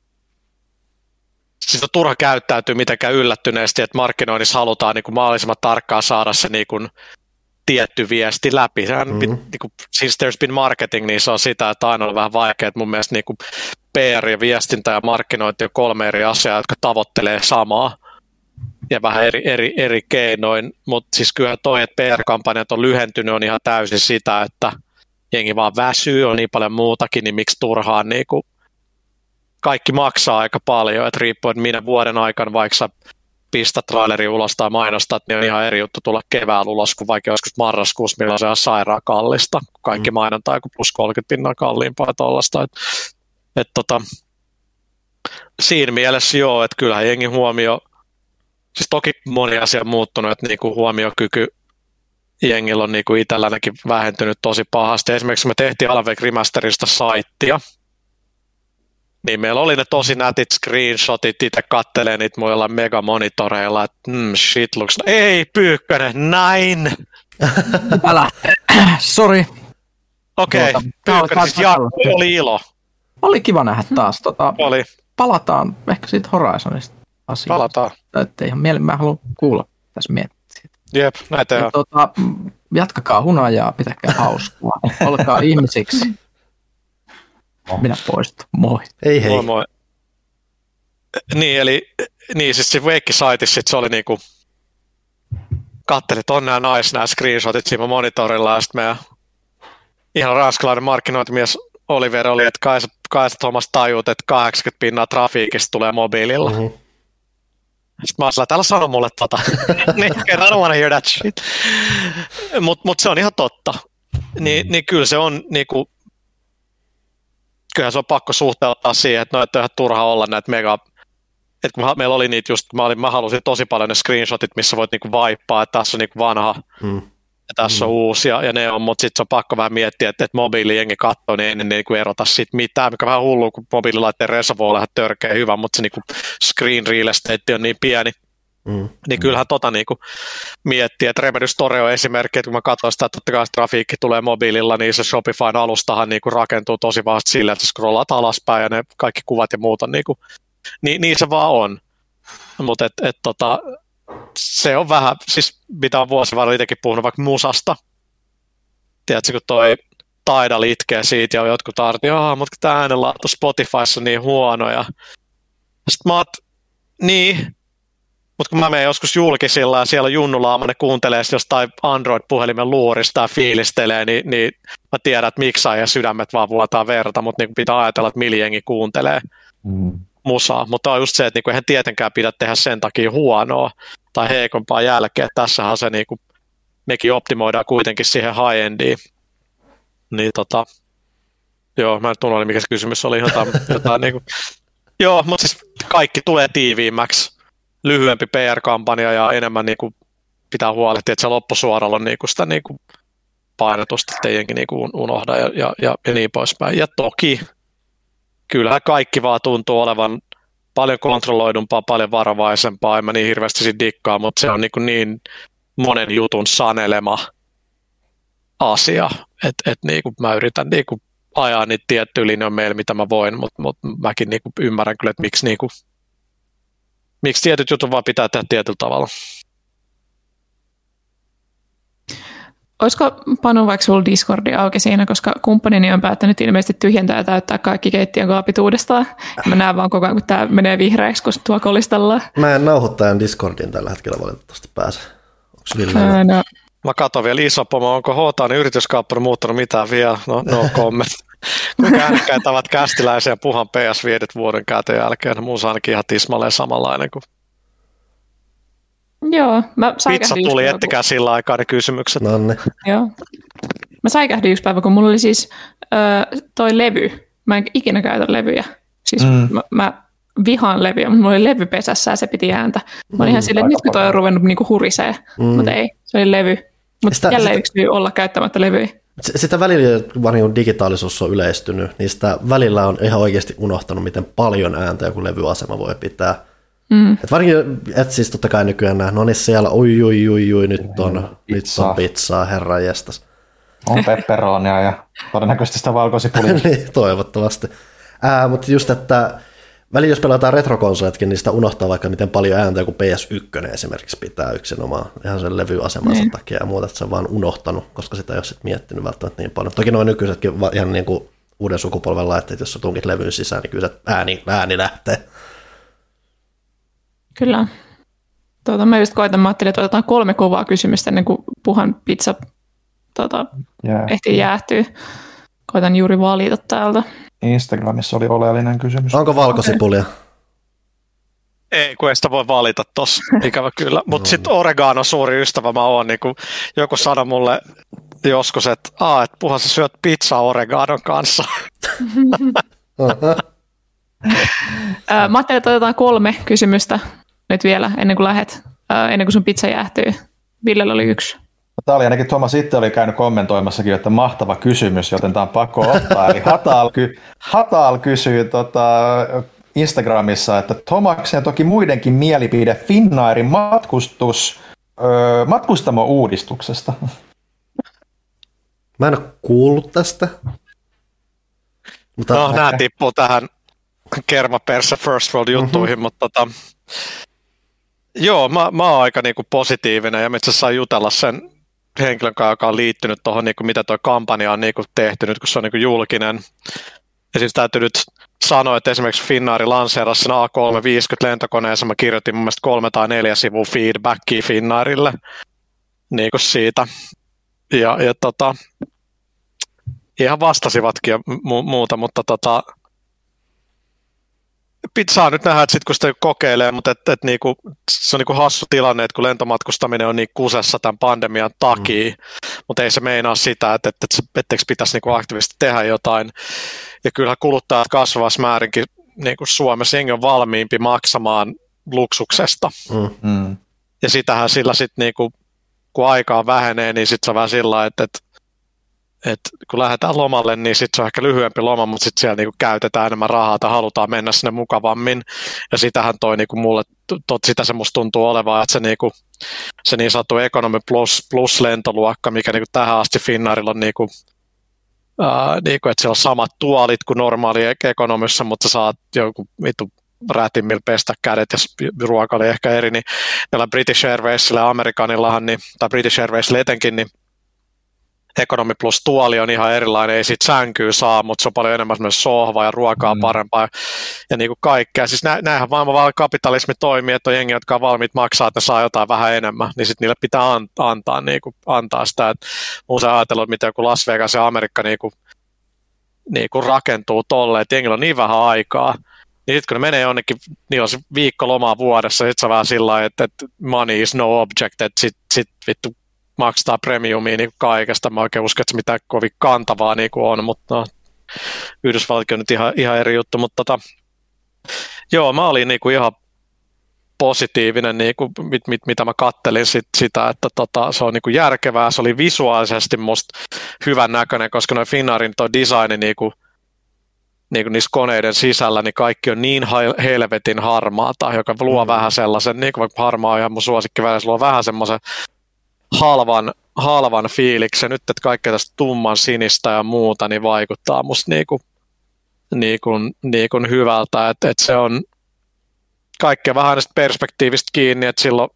siis on turha käyttäytyy mitenkään yllättyneesti, että markkinoinnissa halutaan niin mahdollisimman tarkkaan saada se niin tietty viesti läpi. Sehän, mm-hmm. niin kuin, siis there's been marketing, niin se on sitä, että aina on vähän vaikea, että mun mielestä niin kuin PR ja viestintä ja markkinointi on kolme eri asiaa, jotka tavoittelee samaa ja vähän eri, eri, eri keinoin, mutta siis kyllä toi, että PR-kampanjat on lyhentynyt, on ihan täysin sitä, että jengi vaan väsyy, on niin paljon muutakin, niin miksi turhaan niin kuin kaikki maksaa aika paljon, että riippuen minä vuoden aikana, vaikka sä pistät traileri ulos tai mainostat, niin on ihan eri juttu tulla keväällä ulos kuin vaikka joskus marraskuussa, milloin se on sairaan kallista, kaikki mm. mainontaa joku plus 30 pinnaa kalliimpaa tuollaista. Et, et tota, siinä mielessä joo, että kyllähän jengi huomio siis toki moni asia on muuttunut, että niin kuin huomiokyky jengillä on niin kuin itselläänkin vähentynyt tosi pahasti. Esimerkiksi me tehtiin Alveg Remasterista saittia, niin meillä oli ne tosi nätit screenshotit, itse kattelee niitä muilla megamonitoreilla, että mm, shit looks... Ei, Pyykkönen, näin! Älä, sorry. Okei, okay, Pyykkönen, siis oli ilo. Oli kiva nähdä taas. Tota, oli. Palataan ehkä siitä Horizonista asioista. Palataan. Että ihan mielen, mä haluan kuulla tässä miettiä. Jep, näitä ja, tota, Jatkakaa hunajaa, pitäkää hauskua. Olkaa ihmisiksi. Minä poistun. Moi. Ei hei. Moi moi. Niin, eli niin, siis se Wake-saitissa se oli niinku, kattelit, on nämä nice nämä screenshotit siinä monitorilla, ja sitten meidän ihan ranskalainen markkinointimies Oliver oli, että kai kai sä Thomas tajuut, että 80 pinnaa trafiikista tulee mobiililla. Mm-hmm. Sitten mä oon sillä, sano mulle tota. niin, I don't wanna hear that shit. Mutta mut se on ihan totta. Ni, niin kyllä se on niinku, kyllähän se on pakko suhteuttaa siihen, että no, että on ihan turha olla näitä mega, että kun meillä oli niitä just, mä, olin, mä halusin tosi paljon ne screenshotit, missä voit niinku vaippaa, että tässä on niinku vanha, mm ja tässä mm. on uusi ja, ja ne on, mutta sitten se on pakko vähän miettiä, että, että mobiilijengi katsoo, niin ei ne niin kuin erota siitä mitään, mikä on vähän hullu, kun mobiililaitteen resa voi olla törkeä hyvä, mutta se niin kuin screen real estate on niin pieni. Mm. Niin kyllähän tota niinku miettii, että Remedy Store on esimerkki, että kun mä katsoin sitä, että totta kai trafiikki tulee mobiililla, niin se Shopifyn alustahan niinku rakentuu tosi vahvasti sillä, että scrollaat alaspäin ja ne kaikki kuvat ja muut on niinku, niin, niin se vaan on. Mutta et, et tota, se on vähän, siis mitä on vuosi varrella itsekin puhunut vaikka musasta. Tiedätkö, kun toi Taida itkee siitä ja jotkut arti, mutta tämä äänenlaatu Spotifyssa on niin huono. Ja... Sitten mä oot, niin, mutta kun mä menen joskus julkisilla ja siellä Junnu ne kuuntelee jostain Android-puhelimen luurista ja fiilistelee, niin, niin mä tiedän, että miksi ja sydämet vaan vuotaa verta, mutta niin pitää ajatella, että miljengi kuuntelee mm. musaa. Mutta on just se, että niin eihän tietenkään pidä tehdä sen takia huonoa tai heikompaa jälkeen. Tässähän se niin kuin, mekin optimoidaan kuitenkin siihen high-endiin. Niin tota, joo, mä en tunne, mikä se kysymys oli. Jotain, jotain niin kuin, joo, mutta siis kaikki tulee tiiviimmäksi lyhyempi PR-kampanja ja enemmän niin kuin pitää huolehtia, että se loppusuoralla on niin kuin sitä niin kuin painotusta teidänkin niin kuin unohda ja, ja, ja, niin poispäin. Ja toki kyllä kaikki vaan tuntuu olevan paljon kontrolloidumpaa, paljon varovaisempaa, en mä niin hirveästi siitä dikkaa, mutta se on niin, kuin niin monen jutun sanelema asia, että et niin kuin mä yritän niin kuin ajaa niitä tiettyjä linjoja meillä, mitä mä voin, mutta mut mäkin niin kuin ymmärrän kyllä, että miksi niin kuin miksi tietyt jutut vaan pitää tehdä tietyllä tavalla. Olisiko Panu vaikka sulla Discordi auki siinä, koska kumppanini on päättänyt ilmeisesti tyhjentää ja täyttää kaikki keittiön kaapit uudestaan. Mä näen vaan koko ajan, kun tämä menee vihreäksi, kun tuo kolistellaan. Mä en nauhoittajan Discordin tällä hetkellä valitettavasti pääse. Onko no. Mä katson vielä iso pomo, onko H-Tani yrityskaappari muuttanut mitään vielä? No, no comment. Kuinka äänekkäitä ovat kästiläisiä puhan ps viedet vuoden käytön jälkeen. Muun ainakin ihan tismalleen samanlainen kuin Joo, mä Pizza tuli, päivä, ettekää kun... sillä aikaa ne kysymykset. Nonne. Joo. Mä säikähdin yksi päivä, kun mulla oli siis ö, toi levy. Mä en ikinä käytä levyjä. Siis mm. mä, mä vihaan levyjä, mutta mulla oli levy pesässä ja se piti ääntä. Mä olin mm, ihan silleen, että nyt kun toi on ruvennut niinku hurisee, mm. mutta ei, se oli levy. Mutta jälleen sitä... yksi syy olla käyttämättä levyjä. Sitä välillä, kun digitaalisuus on yleistynyt, niin sitä välillä on ihan oikeasti unohtanut, miten paljon ääntä joku levyasema voi pitää. Mm. Et varsinkin, et siis totta kai nykyään nähdään, no niin siellä, ui, ui, ui, ui nyt on, nyt on pizzaa, herra jestas. On pepperonia ja todennäköisesti sitä valkosipulia. niin, toivottavasti. Ää, mutta just, että Väliin jos pelataan retrokonsoletkin, niin sitä unohtaa vaikka miten paljon ääntä joku PS1 esimerkiksi pitää yksinomaan ihan sen levyasemansa niin. takia ja muuta, että se on vaan unohtanut, koska sitä ei ole sit miettinyt välttämättä niin paljon. Toki noin nykyisetkin ihan niin kuin uuden sukupolven laitteet, jos sä tunkit levyn sisään, niin kyllä se ääni, ääni lähtee. Kyllä. Tuota, mä just koitan, mä ajattelin, että otetaan kolme kovaa kysymystä ennen kuin puhan pizza tuota, yeah. ehtii jäähtyä. Koitan juuri valita täältä. Instagramissa oli oleellinen kysymys. Onko valkosipulia? Okay. Ei, kun ei sitä voi valita tossa, ikävä kyllä. Mutta no. sitten Oregano suuri ystävä mä oon, niin joku sanoi mulle joskus, että Aa, et puhan sä syöt pizzaa Oreganon kanssa. mä ajattelin, että otetaan kolme kysymystä nyt vielä ennen kuin lähet, ennen kuin sun pizza jäähtyy. Villellä oli yksi. Tämä oli ainakin Thomas itse oli käynyt kommentoimassakin, että mahtava kysymys, joten tämä on pakko ottaa. Eli Hatal, ky- Hatal kysyy tota, Instagramissa, että Tomaksen toki muidenkin mielipide Finnairin matkustus, öö, matkustamo-uudistuksesta. Mä en ole kuullut tästä. Mutta no, nämä tippuu tähän kermaperssä First World-juttuihin, mm-hmm. mutta tota, joo, mä, mä oon aika niinku positiivinen ja mä itse asiassa jutella sen henkilön kanssa, joka on liittynyt tuohon, niin mitä tuo kampanja on niin kuin tehty nyt, kun se on niin kuin julkinen. Ja siis täytyy nyt sanoa, että esimerkiksi Finnaari lanseerasi sen A350 lentokoneessa, mä kirjoitin mun mielestä kolme tai neljä sivua feedbackia Finnaarille niin kuin siitä. Ja, ja tota, ihan vastasivatkin ja mu- muuta, mutta tota, saa nyt nähdä, että sit kun sitä kokeilee, mutta et, et niinku, se on niinku hassu tilanne, että kun lentomatkustaminen on niin kusessa tämän pandemian takia, mm. mutta ei se meinaa sitä, että, että, että etteikö pitäisi niinku aktiivisesti tehdä jotain. Ja kyllähän kuluttajat kasvavassa määrinkin niinku Suomessa jengi on valmiimpi maksamaan luksuksesta. Mm. mm. Ja sitähän sillä sitten, niinku, kun aikaa vähenee, niin sitten se on vähän sillä että, että et kun lähdetään lomalle, niin sitten se on ehkä lyhyempi loma, mutta sitten siellä niinku käytetään enemmän rahaa tai halutaan mennä sinne mukavammin. Ja sitähän toi niinku mulle, tot, sitä se musta tuntuu olevan, että se, niinku, se niin sanottu Economy Plus, plus lentoluokka, mikä niinku tähän asti Finnairilla on niinku, ää, niinku, että siellä on samat tuolit kuin normaali ekonomissa, mutta saat joku vittu rätin, millä pestä kädet ja ruoka oli ehkä eri, niin British Airwaysilla ja Amerikanillahan, niin, tai British Airwaysilla etenkin, niin Economy Plus tuoli on ihan erilainen, ei siitä sänkyä saa, mutta se on paljon enemmän myös sohvaa ja ruokaa mm. parempaa ja, ja niin kuin kaikkea. Siis nä, näinhän vaan kapitalismi toimii, että on jengi, jotka on valmiit maksaa, että ne saa jotain vähän enemmän, niin sitten niille pitää an, antaa, niin kuin, antaa sitä. Et usein ajatellut, että miten joku Las Vegas ja Amerikka niin kuin, niin kuin rakentuu tolle, että jengillä on niin vähän aikaa, niin sitten kun ne menee jonnekin, niin on se viikko lomaa vuodessa, sitten se on vähän sillä että, että money is no object, että sitten sit vittu maksaa premiumia niin kaikesta. Mä oikein uskon, että se mitään kovin kantavaa niin kuin on, mutta no, Yhdysvallatkin on nyt ihan, ihan eri juttu, mutta tota, joo, mä olin niin kuin ihan positiivinen, niin kuin, mit, mit, mitä mä kattelin sit, sitä, että tota, se on niin kuin järkevää, se oli visuaalisesti musta hyvän näköinen, koska noin Finnaarin toi designi niin kuin, niin kuin niissä koneiden sisällä, niin kaikki on niin helvetin harmaata, joka luo mm. vähän sellaisen, niin kuin vaikka harmaa on ihan mun suosikki se luo vähän semmoisen halvan, halvan fiiliksen. Nyt, että kaikkea tästä tumman sinistä ja muuta, niin vaikuttaa musta niinku, niinku, niinku hyvältä. Et, et se on kaikkea vähän näistä perspektiivistä kiinni, että silloin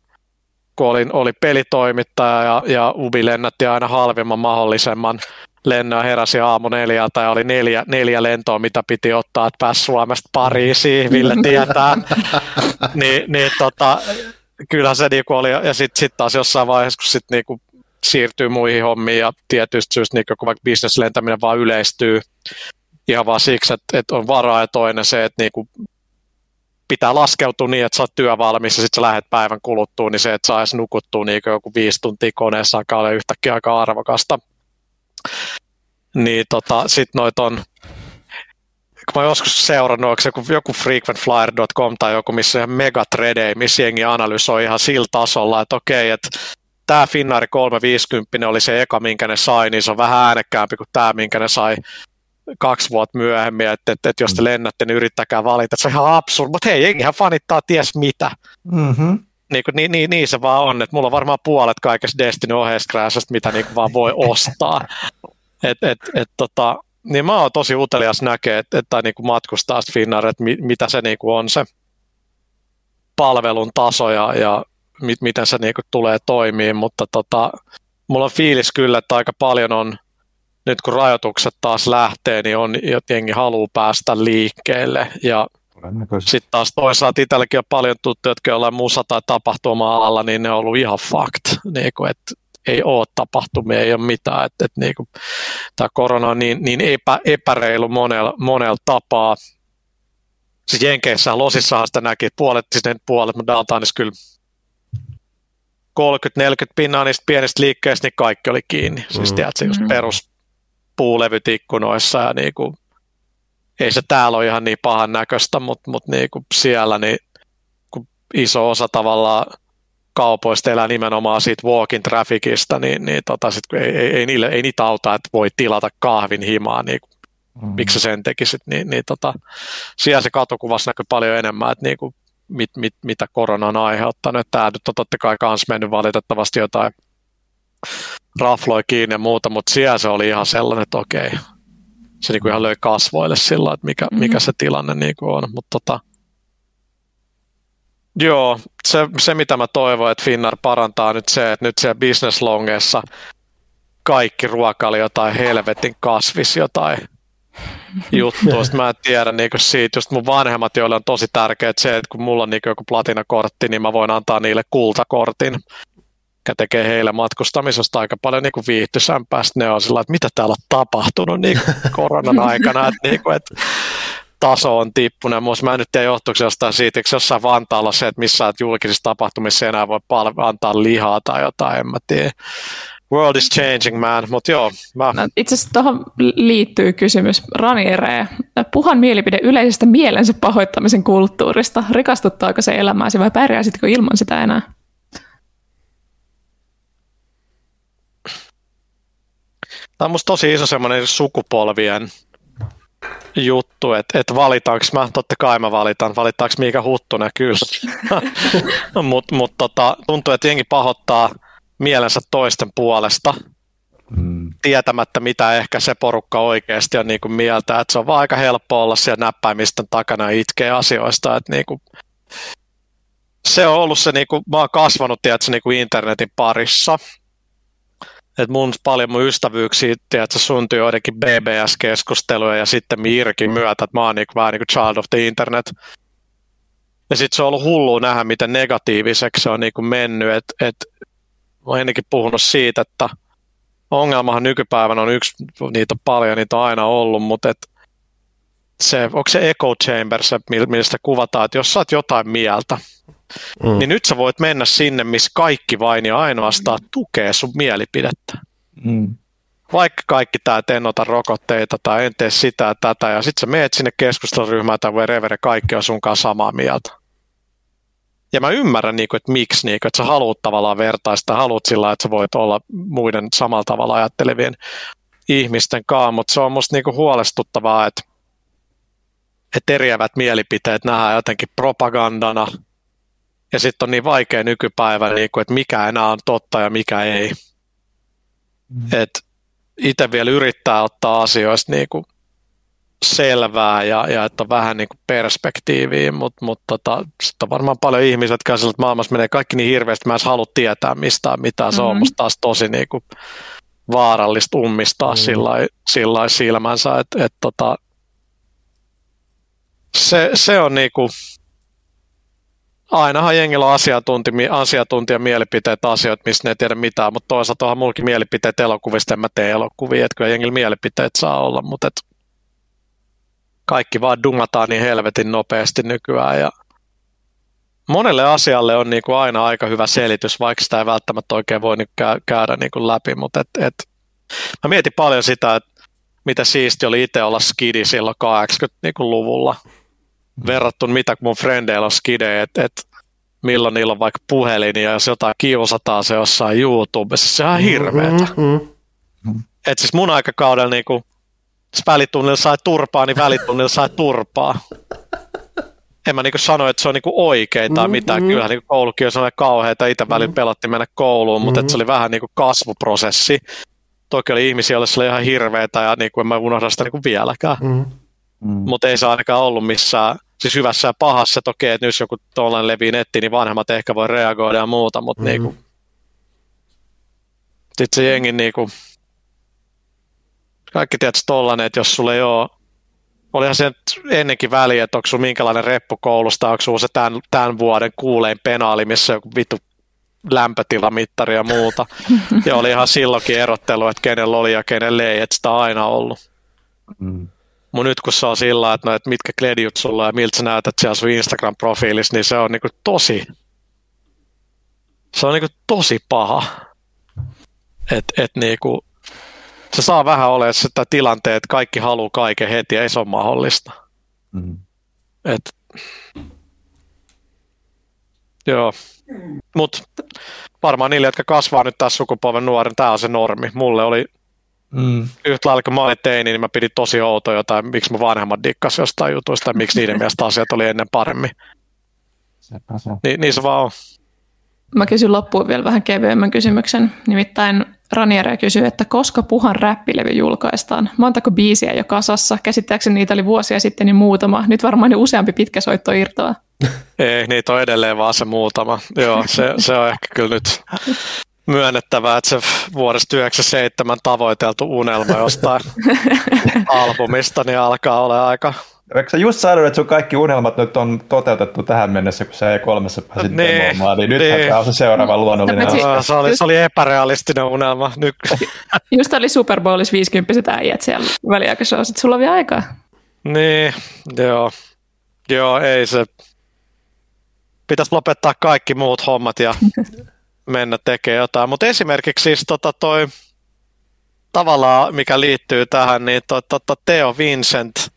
kun olin, oli pelitoimittaja ja, ja Ubi lennätti aina halvimman mahdollisemman lennon heräsi aamu neljältä ja oli neljä, neljä lentoa, mitä piti ottaa, että pääsi Suomesta Pariisiin, Ville tietää. niin, niin tota, kyllähän se niinku oli, ja sitten sit taas jossain vaiheessa, kun sit niinku siirtyy muihin hommiin ja tietysti syystä, niinku, kun vaikka bisneslentäminen vaan yleistyy ihan vaan siksi, että, että on varaa ja toinen se, että niinku pitää laskeutua niin, että sä oot työvalmis ja sitten sä lähdet päivän kuluttua, niin se, että saa edes nukuttua niin joku viisi tuntia koneessa alkaa olla yhtäkkiä aika arvokasta. Niin tota, sitten noit on kun mä joskus seurannut, onko joku, joku frequentflyer.com tai joku, missä on megatredei, missä jengi analysoi ihan sillä tasolla, että okei, että tämä Finnair 350 oli se eka, minkä ne sai, niin se on vähän äänekkäämpi kuin tämä, minkä ne sai kaksi vuotta myöhemmin, että, että, että jos te lennätte, niin yrittäkää valita. Se on ihan absurd, mutta hei, jengihän fanittaa ties mitä. Mm-hmm. Niin, niin, niin, niin, se vaan on, että mulla on varmaan puolet kaikesta Destiny oheiskräisestä, mitä niin vaan voi ostaa. Et, et, et, tota, niin mä oon tosi utelias näkee, että, että niin kuin matkustaa Finnair, että mi, mitä se niin kuin on se palvelun taso ja, ja mit, miten se niin kuin tulee toimii, mutta tota, mulla on fiilis kyllä, että aika paljon on, nyt kun rajoitukset taas lähtee, niin on, jengi haluaa päästä liikkeelle ja sitten taas toisaalta itselläkin on paljon tuttuja, jotka jollain muussa tai tapahtuma-alalla, niin ne on ollut ihan fakt. Niin kuin, että ei ole tapahtumia, ei ole mitään. Että, että niin kuin, tämä korona on niin, niin epä, epäreilu monella, monella tapaa. Siis Jenkeissä, Losissahan sitä näki, puolet, siis ne puolet, mutta Downtownissa kyllä 30-40 pinnaa niistä pienistä liikkeistä, niin kaikki oli kiinni. Siis mm-hmm. tiedätkö, just perus puulevyt ikkunoissa ja niin kuin, ei se täällä ole ihan niin pahan näköistä, mutta, mutta niin kuin siellä niin kun iso osa tavallaan kaupoista elää nimenomaan siitä walking trafficista, niin, niin tota, sit, ei, ei, ei, niille, ei niitä auta, että voi tilata kahvin himaa, niin mm. miksi sen tekisit, niin, niin tota, siellä se katukuvassa näkyy paljon enemmän, että niin kuin, mit, mit, mitä korona on aiheuttanut. Tämä nyt on totta kai myös mennyt valitettavasti jotain rafloi kiinni ja muuta, mutta siellä se oli ihan sellainen, että okei, se niin kuin ihan löi kasvoille sillä että mikä, mikä mm-hmm. se tilanne niin kuin on, mutta tota, Joo, se, se mitä mä toivon, että Finnar parantaa nyt se, että nyt siellä businesslongessa kaikki ruoka oli jotain helvetin kasvis, jotain juttua. Sitten mä en tiedä niin siitä, just mun vanhemmat, joille on tosi tärkeää se, että kun mulla on niin joku platinakortti, niin mä voin antaa niille kultakortin, mikä tekee heille matkustamisesta aika paljon niin viihtyisämpää. Sitten ne on sillä että mitä täällä on tapahtunut niin koronan aikana, että, niin kuin, että taso on tippunut. Muista mä en nyt tiedä johtuuko jostain siitä, eikö jossain Vantaalla se, että missään julkisissa tapahtumissa enää voi palve- antaa lihaa tai jotain, en mä tiedä. World is changing, man, mutta joo. Mä... No, itse asiassa tuohon liittyy kysymys. Rani Ere, puhan mielipide yleisestä mielensä pahoittamisen kulttuurista. Rikastuttaako se elämääsi vai pärjäisitkö ilman sitä enää? Tämä on musta tosi iso semmoinen sukupolvien juttu, että, että valitaanko mä, totta kai mä valitan, valitaanko Miika Huttunen, kyllä. Mutta mut, tota, tuntuu, että jengi pahoittaa mielensä toisten puolesta, mm. tietämättä mitä ehkä se porukka oikeasti on niin kuin mieltä, että se on vaan aika helppo olla siellä näppäimisten takana ja itkeä asioista, että niin kuin, se on ollut se, niin kuin, mä oon kasvanut tiedätkö, niin kuin internetin parissa, että mun paljon mun ystävyyksiä, tiedätkö, syntyi joidenkin BBS-keskusteluja ja sitten Mirkin myötä, että mä oon niin kuin, vähän niin child of the internet. Ja sitten se on ollut hullu nähdä, miten negatiiviseksi se on niin kuin mennyt, että et, mä oon ennenkin puhunut siitä, että ongelmahan nykypäivänä on yksi, niitä on paljon, niitä on aina ollut, mutta et se, onko se echo chamber, se, mistä kuvataan, että jos sä oot jotain mieltä, mm. niin nyt sä voit mennä sinne, missä kaikki vain ja ainoastaan tukee sun mielipidettä. Mm. Vaikka kaikki tämä, että en ota rokotteita tai en tee sitä ja tätä, ja sitten sä meet sinne keskusteluryhmään tai wherever, kaikki on sunkaan samaa mieltä. Ja mä ymmärrän, niin kuin, että miksi, niin kuin, että sä haluat tavallaan vertaista, haluat sillä että sä voit olla muiden samalla tavalla ajattelevien ihmisten kanssa, mutta se on musta niin kuin huolestuttavaa, että, että eriävät mielipiteet nähdään jotenkin propagandana, ja sitten on niin vaikea nykypäivä, niin kuin, että mikä enää on totta ja mikä ei. Mm. Et itse vielä yrittää ottaa asioista niin kuin selvää ja, ja että on vähän niin kuin perspektiiviä, mutta mut tota, sitten on varmaan paljon ihmisiä, jotka että maailmassa menee kaikki niin hirveästi, mä en halua tietää mistään mitään. Se on mm-hmm. musta taas tosi niin kuin vaarallista ummistaa mm-hmm. sillä silmänsä, että et, tota, se, se on niin kuin, ainahan jengillä on asiantuntija, mielipiteet asioita, mistä ne ei tiedä mitään, mutta toisaalta onhan mullakin mielipiteet elokuvista, en mä tee elokuvia, että kyllä jengillä mielipiteet saa olla, mutta et kaikki vaan dungataan niin helvetin nopeasti nykyään ja monelle asialle on niin kuin aina aika hyvä selitys, vaikka sitä ei välttämättä oikein voi käydä niin kuin läpi, mutta et, et, mä mietin paljon sitä, että mitä siisti oli itse olla skidi silloin 80-luvulla verrattuna mitä mun frendeillä on skide, että et, milloin niillä on vaikka puhelin ja jos jotain kiusataan se jossain YouTubessa, se on hirveetä. Mm-hmm. Et siis mun aikakaudella niinku, jos välitunnilla sai turpaa, niin välitunnilla sai turpaa. En mä niinku sano, että se on niinku oikein tai mm-hmm. mitään. Kyllähän niinku koulukin on sellainen kauheita. Itse välillä mm-hmm. pelotti mennä kouluun, mutta mm-hmm. se oli vähän niinku kasvuprosessi. Toki oli ihmisiä, joille se oli ihan hirveetä ja niinku en mä unohda sitä niinku vieläkään. Mm-hmm. Mutta ei se ainakaan ollut missään siis hyvässä ja pahassa, että okei, että nyt jos joku tuollainen levii netti, niin vanhemmat ehkä voi reagoida ja muuta, mutta mm-hmm. niinku, sitten se jengi niinku, kaikki tiedät tollanen, että jos sulle ei ole, olihan se ennenkin väliä, että onko sulla minkälainen reppu koulusta, onko sulla se tämän, tämän vuoden kuulein penaali, missä on joku vittu lämpötilamittari ja muuta. ja oli ihan silloinkin erottelu, että kenellä oli ja kenellä ei, että sitä on aina ollut. Mm. Mun nyt kun se on sillä, että, no, että mitkä kledjut sulla ja miltä sä näytät siellä sun Instagram-profiilissa, niin se on niinku tosi, se on niinku tosi paha. että et niinku, se saa vähän olemaan sitä tilanteet, että kaikki haluaa kaiken heti ja ei se ole mahdollista. Mm. Et, joo. Mutta varmaan niille, jotka kasvaa nyt tässä sukupolven nuoren, tämä on se normi. Mulle oli mm. yhtä lailla kun mä olin teini, niin mä pidin tosi outoa jotain, miksi mä vanhemmat dikkas jostain jutuista, ja miksi niiden mielestä asiat oli ennen paremmin. Sepä se. Ni, niin se vaan on. Mä kysyn loppuun vielä vähän kevyemmän kysymyksen. Nimittäin Raniere kysyy, että koska Puhan räppilevy julkaistaan? Montako biisiä jo kasassa? Käsittääkseni niitä oli vuosia sitten niin muutama. Nyt varmaan ne useampi pitkä soitto irtoaa. Ei, niitä on edelleen vaan se muutama. Joo, se, se on ehkä kyllä nyt myönnettävää, että se vuodesta 97 tavoiteltu unelma jostain albumista niin alkaa olla aika Eikö sä just sanonut, että sun kaikki unelmat nyt on toteutettu tähän mennessä, kun sä ei kolmessa pääsit niin, demoamaan, niin nythän niin. on se seuraava luonnollinen asia. Se oli, se oli epärealistinen unelma. Nyt. Just oli Super Bowlissa 50 äijät siellä väliaikaisessa, sitten sulla on vielä aikaa. Niin, joo. Joo, ei se. Pitäisi lopettaa kaikki muut hommat ja mennä tekemään jotain. Mutta esimerkiksi siis tota toi, tavallaan, mikä liittyy tähän, niin toi, tota Theo Vincent –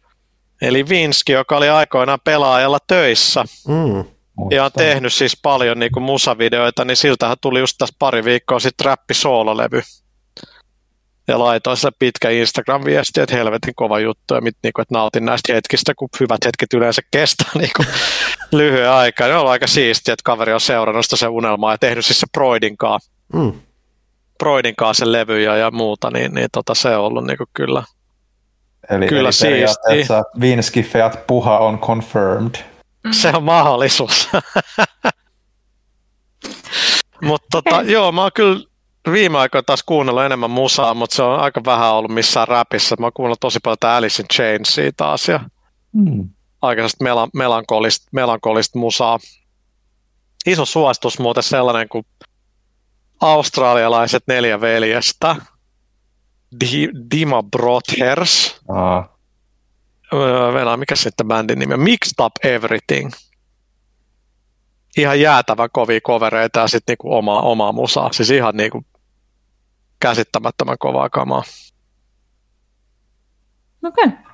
Eli Vinski, joka oli aikoinaan pelaajalla töissä mm, ja on tehnyt siis paljon niin kuin musavideoita, niin siltähän tuli just tässä pari viikkoa sitten räppi soololevy. ja laitoin sille pitkä Instagram-viesti, että helvetin kova juttu ja mit, niin kuin, että nautin näistä hetkistä, kun hyvät hetket yleensä kestää niin kuin, lyhyen aikaa. Ne on aika siistiä, että kaveri on seurannut sitä se unelmaa ja tehnyt siis se Broidin kanssa. Mm. Broidin kanssa sen levyjä ja muuta, niin, niin tota, se on ollut niin kuin, kyllä, Eli, kyllä eli siistiä. Vinski Feat Puha on confirmed. Se on mahdollisuus. Mutta tota, joo, mä oon kyllä viime aikoina taas kuunnellut enemmän musaa, mutta se on aika vähän ollut missään räpissä. Mä oon kuunnellut tosi paljon tää Alice in Chainsia taas ja mm. Aika mela- melankolista, melankolista musaa. Iso suositus muuten sellainen kuin australialaiset neljä veljestä. Dima Brothers. Ah. Venä, mikä sitten bändin nimi on? Mixed Up Everything ihan jäätävän kovia kovereita ja sitten niinku omaa, omaa musaa. Siis ihan niinku käsittämättömän kovaa kamaa. Okei, okay.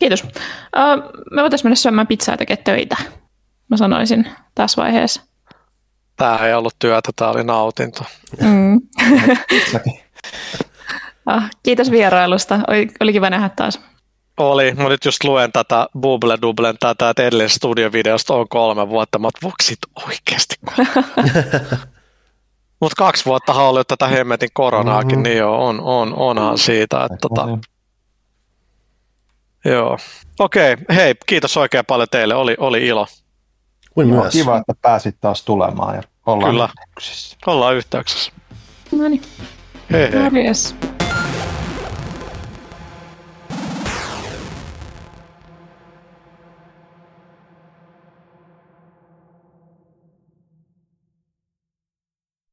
Kiitos. Uh, me voitaisiin mennä syömään pizzaa ja tekemään töitä, mä sanoisin tässä vaiheessa. Tämä ei ollut työtä, tämä oli nautinto. Mm. oh, kiitos vierailusta, oli, oli kiva nähdä taas. Oli, mä nyt just luen tätä Bubble Dublen tätä, että edellinen studiovideosta on kolme vuotta, mutta voksit oikeasti Mutta kaksi vuotta ollut tätä hemmetin koronaakin, mm-hmm. niin joo, on, on, onhan siitä. Että tota, joo. Okei, okay, hei, kiitos oikein paljon teille, oli, oli ilo. Kiva, kiva, että pääsit taas tulemaan ja ollaan Kyllä. yhteyksissä. Ollaan yhteyksissä. No niin. Hei hei. Morjes.